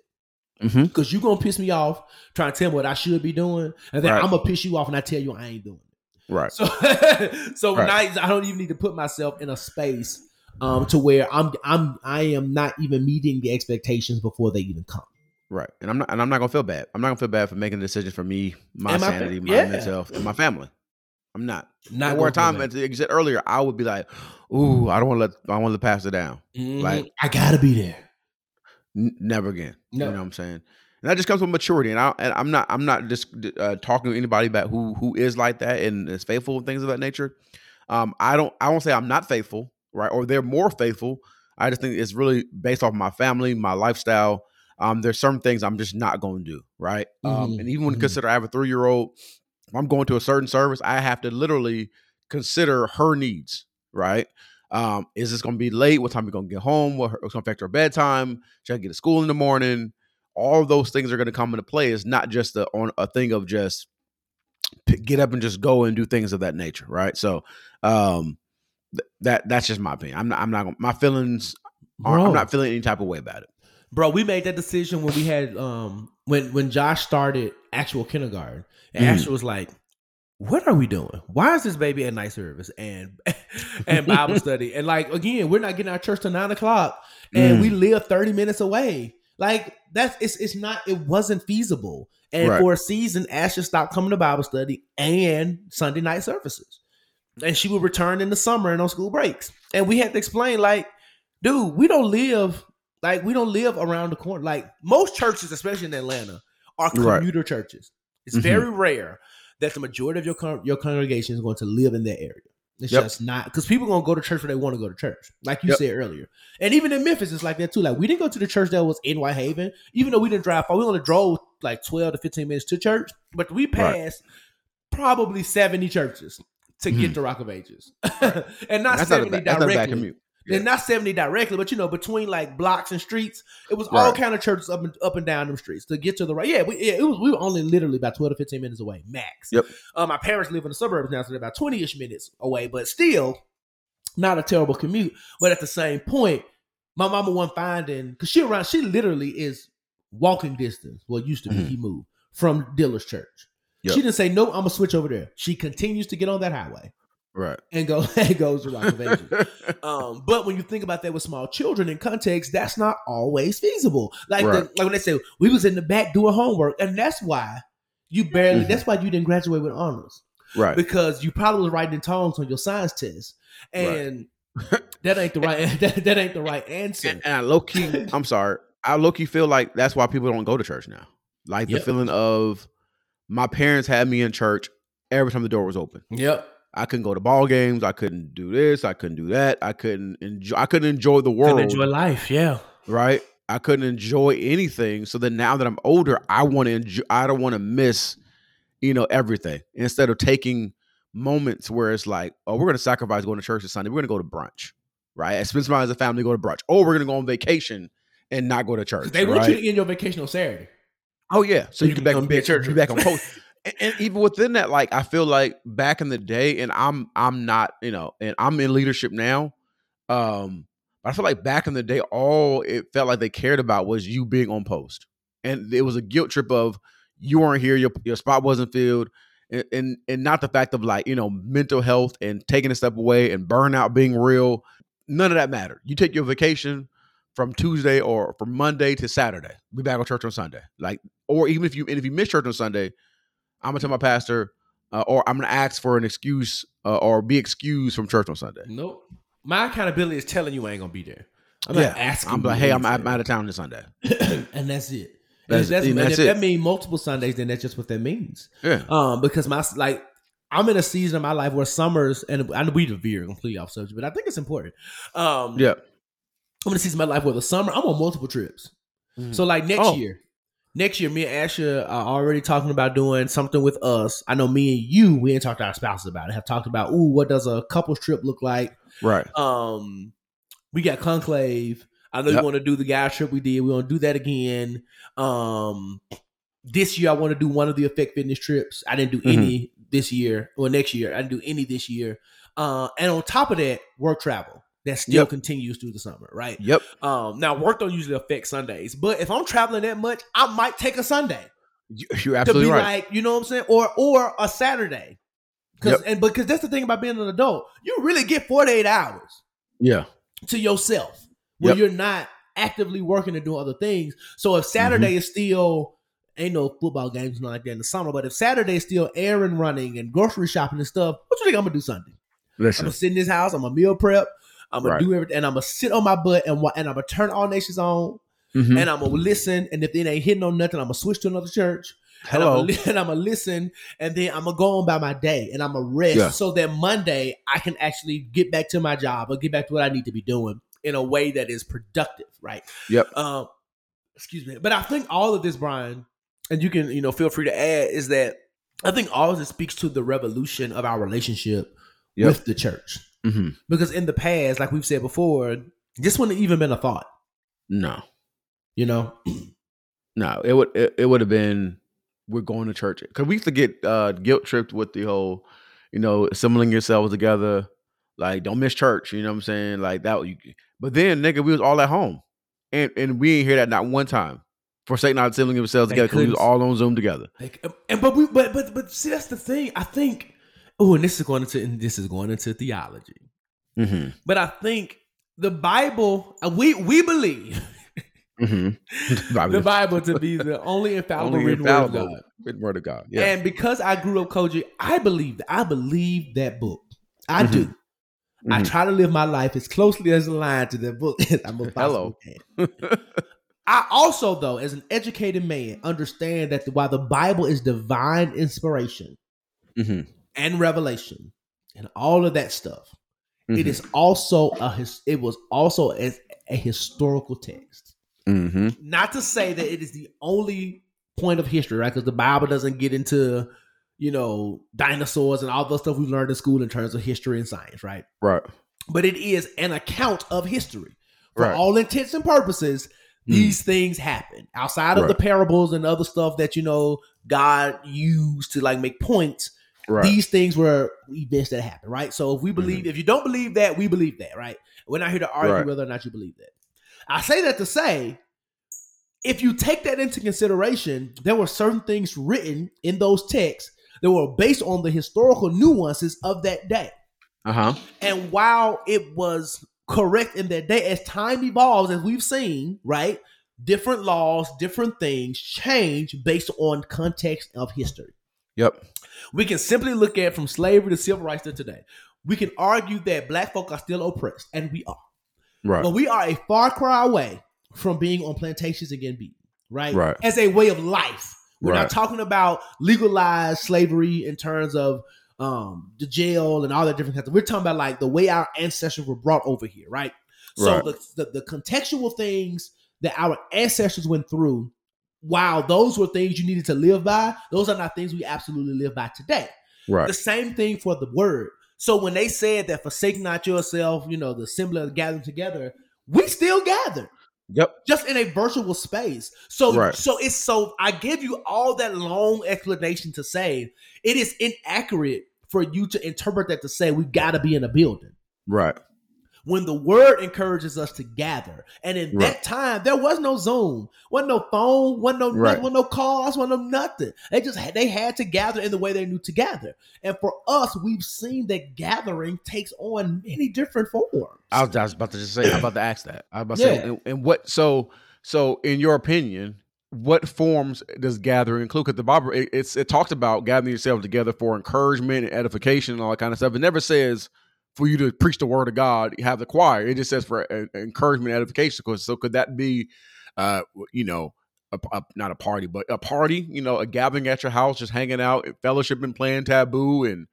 Mm-hmm.
because you're gonna piss me off trying to tell me what I should be doing, and then
Right.
I'm gonna piss you off and I tell you I ain't doing it.
Right.
So, so
Right.
I don't even need to put myself in a space um to where I'm I'm I am not even meeting the expectations before they even come.
Right. And I'm not and I'm not gonna feel bad. I'm not gonna feel bad for making a decision for me, my sanity, my
yeah.
mental health, and my family. I'm not.
Not
There were
gonna
times,
feel
like you said earlier, I would be like, "Ooh, I don't want to let, I want to pass it down."
Mhm.
like-
I gotta be there.
N- never again.
No.
You know what I'm saying? And that just comes with maturity. And I and I'm not I'm not just uh, talking to anybody about who who is like that and is faithful and things of that nature. Um, I don't I won't say I'm not faithful, right? Or they're more faithful. I just think it's really based off my family, my lifestyle. Um, there's certain things I'm just not going to do, right? Um,
Mhm,
and even when
mhm.
consider I have a three year old, I'm going to a certain service, I have to literally consider her needs, right? Um, is this going to be late? What time are we going to get home? What what's going to affect her bedtime? Should I get to school in the morning? All of those things are going to come into play. It's not just a, on a thing of just get up and just go and do things of that nature, right? So, um, th- that that's just my opinion. I'm not. I'm not. Gonna, my feelings. Are. I'm not feeling any type of way about it.
Bro, we made that decision when we had um when when Josh started actual kindergarten, and
Mhm.
Ashley was like, "What are we doing? Why is this baby at night service and and Bible study? And like again, we're not getting our church till nine o'clock, and
Mm.
we live thirty minutes away. Like that's it's it's not it wasn't feasible. And
Right.
for a season, Ashley stopped coming to Bible study and Sunday night services, and she would return in the summer and on school breaks. And we had to explain like, dude, we don't live like we don't live around the corner. Like most churches, especially in Atlanta, are
Right.
commuter churches. It's
Mhm.
very rare that the majority of your con- your congregation is going to live in that area. It's
Yep.
just not because people gonna go to church where they want to go to church, like you
Yep.
said earlier. And even in Memphis, it's like that too. Like we didn't go to the church that was in Whitehaven, even though we didn't drive far. We only drove like twelve to fifteen minutes to church, but we passed probably seventy churches to get
Mhm.
to Rock of Ages, and not
That's
seventy
not a
directly.
Commute.
And not 70 directly, but you know, between like blocks and streets, it was all kind of churches up and up and down them streets to get to the right. Yeah, we, yeah, it was we were only literally about 12 to 15 minutes away, max.
Yep.
Uh, my parents live in the suburbs now, so they're about 20-ish minutes away, but still not a terrible commute. But at the same point, my mama wasn't finding because she around, she literally is walking distance. Well, used to be
Mhm.
he moved from Diller's church.
Yep.
She didn't say, no, I'm gonna switch over there. She continues to get on that highway
Right.
and go and goes to Rock of Ages. Um, but when you think about that with small children in context, that's not always feasible. Like, the, like when they say we was in the back doing homework, and that's why you barely.
Mhm.
That's why you didn't graduate with honors
right.
because you probably was writing in tongues on your science test, and that ain't the right. That, that ain't the right answer.
And, and I low key, I'm sorry. I low key feel like that's why people don't go to church now. Like the
Yep.
feeling of my parents had me in church every time the door was open.
Yep.
I couldn't go to ball games. I couldn't do this. I couldn't do that. I couldn't enjoy. I couldn't enjoy the world.
Couldn't enjoy life. Yeah.
right? I couldn't enjoy anything. So then now that I'm older, I want to enjoy. I don't want to miss, you know, everything. Instead of taking moments where it's like, oh, we're going to sacrifice going to church this Sunday. We're going to go to brunch, right? And spend some time as a family, go to brunch. Or we're going to go on vacation and not go to church.
They want
right?
you to end your vacation on Saturday.
Oh yeah, so
So
you
you
can
can
back
on be church.
Be back on post. And, and even within that, like I feel like back in the day, and I'm I'm not you know, and I'm in leadership now. Um, but I feel like back in the day, all it felt like they cared about was you being on post, and it was a guilt trip of you weren't here, your your spot wasn't filled. And, and and not the fact of like you know mental health and taking a step away and burnout being real none of that mattered you take your vacation from Tuesday or from Monday to Saturday. Be back on church on Sunday. Like, or even if you and if you miss church on Sunday, I'm gonna tell my pastor, uh, or I'm gonna ask for an excuse uh, or be excused from church on Sunday.
Nope. My accountability is telling you I ain't gonna be there. I'm
yeah,
not asking.
I'm like, hey, I'm, I'm out of town this Sunday.
and that's it.
That's-
That's, that's,
and
and
that's
if
it.
that means multiple Sundays, then that's just what that means.
Yeah,
Um, because my like, I'm in a season of my life where summers and I know we veer completely off subject, but I think it's important. Um,
Yeah.
I'm in a season of my life where the summer I'm on multiple trips.
Mhm.
So like next
Oh.
year, next year, me and Asha are already talking about doing something with us. I know me and you, we ain't talked to our spouses about it. Have talked about, ooh, what does a couples trip look like?
Right.
Um, we got conclave. I know
Yep.
you want to do the guy trip we did. We want to do that again. Um, this year I want to do one of the effect fitness trips. I didn't do
Mhm.
any this year or next year. I didn't do any this year. Uh, and on top of that, work travel that still
Yep.
continues through the summer, right?
Yep.
Um, now work don't usually affect Sundays, but if I'm traveling that much, I might take a Sunday
You- You're absolutely
be
right.
like, you know what I'm saying, or or a Saturday. Because
Yep.
and because that's the thing about being an adult, you really get 48 hours
yeah.
to yourself where
Yep.
you're not actively working and doing other things. So if Saturday
Mm-hmm.
is still ain't no football games not like that in the summer, but if Saturday is still errand running and grocery shopping and stuff, what you think I'm gonna do Sunday? I'm
Listen.
gonna sit in this house. I'm gonna meal prep. I'm gonna
Right.
do everything, and I'm gonna sit on my butt and and I'm gonna turn all nations on,
Mhm.
and I'm gonna listen. And if it ain't hitting on nothing, I'm gonna switch to another church.
Hello.
And I'm, gonna, li- and I'm gonna listen, and then I'm gonna go on by my day, and I'm gonna rest,
Yeah.
so that Monday I can actually get back to my job or get back to what I need to be doing in a way that is productive, right?
Yep.
Um, excuse me, but I think all of this, Bryan, and you can you know feel free to add, is that I think all of this speaks to the revolution of our relationship
Yep.
with the church.
Hmm
Because in the past, like we've said before, this wouldn't have even been a thought.
No.
You know,
No. It would. It, it would have been. We're going to church because we used to get uh, guilt tripped with the whole, you know, assembling yourselves together. Like, don't miss church. You know what I'm saying? Like that. You, but then, nigga, we was all at home, and and we ain't hear that not one time. Forsake not assembling yourselves together because we was all on Zoom together.
like, and but we, but but but see, that's the thing. I think. Oh, and this is going into and this is going into theology.
Mm-hmm.
But I think the Bible, uh, we we believe
Mm-hmm.
the Bible to be the only infallible
Only
written word of God.
written word of God. Yeah.
And because I grew up COGIC, I believe I believe that book. I
Mhm.
do. I
Mhm.
try to live my life as closely as aligned to that book as I most
Hello.
I also, though, as an educated man, understand that while the Bible is divine inspiration
Mhm.
And revelation and all of that stuff, it
Mhm.
is also a his, it was also as a historical text.
Mhm.
Not to say that it is the only point of history, right? Because the Bible doesn't get into you know dinosaurs and all the stuff we've learned in school in terms of history and science, right?
Right.
But it is an account of history. For
Right.
all intents and purposes, these things happen outside of the parables and other stuff that you know God used to like make points.
Right.
These things were events that happened, right? So if we believe, if you don't believe that, we believe that, right? We're not here to argue
Right.
whether or not you believe that. I say that to say, if you take that into consideration, there were certain things written in those texts that were based on the historical nuances of that day.
uh huh.
And while it was correct in that day, as time evolves, as we've seen, right, different laws, different things change based on context of history.
Yep.
We can simply look at from slavery to civil rights to today. We can argue that black folk are still oppressed, and we are.
Right.
But we are a far cry away from being on plantations and getting beaten, right?
Right.
As a way of life. We're
Right.
not talking about legalized slavery in terms of um the jail and all that different kinds we're talking about like the way our ancestors were brought over here, right? So
Right.
the, the the contextual things that our ancestors went through, while those were things you needed to live by, those are not things we absolutely live by today.
right.
The same thing for the word. So when they said that forsake not yourself, you know, the assembly of gathering together, we still gather
Yep.
just in a virtual space. So
Right.
so it's so I give you all that long explanation to say it is inaccurate for you to interpret that to say we got to be in a building
Right.
When the word encourages us to gather. And in
Right.
that time, there was no Zoom, wasn't no phone, wasn't no
Right.
wasn't no calls, wasn't no nothing. They just had, they had to gather in the way they knew to gather. And for us, we've seen that gathering takes on many different forms.
I was, I was about to just say. I'm about to ask that. I was about to
Yeah.
say. And, and what? So, so in your opinion, what forms does gathering include? Because the Bible, it, it's it talks about gathering yourself together for encouragement and edification and all that kind of stuff. It never says for you to preach the word of God, have the choir. It just says for uh, encouragement, edification. edification. 'Cause- So could that be, uh, you know, a, a- not a party, but a party? You know, a gathering at your house, just hanging out, fellowship, and playing taboo, and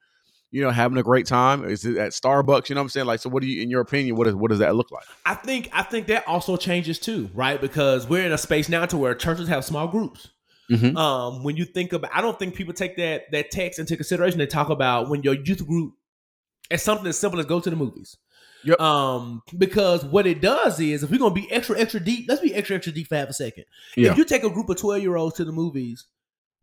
you know, having a great time? Is it at Starbucks? You know what I'm saying? Like, so what do you, in your opinion, what is what does that look like?
I think I think that also changes too, right? Because we're in a space now to where churches have small groups.
Mhm.
Um, when you think about, I don't think people take that that text into consideration. They talk about when your youth group as something as simple as go to the movies.
Yep.
Um, because what it does is if we're gonna be extra extra deep, let's be extra extra deep for half a second.
Yeah.
If you take a group of twelve year olds to the movies.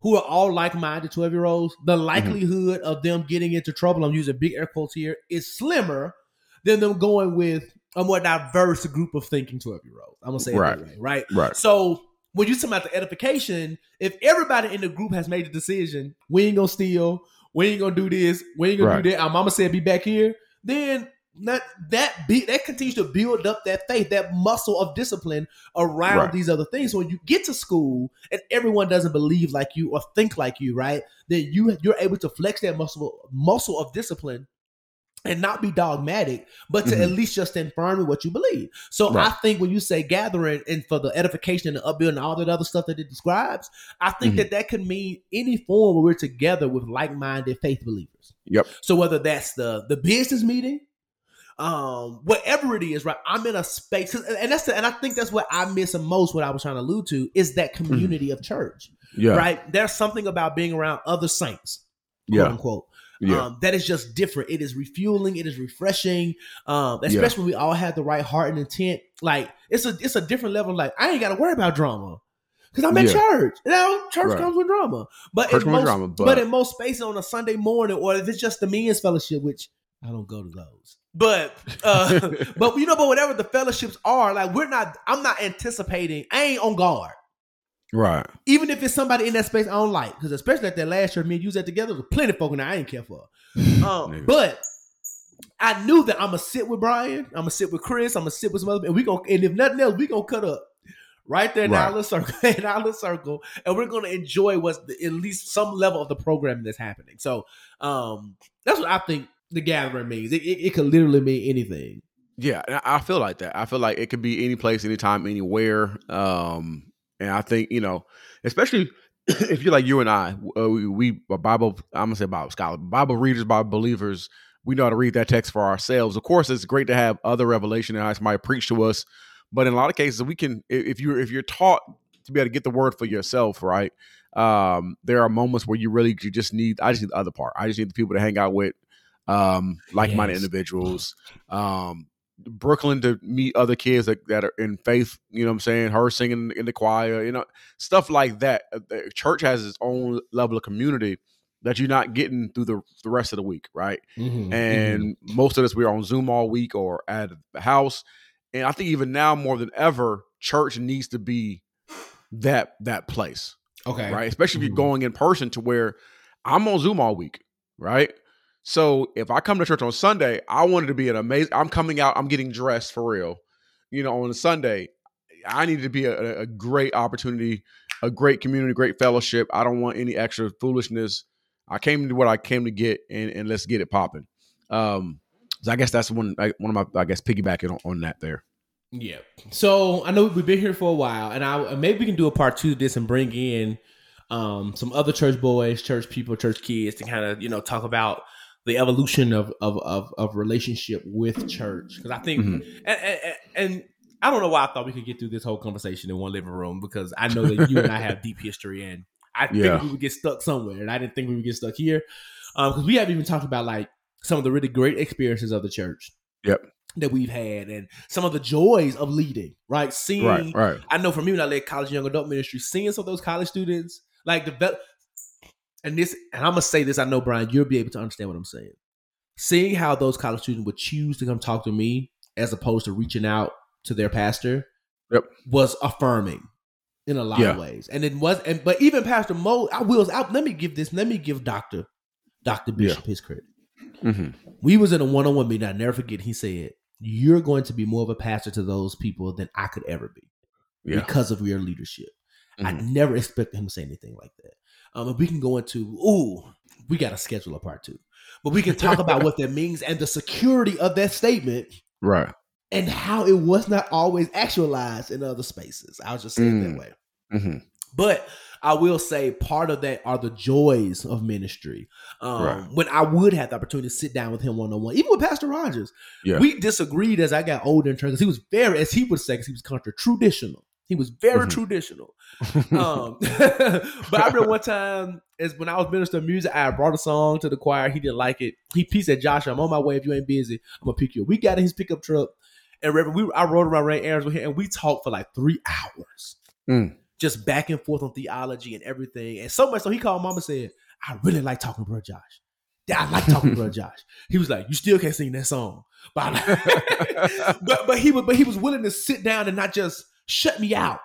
Who are all like minded 12 year olds, the
Mm-hmm.
likelihood of them getting into trouble, I'm using big air quotes here, is slimmer than them going with a more diverse group of thinking 12 year olds. I'm gonna say it
Right.
that way, right?
Right.
So when you talk about the edification, if everybody in the group has made the decision, we ain't gonna steal, we ain't gonna do this, we ain't gonna
Right.
do that. Our mama said be back here, then not that be that continues to build up that faith, that muscle of discipline around
Right.
these other things. So when you get to school and everyone doesn't believe like you or think like you, right? Then you you're able to flex that muscle muscle of discipline and not be dogmatic, but to
Mhm.
at least just stand firm what you believe. So
Right.
I think when you say gathering and for the edification and the upbuilding and all that other stuff that it describes, I think
Mhm.
that that could mean any form where we're together with like-minded faith believers.
Yep.
So whether that's the the business meeting, um, whatever it is, right? I'm in a space, and that's the, and I think that's what I miss the most. What I was trying to allude to is that community of church,
Yeah.
right? There's something about being around other saints, quote
Yeah.
unquote.
Yeah.
Um, that is just different. It is refueling. It is refreshing. Um,
Yeah.
especially when we all have the right heart and intent. Like it's a it's a different level. Like I ain't got to worry about drama because I'm at
Yeah.
church. You know, church
Right.
comes with drama. But
Church
in most,
drama,
but,
but-
in most spaces on a Sunday morning, or if it's just the men's fellowship, which I don't go to those. But uh, but you know, but whatever the fellowships are, like we're not. I'm not anticipating. I ain't on guard
right.
even if it's somebody in that space I don't like, because especially at that last year, me and you was at together, there was plenty of folk in there I ain't care for. Um, but I knew that I'm gonna sit with Bryan, I'm gonna sit with Chris, I'm gonna sit with some other, and we gonna, and if nothing else, we gonna cut up right there in
Right.
our little circle, in our little circle, and we're gonna enjoy what's the, at least some level of the programming that's happening. So, um, that's what I think the gathering means. It, it, it could literally mean anything.
Yeah, I I feel like that. I feel like it could be any place, anytime, anywhere. Um, and I think you know, especially if you're like you and I, uh, we, we are Bible. I'm gonna say Bible scholar, Bible readers, Bible believers. We know how to read that text for ourselves. Of course, it's great to have other revelation and how somebody preach to us. But in a lot of cases, we can if you if you're taught to be able to get the word for yourself, right? Um, there are moments where you really you just need. I just need the other part. I just need the people to hang out with, um, like-minded
Yes.
individuals. Um, Brooklyn to meet other kids that, that are in faith, you know what I'm saying? Her singing in the choir, you know, stuff like that. Uh, The church has its own level of community that you're not getting through the, the rest of the week, right?
Mm-hmm.
And most of us, we're on Zoom all week or at the house. And I think even now more than ever, church needs to be that that place,
okay,
right? Especially if you're
Mhm.
going in person to where I'm on Zoom all week, right? So if I come to church on Sunday, I want it to be an amazing. I'm coming out. I'm getting dressed for real. You know, on a Sunday, I need to be a, a great opportunity, a great community, great fellowship. I don't want any extra foolishness. I came to what I came to get, and, and let's get it popping. Um, so I guess that's one I- one of my I guess piggybacking on, on that there.
Yeah. So I know we've been here for a while, and I maybe we can do a part two of this and bring in um, some other church boys, church people, church kids to kind of you know talk about the evolution of of of, of relationship with church because I think
Mhm.
and, and, and I don't know why I thought we could get through this whole conversation in one living room because I know that you and I have deep history and I
Yeah.
think we would get stuck somewhere, and I didn't think we would get stuck here because we haven't even talked about like some of the really great experiences of the church.
Yep.
That we've had and some of the joys of leading, right? Seeing
Right, right.
I know for me when I led college young adult ministry, seeing some of those college students like develop, and this, and I'm gonna say this. I know Bryan, you'll be able to understand what I'm saying. Seeing how those college students would choose to come talk to me as opposed to reaching out to their pastor,
Yep.
was affirming in a lot
Yeah.
of ways. And it was, and but even Pastor Mo, I will. I, let me give this. Let me give Doctor Doctor
Yeah.
Bishop his credit.
hmm
We was in a one on one meeting. I never forget. He said, "You're going to be more of a pastor to those people than I could ever be."
Yeah.
because of your leadership. I
Mhm.
never expected him to say anything like that. Um, and we can go into, ooh, we got to schedule a part two, but we can talk about what that means and the security of that statement
Right.
and how it was not always actualized in other spaces. I'll just say it
Mm.
that way.
hmm
But I will say part of that are the joys of ministry. Um,
Right.
When I would have the opportunity to sit down with him one on one, even with Pastor Rogers,
Yeah.
we disagreed as I got older in church because he was very, as he would say, 'cause he was country traditional. He was very
Mhm.
traditional. Um, but I remember one time is when I was ministering music, I brought a song to the choir. He didn't like it. He, he said, "Josh, I'm on my way. If you ain't busy, I'm gonna pick you up." We got in his pickup truck, and Reverend, we I rode around ran errands with him, and we talked for like three hours,
Mm.
just back and forth on theology and everything. And so much so, he called Mama and said, "I really like talking to Bro Josh." Yeah, I like talking to Bro Josh. He was like, "You still can't sing that song," but but but he was but he was willing to sit down and not just shut me out.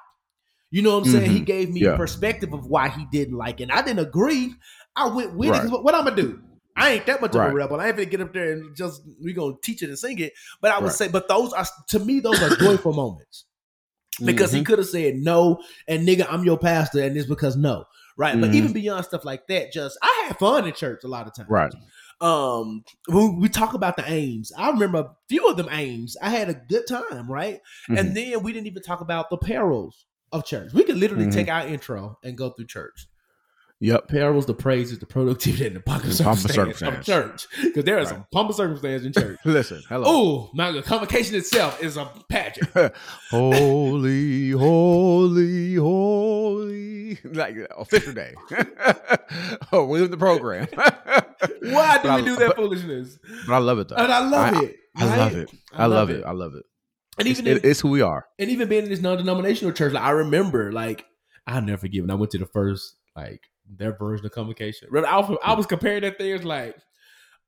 You know what I'm saying? He
Mhm.
gave me
Yeah.
perspective of why he didn't like it. And I didn't agree. I went with it. What, what I'm gonna do? I ain't that much of a rebel. I ain't gonna get up there and just we gonna teach it and sing it. But I would
Right.
say, but those are to me, those are joyful moments because he
Mhm.
could have said no and nigga, I'm your pastor, and it's because no, right? But
Mhm.
even beyond stuff like that, just I had fun in church a lot of times,
Right.
Um when we talk about the aims i remember a few of them aims i had a good time right
Mhm.
and then we didn't even talk about the perils of church we could literally
Mhm.
take our intro and go through church
Yep.
Parables, the praises the productivity and the pump of
of
circumstance of church because there is
Right.
some pump of circumstance in church
Listen. Hello.
oh my god convocation itself is a pageant
holy, holy, holy. Like official day. oh, we're in the program.
why do
But
we
I-
do that
But,
foolishness
but I love it though.
and i love
I-
it
I
right?
love it. I, love it. I love it.
and even if,
it- it's who we are.
and even being in this non-denominational church, like I remember, like I'll never forget when I went to the first, like their version of convocation. I was, I was comparing that thing as like,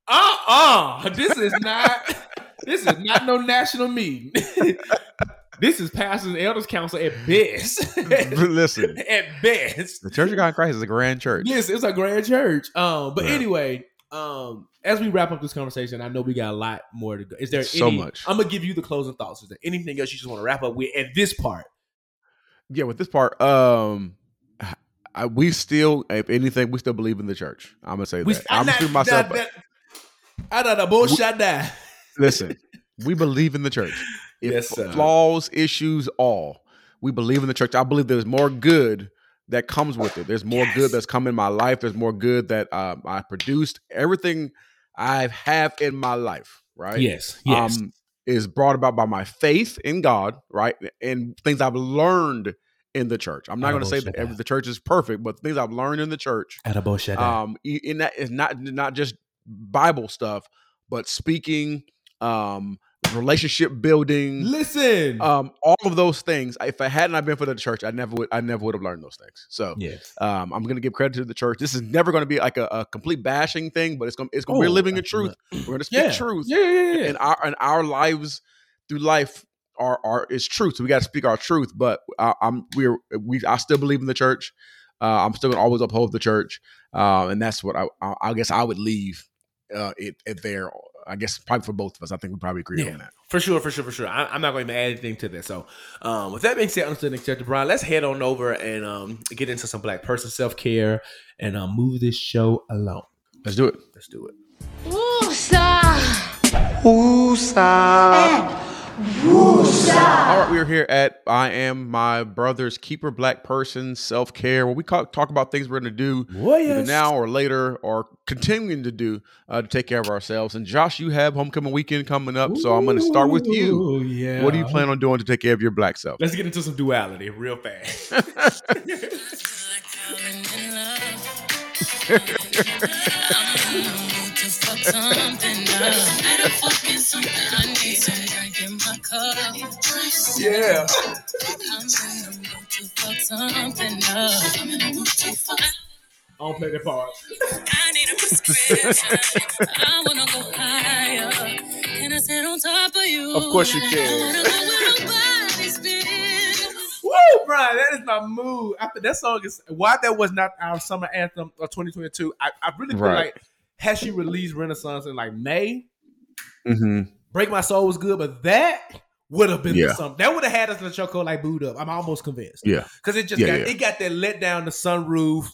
uh, uh this is not, this is not no national meeting. this is pastors and elders council at best.
Listen,
at best.
the Church of God in Christ is a grand church.
Yes, it's a grand church. Um, but
Yeah.
anyway, um, as we wrap up this conversation, I know we got a lot more to go. Is there
So
any,
much.
I'm gonna give you the closing thoughts. Is there anything else you just want to wrap up with at this part?
Yeah, with this part, um, I, we still, if anything, we still believe in the church. I'm gonna say
We,
that. I'm through myself.
That, I don't know. Bullshit that.
Listen, we believe in the church. If
Yes, sir.
flaws, issues, all. We believe in the church. I believe there's more good that comes with it. There's more
Yes.
good that's come in my life. There's more good that um, I produced. Everything I have in my life, right?
Yes. Yes.
Um, is brought about by my faith in God, right? And things I've learned in the church. I'm not going to say that the church is perfect, but things I've learned in the church
At a bullshit.
um in that is not not just bible stuff but speaking um relationship building
Listen.
um all of those things if i hadn't been for the church i never would i never would have learned those things so
yes.
um i'm gonna give credit to the church this is never gonna be like a, a complete bashing thing but it's gonna it's gonna be
Oh,
living in truth we're gonna speak
Yeah.
truth
Yeah. Yeah. yeah.
and our and our lives through life are are is truth. So we got to speak our truth. But I, I'm we're we I still believe in the church. Uh, I'm still gonna always uphold the church, uh, and that's what I I, I guess I would leave uh, it, it there. I guess probably for both of us. I think we probably agree
Yeah.
on that.
For sure, for sure, for sure. I, I'm not going to add anything to this. So, um, with that being said, understood and accepted, Bryan, let's head on over and um, get into some black person self care and um, move this show along.
Let's do it.
Let's do it.
All right, we are here at I am my brother's keeper, black person self care, where we ca- talk about things we're going to do
Boy,
either
yes.
now or later, or continuing to do uh, to take care of ourselves. And Josh, you have homecoming weekend coming up, so I'm going to start with you.
Yeah.
What do you plan on doing to take care of your black self?
Let's get into some duality real fast. yeah. I don't play that part.
I need a prescription. I wanna go higher. Can I sit on top of you?
Of course you can.
I wanna go where nobody's been.
Woo, Bryan, that is my mood. After that song is why that was not our summer anthem of 2022. I, I really feel
Right.
like had she released Renaissance in like May,
Mm-hmm.
Break My Soul was good, but that would have been
Yeah.
something. That would have had us in the chokehold like booed up. I'm almost convinced.
Yeah.
Because it just
Yeah,
got
yeah.
it got that let down the sunroof,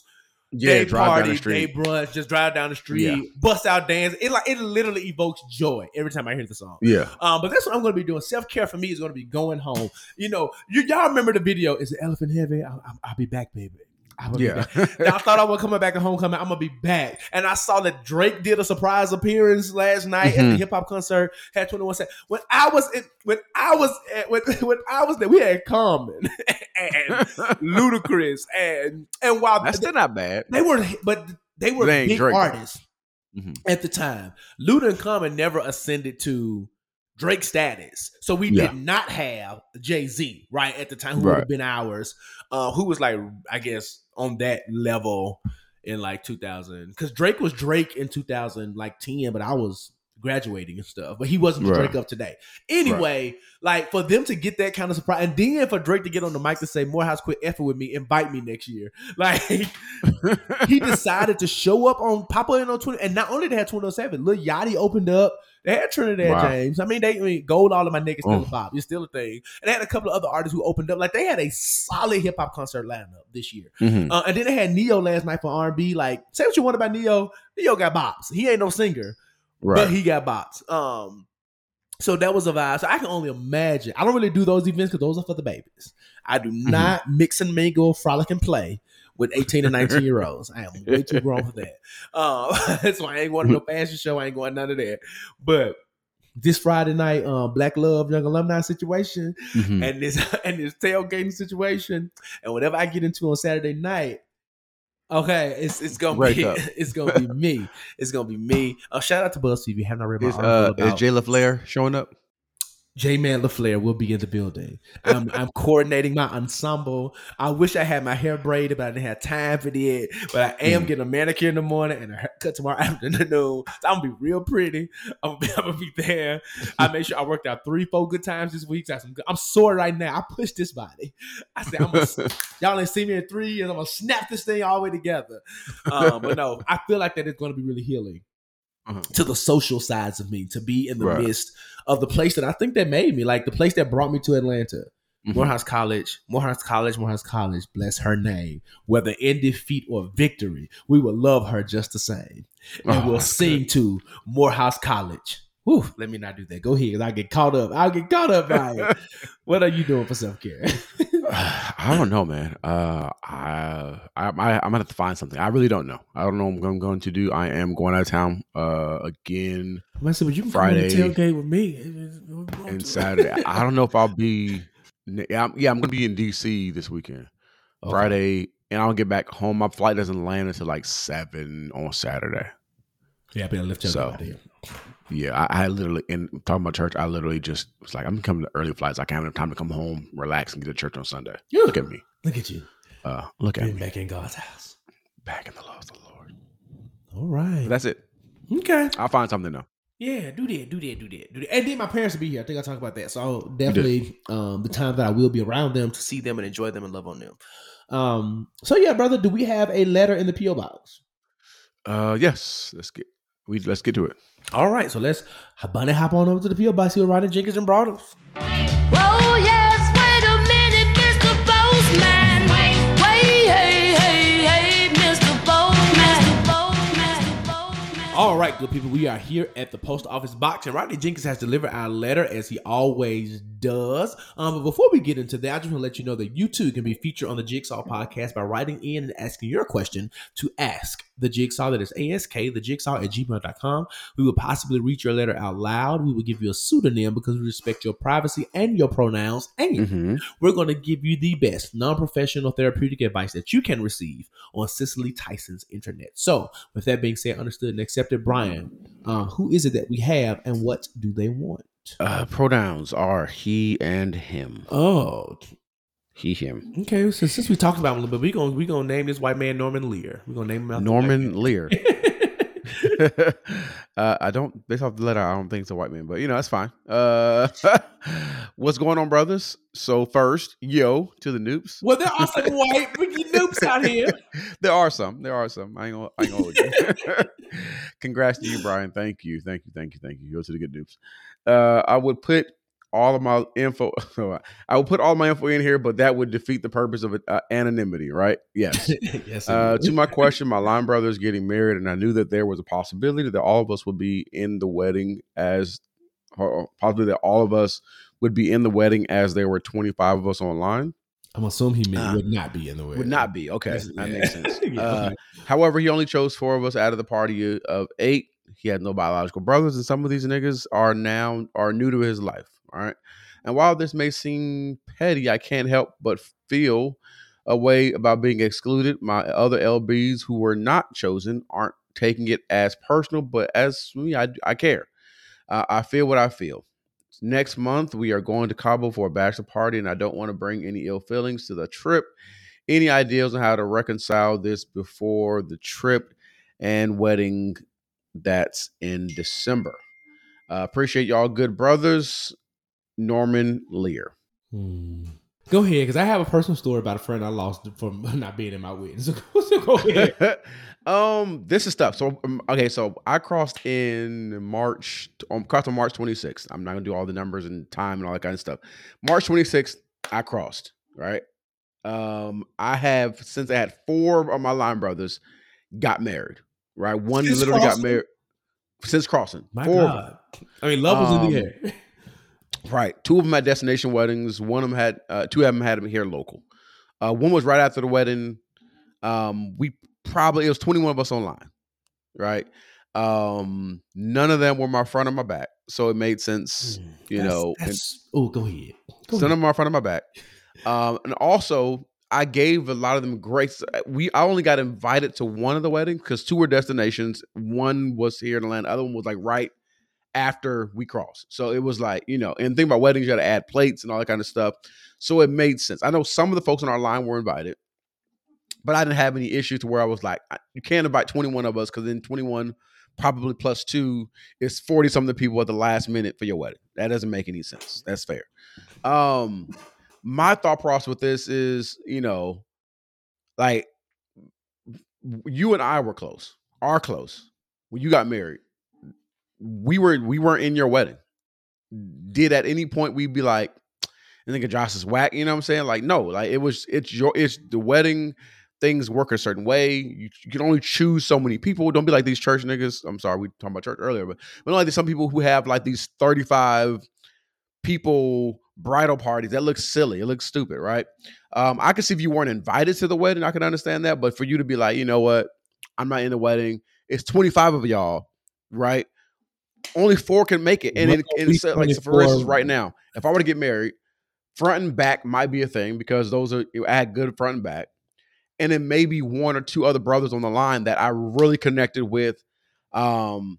Yeah,
day
drive down
party,
the street.
day brunch, just drive down the street, bust out dance. It like it literally evokes joy every time I hear the song.
Yeah.
Um, but that's what I'm going to be doing. Self care for me is going to be going home. You know, you y'all remember the video? Is the elephant heavy? I'll, I'll, I'll be back, baby. I will be
Yeah.
back. I thought I was coming back at homecoming. I'm gonna be back, and I saw that Drake did a surprise appearance last night at the
Mhm.
hip hop concert. Had 21 Cent. When I was in, when I was at, when, when I was there, we had Common and Ludacris and and while
That's still not bad.
they were, but they were
They
big
Drake, though.
artists
Mhm.
at the time. Luda and Common never ascended to Drake status, so we
Yeah.
did not have Jay Z right at the time, who would have been ours, uh, who was like, I guess, on that level in like 2000, because Drake was Drake in 2000, like 10, but I was graduating and stuff, but he wasn't the
Right.
Drake of today. Anyway, like for them to get that kind of surprise, and then for Drake to get on the mic to say Morehouse quit effing with me, invite me next year, like he decided to show up on pop up in on 20 and not only they had 207 Lil Yachty opened up they had Trinidad
Wow.
James I mean they I mean, gold all of my niggas still a pop it's still a thing and they had a couple of other artists who opened up like they had a solid hip hop concert lineup this year
Mhm.
uh, and then they had Ne-Yo last night for R&B like say what you want about Ne-Yo Ne-Yo got bops he ain't no singer
Right.
but he got bops um so that was a vibe. So I can only imagine. I don't really do those events because those are for the babies. I do
Mm-hmm.
not mix and mingle, frolic and play with 18 and 19 year olds. I am way too grown for that. That's why I ain't going to no fashion show. I ain't going none of that. But this Friday night, um, Black Love Young Alumni situation
Mhm.
and this and this tailgating situation, and whatever I get into on Saturday night, okay, it's it's gonna
Wake
be
up.
it's gonna be me. It's gonna be me. Uh, shout out to BuzzFeed. If you have not read my
Is,
article
uh, is Jay LaFleur showing up?
J Man LaFleur will be in the building. I'm, I'm coordinating my ensemble. I wish I had my hair braided, but I didn't have time for that. But I am
Mm.
getting a manicure in the morning and a haircut tomorrow afternoon. So I'm gonna be real pretty. I'm gonna be, I'm gonna be there. I made sure I worked out three, four good times this week. So I'm, I'm sore right now. I pushed this body. I said, I'm gonna, y'all ain't seen me in three years. I'm gonna snap this thing all the way together. Um, but no, I feel like that is gonna be really healing
Uh-huh.
to the social sides of me, to be in the
Right.
midst of the place that I think that made me, like the place that brought me to Atlanta.
Mhm.
Morehouse College, Morehouse College, Morehouse College, bless her name. Whether in defeat or victory, we will love her just the same. And
Oh,
we'll sing to Morehouse College. Whew, let me not do that. Go ahead. I'll get caught up. I'll get caught up by it. what are you doing for self care?
I don't know, man. Uh, I, I, I, I'm gonna have to find something. I really don't know. I don't know what I'm going to do. I am going out of town uh, again
I said, but you can
Friday
come on tailgate with me.
and Saturday. I don't know if I'll be. Yeah, I'm, yeah, I'm gonna be in DC this weekend,
Okay.
Friday, and I'll get back home. My flight doesn't land until like seven on Saturday.
Yeah, I better lift your
So. Yeah, I, I literally, in talking about church, I literally just was like, I'm coming to early flights. I can't have enough time to come home, relax, and get to church on Sunday.
Yeah.
Look at me.
Look at you.
Uh, look at me.
back in God's house.
Back in the love of the Lord.
All right.
But that's it.
okay.
I'll find something though.
Yeah, do that, do that, do that, do that. And then my parents will be here. I think I'll talk about that. So definitely um the time that I will be around them to see them and enjoy them and love on them. Um so yeah, brother, do we have a letter in the P.O. box?
Uh, yes. Let's get we let's get to it.
All right, so let's bunny hop on over to the box, see what Rodney Jenkins and brought All right, good people, we are here at the post office box, and Rodney Jenkins has delivered our letter as he always does. Um, but before we get into that, I just want to let you know that you too can be featured on the Jigsaw podcast by writing in and asking your question to ask the Jigsaw. That is ask the Jigsaw at gmail.com. We will possibly read your letter out loud. We will give you a pseudonym because we respect your privacy and your pronouns. And
Mm-hmm.
we're going to give you the best non-professional therapeutic advice that you can receive on Cicely Tyson's internet. So, with that being said, understood and accepted, Bryan, um, who is it that we have, and what do they want?
Uh, pronouns are he and him.
Oh,
He him.
okay. So since we talked about him a little bit, we gonna we gonna name this white man Norman Lear. We're gonna name him
Norman Lear. uh, I don't based off the letter. I don't think it's a white man, but you know that's fine. Uh, what's going on, brothers? So first, yo to the noobs.
well, there are some white noobs out here.
there are some. There are some. I ain't gonna. I ain't gonna. Congrats to you, Bryan. Thank you. Thank you. Thank you. Thank you. Go to the good noobs. Uh, I would put all of my info. I will put all my info in here, but that would defeat the purpose of uh, anonymity, right? Yes.
yes.
Uh, to my question, my line brother is getting married, and I knew that there was a possibility that all of us would be in the wedding as, possibly that all of us would be in the wedding as there were 25 of us online.
I'm assuming he meant
Uh,
would not be in the way.
Would not be okay.
Yes,
That
yeah.
makes sense.
Yeah,
Uh,
okay.
However, he only chose four of us out of the party of eight. He had no biological brothers, and some of these niggas are now are new to his life. All right. And while this may seem petty, I can't help but feel a way about being excluded. My other LBs who were not chosen aren't taking it as personal, but as me, I, I care. Uh, I feel what I feel. Next month, we are going to Cabo for a bachelor party, and I don't want to bring any ill feelings to the trip. Any ideas on how to reconcile this before the trip and wedding that's in December? Uh, appreciate y'all, good brothers. Norman Lear.
Hmm. Go ahead, because I have a personal story about a friend I lost from not being in my wedding. So, so go ahead.
um, this is stuff. So, um, okay, so I crossed in March, um, crossed on March 26th. I'm not gonna do all the numbers and time and all that kind of stuff. March 26th, I crossed. Right. Um, I have since I had four of my line brothers got married. Right, one
Since
literally got married since crossing.
My
Four.
God. I mean, love was in the
Um,
air.
Right. Two of them had destination weddings. One of them had uh, two of them had them here local. Uh, one was right after the wedding. Um, we probably it was 21 of us online. Right. Um, none of them were my front or my back. So it made sense, you
That's-
know. and
oh, go ahead. Go
none
ahead.
of them are front of my back. Um, and also I gave a lot of them grace. We I only got invited to one of the weddings because two were destinations. One was here in Atlanta. The other one was like right after we crossed. So it was like, you know, and think about weddings, you got to add plates and all that kind of stuff. So it made sense. I know some of the folks on our line were invited, but I didn't have any issues to where I was like, you can't invite 21 of us because then 21 probably plus two is 40 something people at the last minute for your wedding. That doesn't make any sense. That's fair. Um, my thought process with this is, you know, like you and I were close, are close when you got married. We were we weren't in your wedding. Did at any point we be like, I think Josh is whack, you know what I'm saying? Like, no, like it was it's your it's the wedding things work a certain way. You, you can only choose so many people. Don't be like these church niggas. I'm sorry, we talked about church earlier, but but like there's some people who have like these 35 people bridal parties. That looks silly. It looks stupid, right? Um, I could see if you weren't invited to the wedding, I could understand that. But for you to be like, you know what, I'm not in the wedding. It's 25 of y'all, right? Only four can make it. And
What
in,
are
in
we
so- like so for instance, right now, if I were to get married, front and back might be a thing because those are I had good front and back. And then maybe one or two other brothers on the line that I really connected with. Um,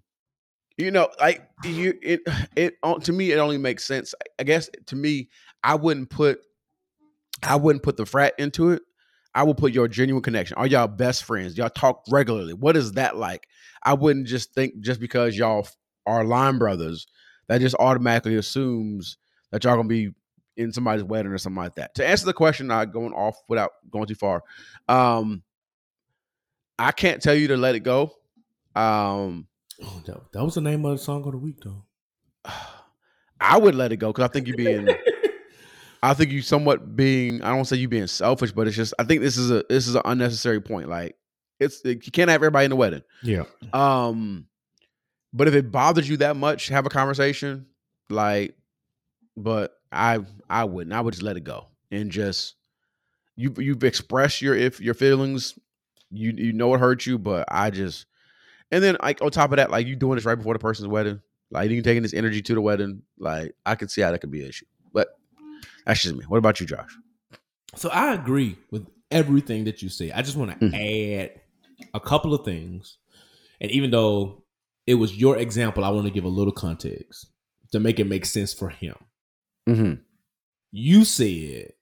you know, like you it it uh, to me it only makes sense. I guess to me, I wouldn't put I wouldn't put the frat into it. I would put your genuine connection. Are y'all best friends? Y'all talk regularly. What is that like? I wouldn't just think just because y'all are line brothers, that just automatically assumes that y'all gonna be in somebody's wedding or something like that. To answer the question, not going off without going too far. Um, I can't tell you to let it go. Um,
Oh, that, that was the name of the song of the week, though.
I would let it go because I think you being, I think you somewhat being. I don't say you being selfish, but it's just I think this is a this is an unnecessary point. Like it's you can't have everybody in the wedding.
Yeah.
Um, but if it bothers you that much, have a conversation. Like, but I I wouldn't. I would just let it go and just you you've expressed your if your feelings. You you know it hurt you, but I just and then like on top of that, like you doing this right before the person's wedding, like you taking this energy to the wedding. Like I could see how that could be an issue, but that's just me. What about you, Josh?
So I agree with everything that you say. I just want to
Mhm.
add a couple of things. And even though it was your example, I want to give a little context to make it make sense for him.
Mm-hmm.
You said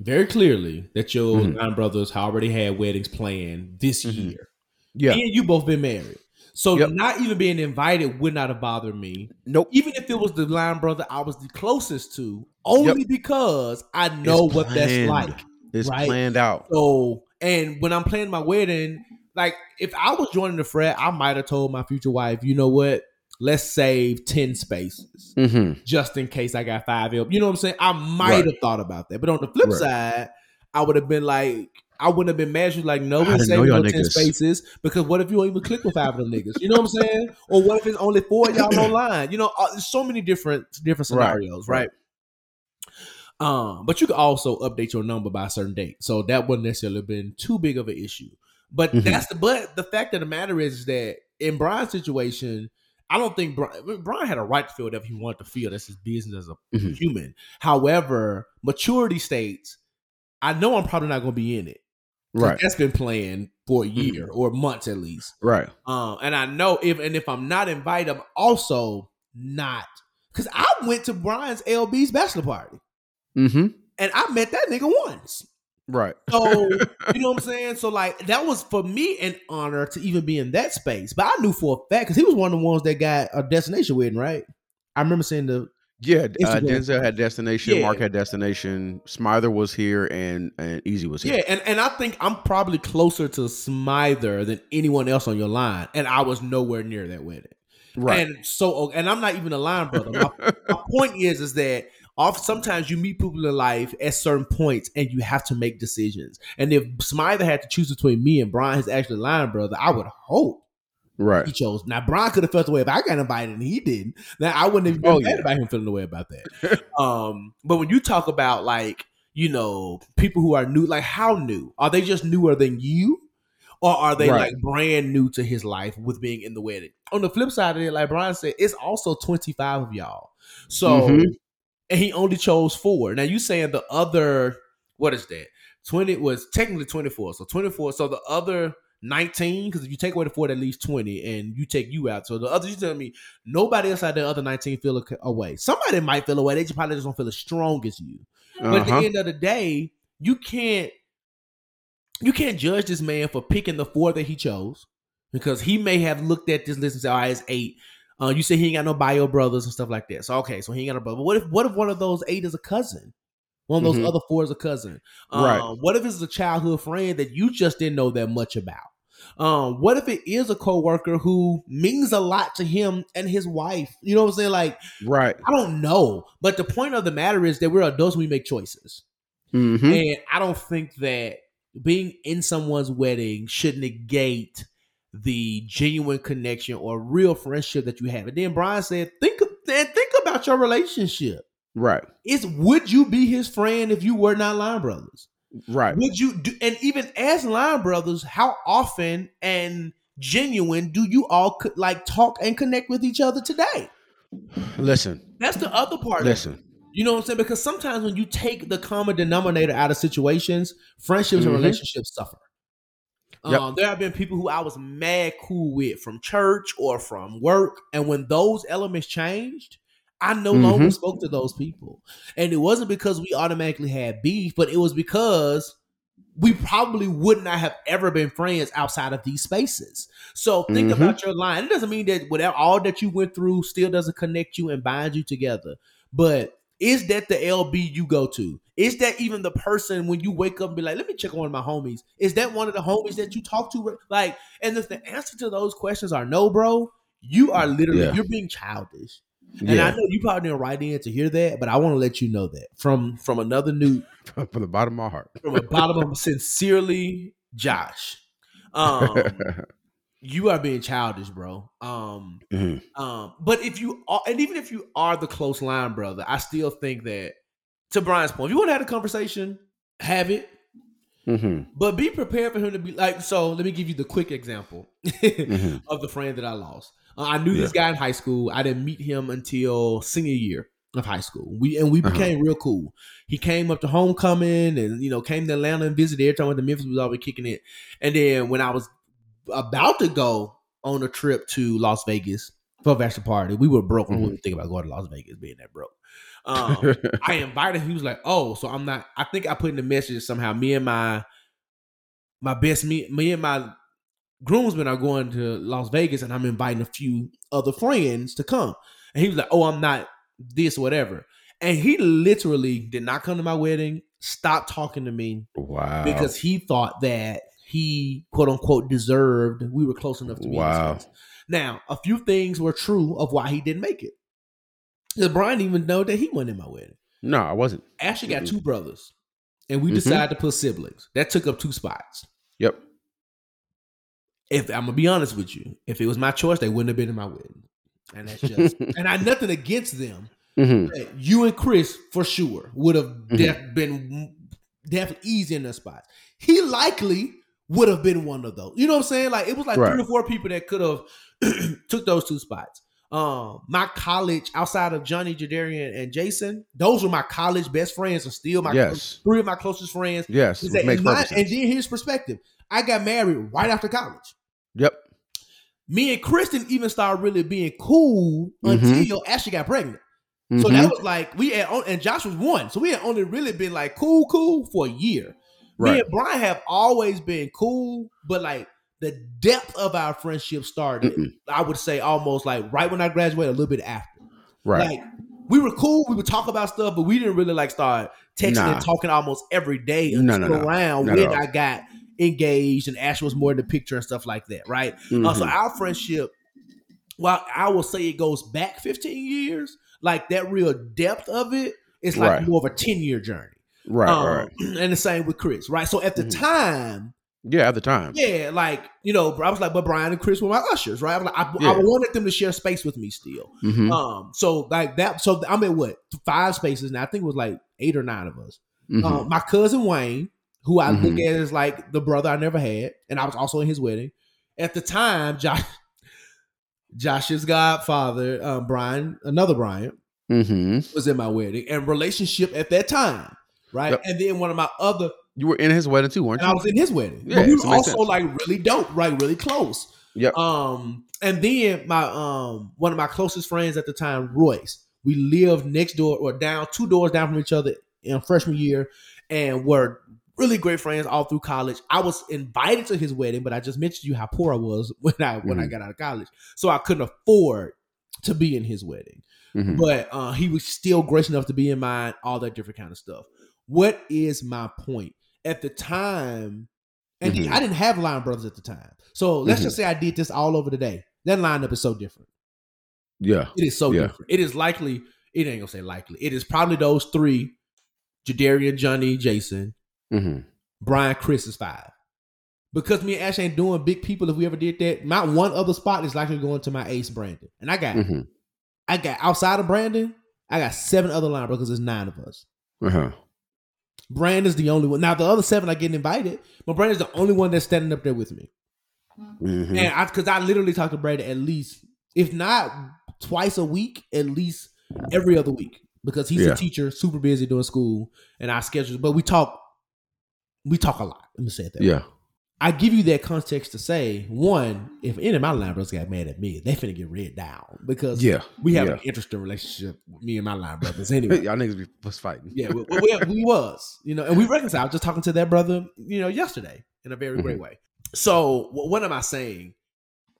very clearly that your
Mhm.
nine brothers already had weddings planned this
Mhm.
year.
Yeah.
And you both been married. So
Yep.
not even being invited would not have bothered me.
Nope.
Even if it was the line brother I was the closest to, only because I know
It's
what that's like.
It's
Right.
planned out.
So, and when I'm planning my wedding, like if I was joining the frat, I might have told my future wife, you know what? let's save 10 spaces
Mm-hmm.
just in case I got five L. You know what I'm saying? I might
Right.
have thought about that. But on the flip
Right.
side, I would have been like, I wouldn't have been mad. She was like, no,
I
we
didn't
saving no 10
niggas.
spaces because what if you don't even click with five of them niggas? You know what I'm saying? Or what if it's only four of y'all online? You know, uh, there's so many different different
Right.
scenarios, right? Um, but you could also update your number by a certain date. So that wouldn't necessarily have been too big of an issue. But
Mhm.
that's the but the fact of the matter is, is that in Bryan's situation, I don't think Bryan, Bryan had a right to feel whatever he wanted to feel. That's his business as a
Mhm.
human. However, maturity states, I know I'm probably not going to be in it.
Right.
That's been playing for a year or months at least.
Right.
Um, and I know if and if I'm not invited, I'm also not because I went to Bryan's LB's bachelor party
Mm-hmm.
and I met that nigga once.
Right.
So you know what I'm saying? So like that was for me an honor to even be in that space. But I knew for a fact because he was one of the ones that got a destination wedding, right? I remember seeing the
Yeah. Uh. Denzel had destination.
Yeah.
Mark had destination. Smither was here, and and Easy was here.
yeah, and, and I think I'm probably closer to Smither than anyone else on your line, and I was nowhere near that wedding.
Right.
And so, and I'm not even a line brother. My, my point is, is that off sometimes you meet people in life at certain points, and you have to make decisions. And if Smither had to choose between me and Bryan, his actually line brother, I would hope
right.
he chose. Now Bryan could have felt the way if I got invited and he didn't. Now I wouldn't have been
Oh,
mad
yeah.
about him feeling the way about that. um, but when you talk about like you know people who are new, like how new are they? Just newer than you, or are they
Right.
like brand new to his life with being in the wedding? On the flip side of it, like Bryan said, it's also twenty five of y'all. So
Mhm.
And he only chose four. Now you saying the other what is that? Twenty was technically twenty four. So twenty four. So the other nineteen, because if you take away the four, that leaves twenty, and you take you out. So the other, you telling me nobody else out the other nineteen feel away. Somebody might feel away. They just probably just don't feel as strong as you. But at
Uh-huh.
the end of the day, you can't you can't judge this man for picking the four that he chose because he may have looked at this list and said, "All right, it's eight. Uh, you say he ain't got no bio brothers and stuff like that. So okay, so he ain't got a brother. But what if what if one of those eight is a cousin? One of those
Mhm.
other four is a cousin. Um,
Right.
What if it's a childhood friend that you just didn't know that much about? Um, what if it is a coworker who means a lot to him and his wife? You know what I'm saying? Like
Right.
I don't know, but the point of the matter is that we're adults. We make choices.
Mm-hmm.
And I don't think that being in someone's wedding should negate the genuine connection or real friendship that you have. And then Bryan said, think then think about your relationship.
Right.
Is would you be his friend if you were not line brothers?
Right.
Would you do and even as line brothers, how often and genuine do you all like talk and connect with each other today?
Listen.
That's the other part.
Listen.
You know what I'm saying? Because sometimes when you take the common denominator out of situations, friendships and
Mhm.
relationships suffer.
Yep.
Um, there have been people who I was mad cool with from church or from work, and when those elements changed, I no longer
Mhm.
spoke to those people. And it wasn't because we automatically had beef, but it was because we probably would not have ever been friends outside of these spaces. So think
Mhm.
about your line. It doesn't mean that whatever all that you went through still doesn't connect you and bind you together. But is that the LB you go to? Is that even the person when you wake up and be like, let me check on one of my homies? Is that one of the homies that you talk to? Like, and if the answer to those questions are no, bro, you are literally
Yeah.
you're being childish. And I know you probably didn't write in to hear that, but I want to let you know that from from another new
From the bottom of my heart.
from the bottom of sincerely, Josh. Um, you are being childish, bro. Um,
Mhm.
um, but if you are, and even if you are the close line brother, I still think that to Bryan's point, if you want to have a conversation, have it,
Mhm.
but be prepared for him to be like. So let me give you the quick example
Mhm.
of the friend that I lost. Uh, I knew this guy in high school. I didn't meet him until senior year of high school. We and we
Uh-huh.
became real cool. He came up to homecoming and you know came to Atlanta and visited every time I went to Memphis. We was always kicking it. And then when I was about to go on a trip to Las Vegas for a bachelor party, we were broke. We
Mhm.
wouldn't think about going to Las Vegas being that broke. Um, I invited him. He was like, "Oh, so I'm not." I think I put in the message somehow. Me and my my best me me and my groomsmen are going to Las Vegas, and I'm inviting a few other friends to come. And he was like, "Oh, I'm not this, whatever." And he literally did not come to my wedding. Stopped talking to me
wow.
because he thought that he quote unquote deserved. We were close enough to be.
Wow.
Now, a few things were true of why he didn't make it. Didn't even know that he wasn't in my wedding.
No, I wasn't.
Ashley got two brothers, and we
Mhm.
decided to put siblings. That took up two spots.
Yep.
If I'm gonna be honest with you, if it was my choice, they wouldn't have been in my wedding. And that's just and I nothing against them.
hmm
you and Chris for sure would have
Mhm.
def- been definitely easy in the spots. He likely would have been one of those. You know what I'm saying? Like it was like
Right.
three or four people that could have took those two spots. Um, my college outside of Johnny, Jadarian, and Jason, those were my college best friends, and still my
Yes.
three of my closest friends.
Yes.
That-
makes
and, my-
perfect
and then his perspective. I got married right after college.
Yep.
Me and Kristen even started really being cool
Mhm.
until Ashley got pregnant. So
Mhm.
that was like we had, on- and Josh was one, so we had only really been like cool, cool for a year. Me and Bryan have always been cool, but like the depth of our friendship started,
Mm-mm.
I would say almost like right when I graduated, a little bit after.
Right.
Like we were cool, we would talk about stuff, but we didn't really like start texting
Nah.
and talking almost every day
No, no, no.
around
Not
when. I got engaged and Ash was more in the picture and stuff like that, right? Uh, so
Mhm.
our friendship, while I will say it goes back 15 years, like that real depth of it is like
Right.
more of a 10 year journey.
Right.
Um,
right.
And the same with Chris, right? So at the
Mhm.
time,
Yeah. At the time.
yeah, like, you know, I was like, but Bryan and Chris were my ushers, right? I, like, I,
Yeah.
I wanted them to share space with me still.
Mhm.
Um, so like that, so I'm at what five spaces now. I think it was like eight or nine of us.
Mhm.
Um, my cousin Wayne, who I look
Mhm.
at as like the brother I never had, and I was also in his wedding. At the time, Josh, Josh's godfather, um, Brian, another Brian,
Mhm.
was in my wedding and relationship at that time, right?
Yep.
And then one of my other,
You were in his wedding too, weren't
and I was in his wedding.
Yeah,
but we were also
sense.
like really dope, right? Really close.
Yep.
Um, and then my um one of my closest friends at the time, Royce. We lived next door or down two doors down from each other in freshman year, and were really great friends all through college. I was invited to his wedding, but I just mentioned to you how poor I was when I when I
Mhm.
got out of college, so I couldn't afford to be in his wedding.
Mhm.
But uh, he was still gracious enough to be in mine, all that different kind of stuff. What is my point? At the time, and
Mhm.
I didn't have line brothers at the time. So let's
Mhm.
just say I did this all over the day. That lineup is so different.
Yeah.
It is so
Yeah.
different. It is likely, it ain't gonna say likely. It is probably those three Jadarian, Johnny, Jason,
hmm
Bryan, Chris is five. Because me and Ash ain't doing big people, if we ever did that, my one other spot is likely going to my ace Brandon. And I got
hmm
I got outside of Brandon, I got seven other line brothers. There's nine of us.
Uh-huh.
Brandon's the only one. Now the other seven are getting invited, but Brandon's the only one that's standing up there with me.
Mhm.
And I because I literally talk to Brandon at least, if not twice a week, at least every other week. Because he's
Yeah.
a teacher, super busy doing school, and our schedules, but we talk we talk a lot. Let me say it that way. I give you that context to say, one, if any of my line brothers got mad at me, they finna get red down because
Yeah.
we have
yeah.
an interesting relationship with me and my line brothers anyway.
Y'all niggas be- was fighting.
Yeah, we, we, we was, you know, and we reconciled. Just talking to that brother, you know, yesterday in a very great mm-hmm. way. So, wh- what am I saying?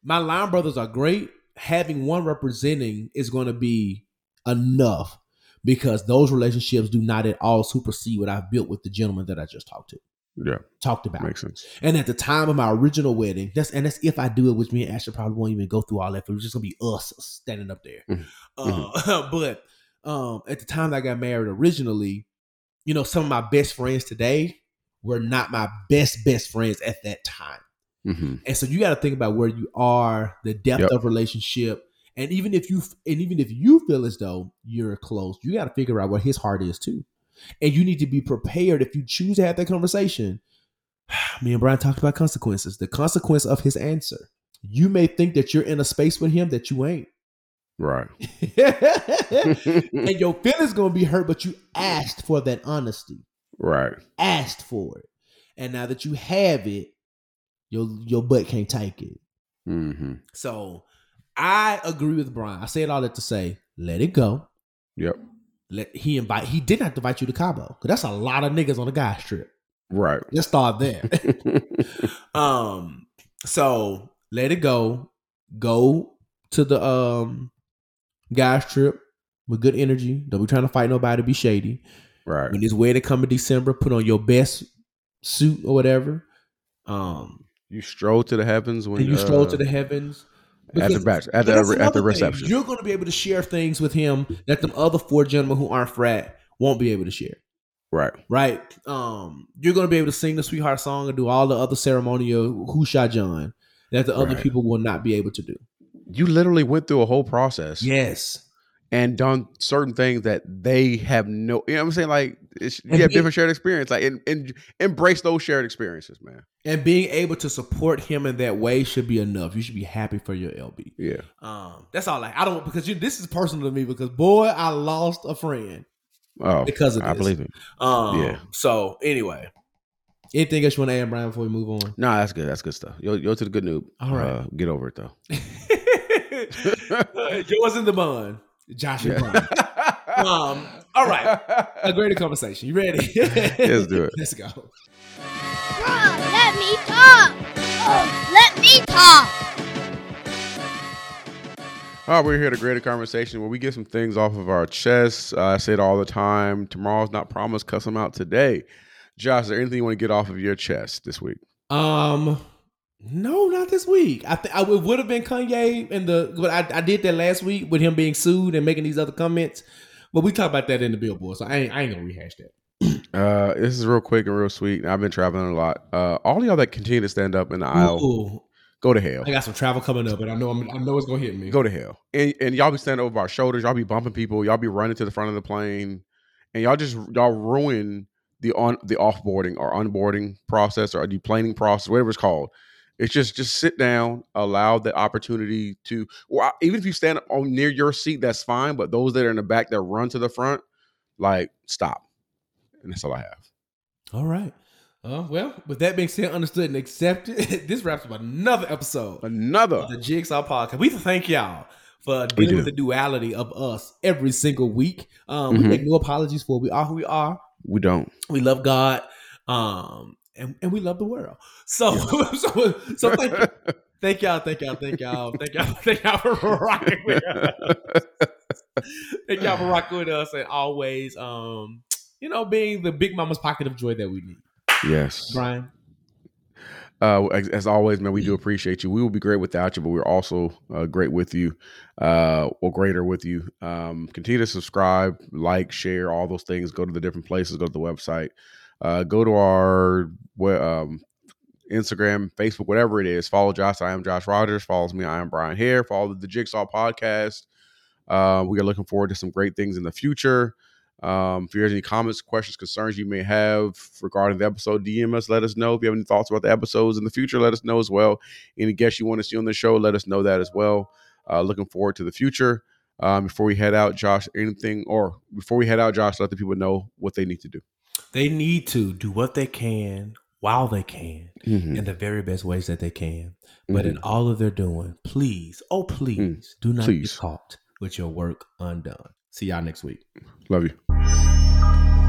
My line brothers are great. Having one representing is going to be enough because those relationships do not at all supersede what I've built with the gentleman that I just talked to,
Yeah.
talked about.
Makes sense.
And at the time of my original wedding, that's and that's if I do it, which me and Ashley probably won't even go through all that. But it's just gonna be us standing up there.
Mhm.
Uh, but um, at the time that I got married originally, you know, some of my best friends today were not my best best friends at that time.
hmm
And so you got to think about where you are, the depth
Yep.
of relationship, and even if you and even if you feel as though you're close, you got to figure out what his heart is too, and you need to be prepared if you choose to have that conversation. Me and Bryan talked about consequences. The consequence of his answer. You may think that you're in a space with him that you ain't,
Right.
and your feelings gonna be hurt. But you asked for that honesty,
right.
asked for it, and now that you have it, your your butt can't take it.
hmm
So I agree with Bryan. I said all that to say, let it go.
Yep.
Let he invite. He didn't have to invite you to Cabo because that's a lot of niggas on a guy's trip.
Right.
Let's start there. um. So let it go. Go to the um guys trip with good energy. Don't be trying to fight nobody. Be shady.
right.
When this wedding come in December, put on your best suit or whatever. Um.
You stroll to the heavens when
you stroll
uh,
to the heavens.
At the
Because-
batch at the at the
another thing.
reception.
You're going to be able to share things with him that the other four gentlemen who aren't frat won't be able to share.
Right.
Right? Um, you're going to be able to sing the sweetheart song and do all the other ceremonial who shot John that the other
Right.
people will not be able to do.
You literally went through a whole process
Yes.
And done certain things that they have no. You know what I'm saying? Like it's, you have different shared experience. Like and, and embrace those shared experiences, man.
And being able to support him in that way should be enough. You should be happy for your LB.
Yeah.
Um, that's all. Like I don't because you, this is personal to me because boy, I lost a friend
Oh,
because of this.
I believe it.
Um,
Yeah.
So anyway, anything else you want to add, Bryan, before we move on?
No, that's good. That's good stuff. Yo, yo to the good noob.
All right.
Uh, get over it though.
Yours in the bun, Josh and
Yeah.
Bryan. Um, all right, a greater conversation. You ready?
Let's do it.
Let's go.
Bruh, let me talk. Oh, let me talk.
All right, we're here to greater conversation where we get some things off of our chests. Uh, I say it all the time. Tomorrow's not promised. Cuss them out today. Josh, is there anything you want to get off of your chest this week?
Um, no, not this week. I think I it would have been Kanye and the, but I, I did that last week with him being sued and making these other comments. But we talked about that in the billboard, so I ain't, I ain't gonna rehash that.
Uh, this is real quick and real sweet. I've been traveling a lot. Uh, all y'all that continue to stand up in the aisle,
Ooh,
go to hell.
I got some travel coming up, and I know I'm, I know it's gonna hit me.
Go to hell. And and y'all be standing over our shoulders. Y'all be bumping people. Y'all be running to the front of the plane, and y'all just y'all ruin the on the offboarding or onboarding process or the planing process, whatever it's called. It's just just sit down, allow the opportunity to. Well, even if you stand on near your seat, that's fine. But those that are in the back that run to the front, like stop. And that's all I have.
All right. Uh, well, with that being said, understood and accepted, this wraps up another episode
Another.
of the Jigsaw Podcast. We thank y'all for dealing with the duality of us every single week. Um,
Mhm.
We make no apologies for we are who we are.
We don't.
We love God, um, and, and we love the world. So, so, so thank you, thank y'all, thank y'all, thank y'all, thank y'all, thank y'all for rocking with us. Thank y'all for rocking with us, and always, um, you know, being the big mama's pocket of joy that we need.
yes.
Bryan,
Uh, as, as always, man, we do appreciate you. We will be great without you, but we're also uh, great with you, uh, or greater with you. Um, continue to subscribe, like, share, all those things. Go to the different places. Go to the website. Uh, go to our um, Instagram, Facebook, whatever it is. Follow Josh. I am Josh Rogers. Follows me. I am Bryan Hare. Follow the Jigsaw Podcast. Uh, we are looking forward to some great things in the future. Um, if you have any comments, questions, concerns you may have regarding the episode, DM us, let us know. If you have any thoughts about the episodes in the future, let us know as well. Any guests you want to see on the show, let us know that as well. Uh, looking forward to the future. Um, before we head out, Josh, anything, or before we head out, Josh, let the people know what they need to do.
They need to do what they can while they can
Mhm.
in the very best ways that they can. But
Mhm.
in all of their doing, please, oh please, do not
Please.
get caught with your work undone. See y'all next week.
Love you.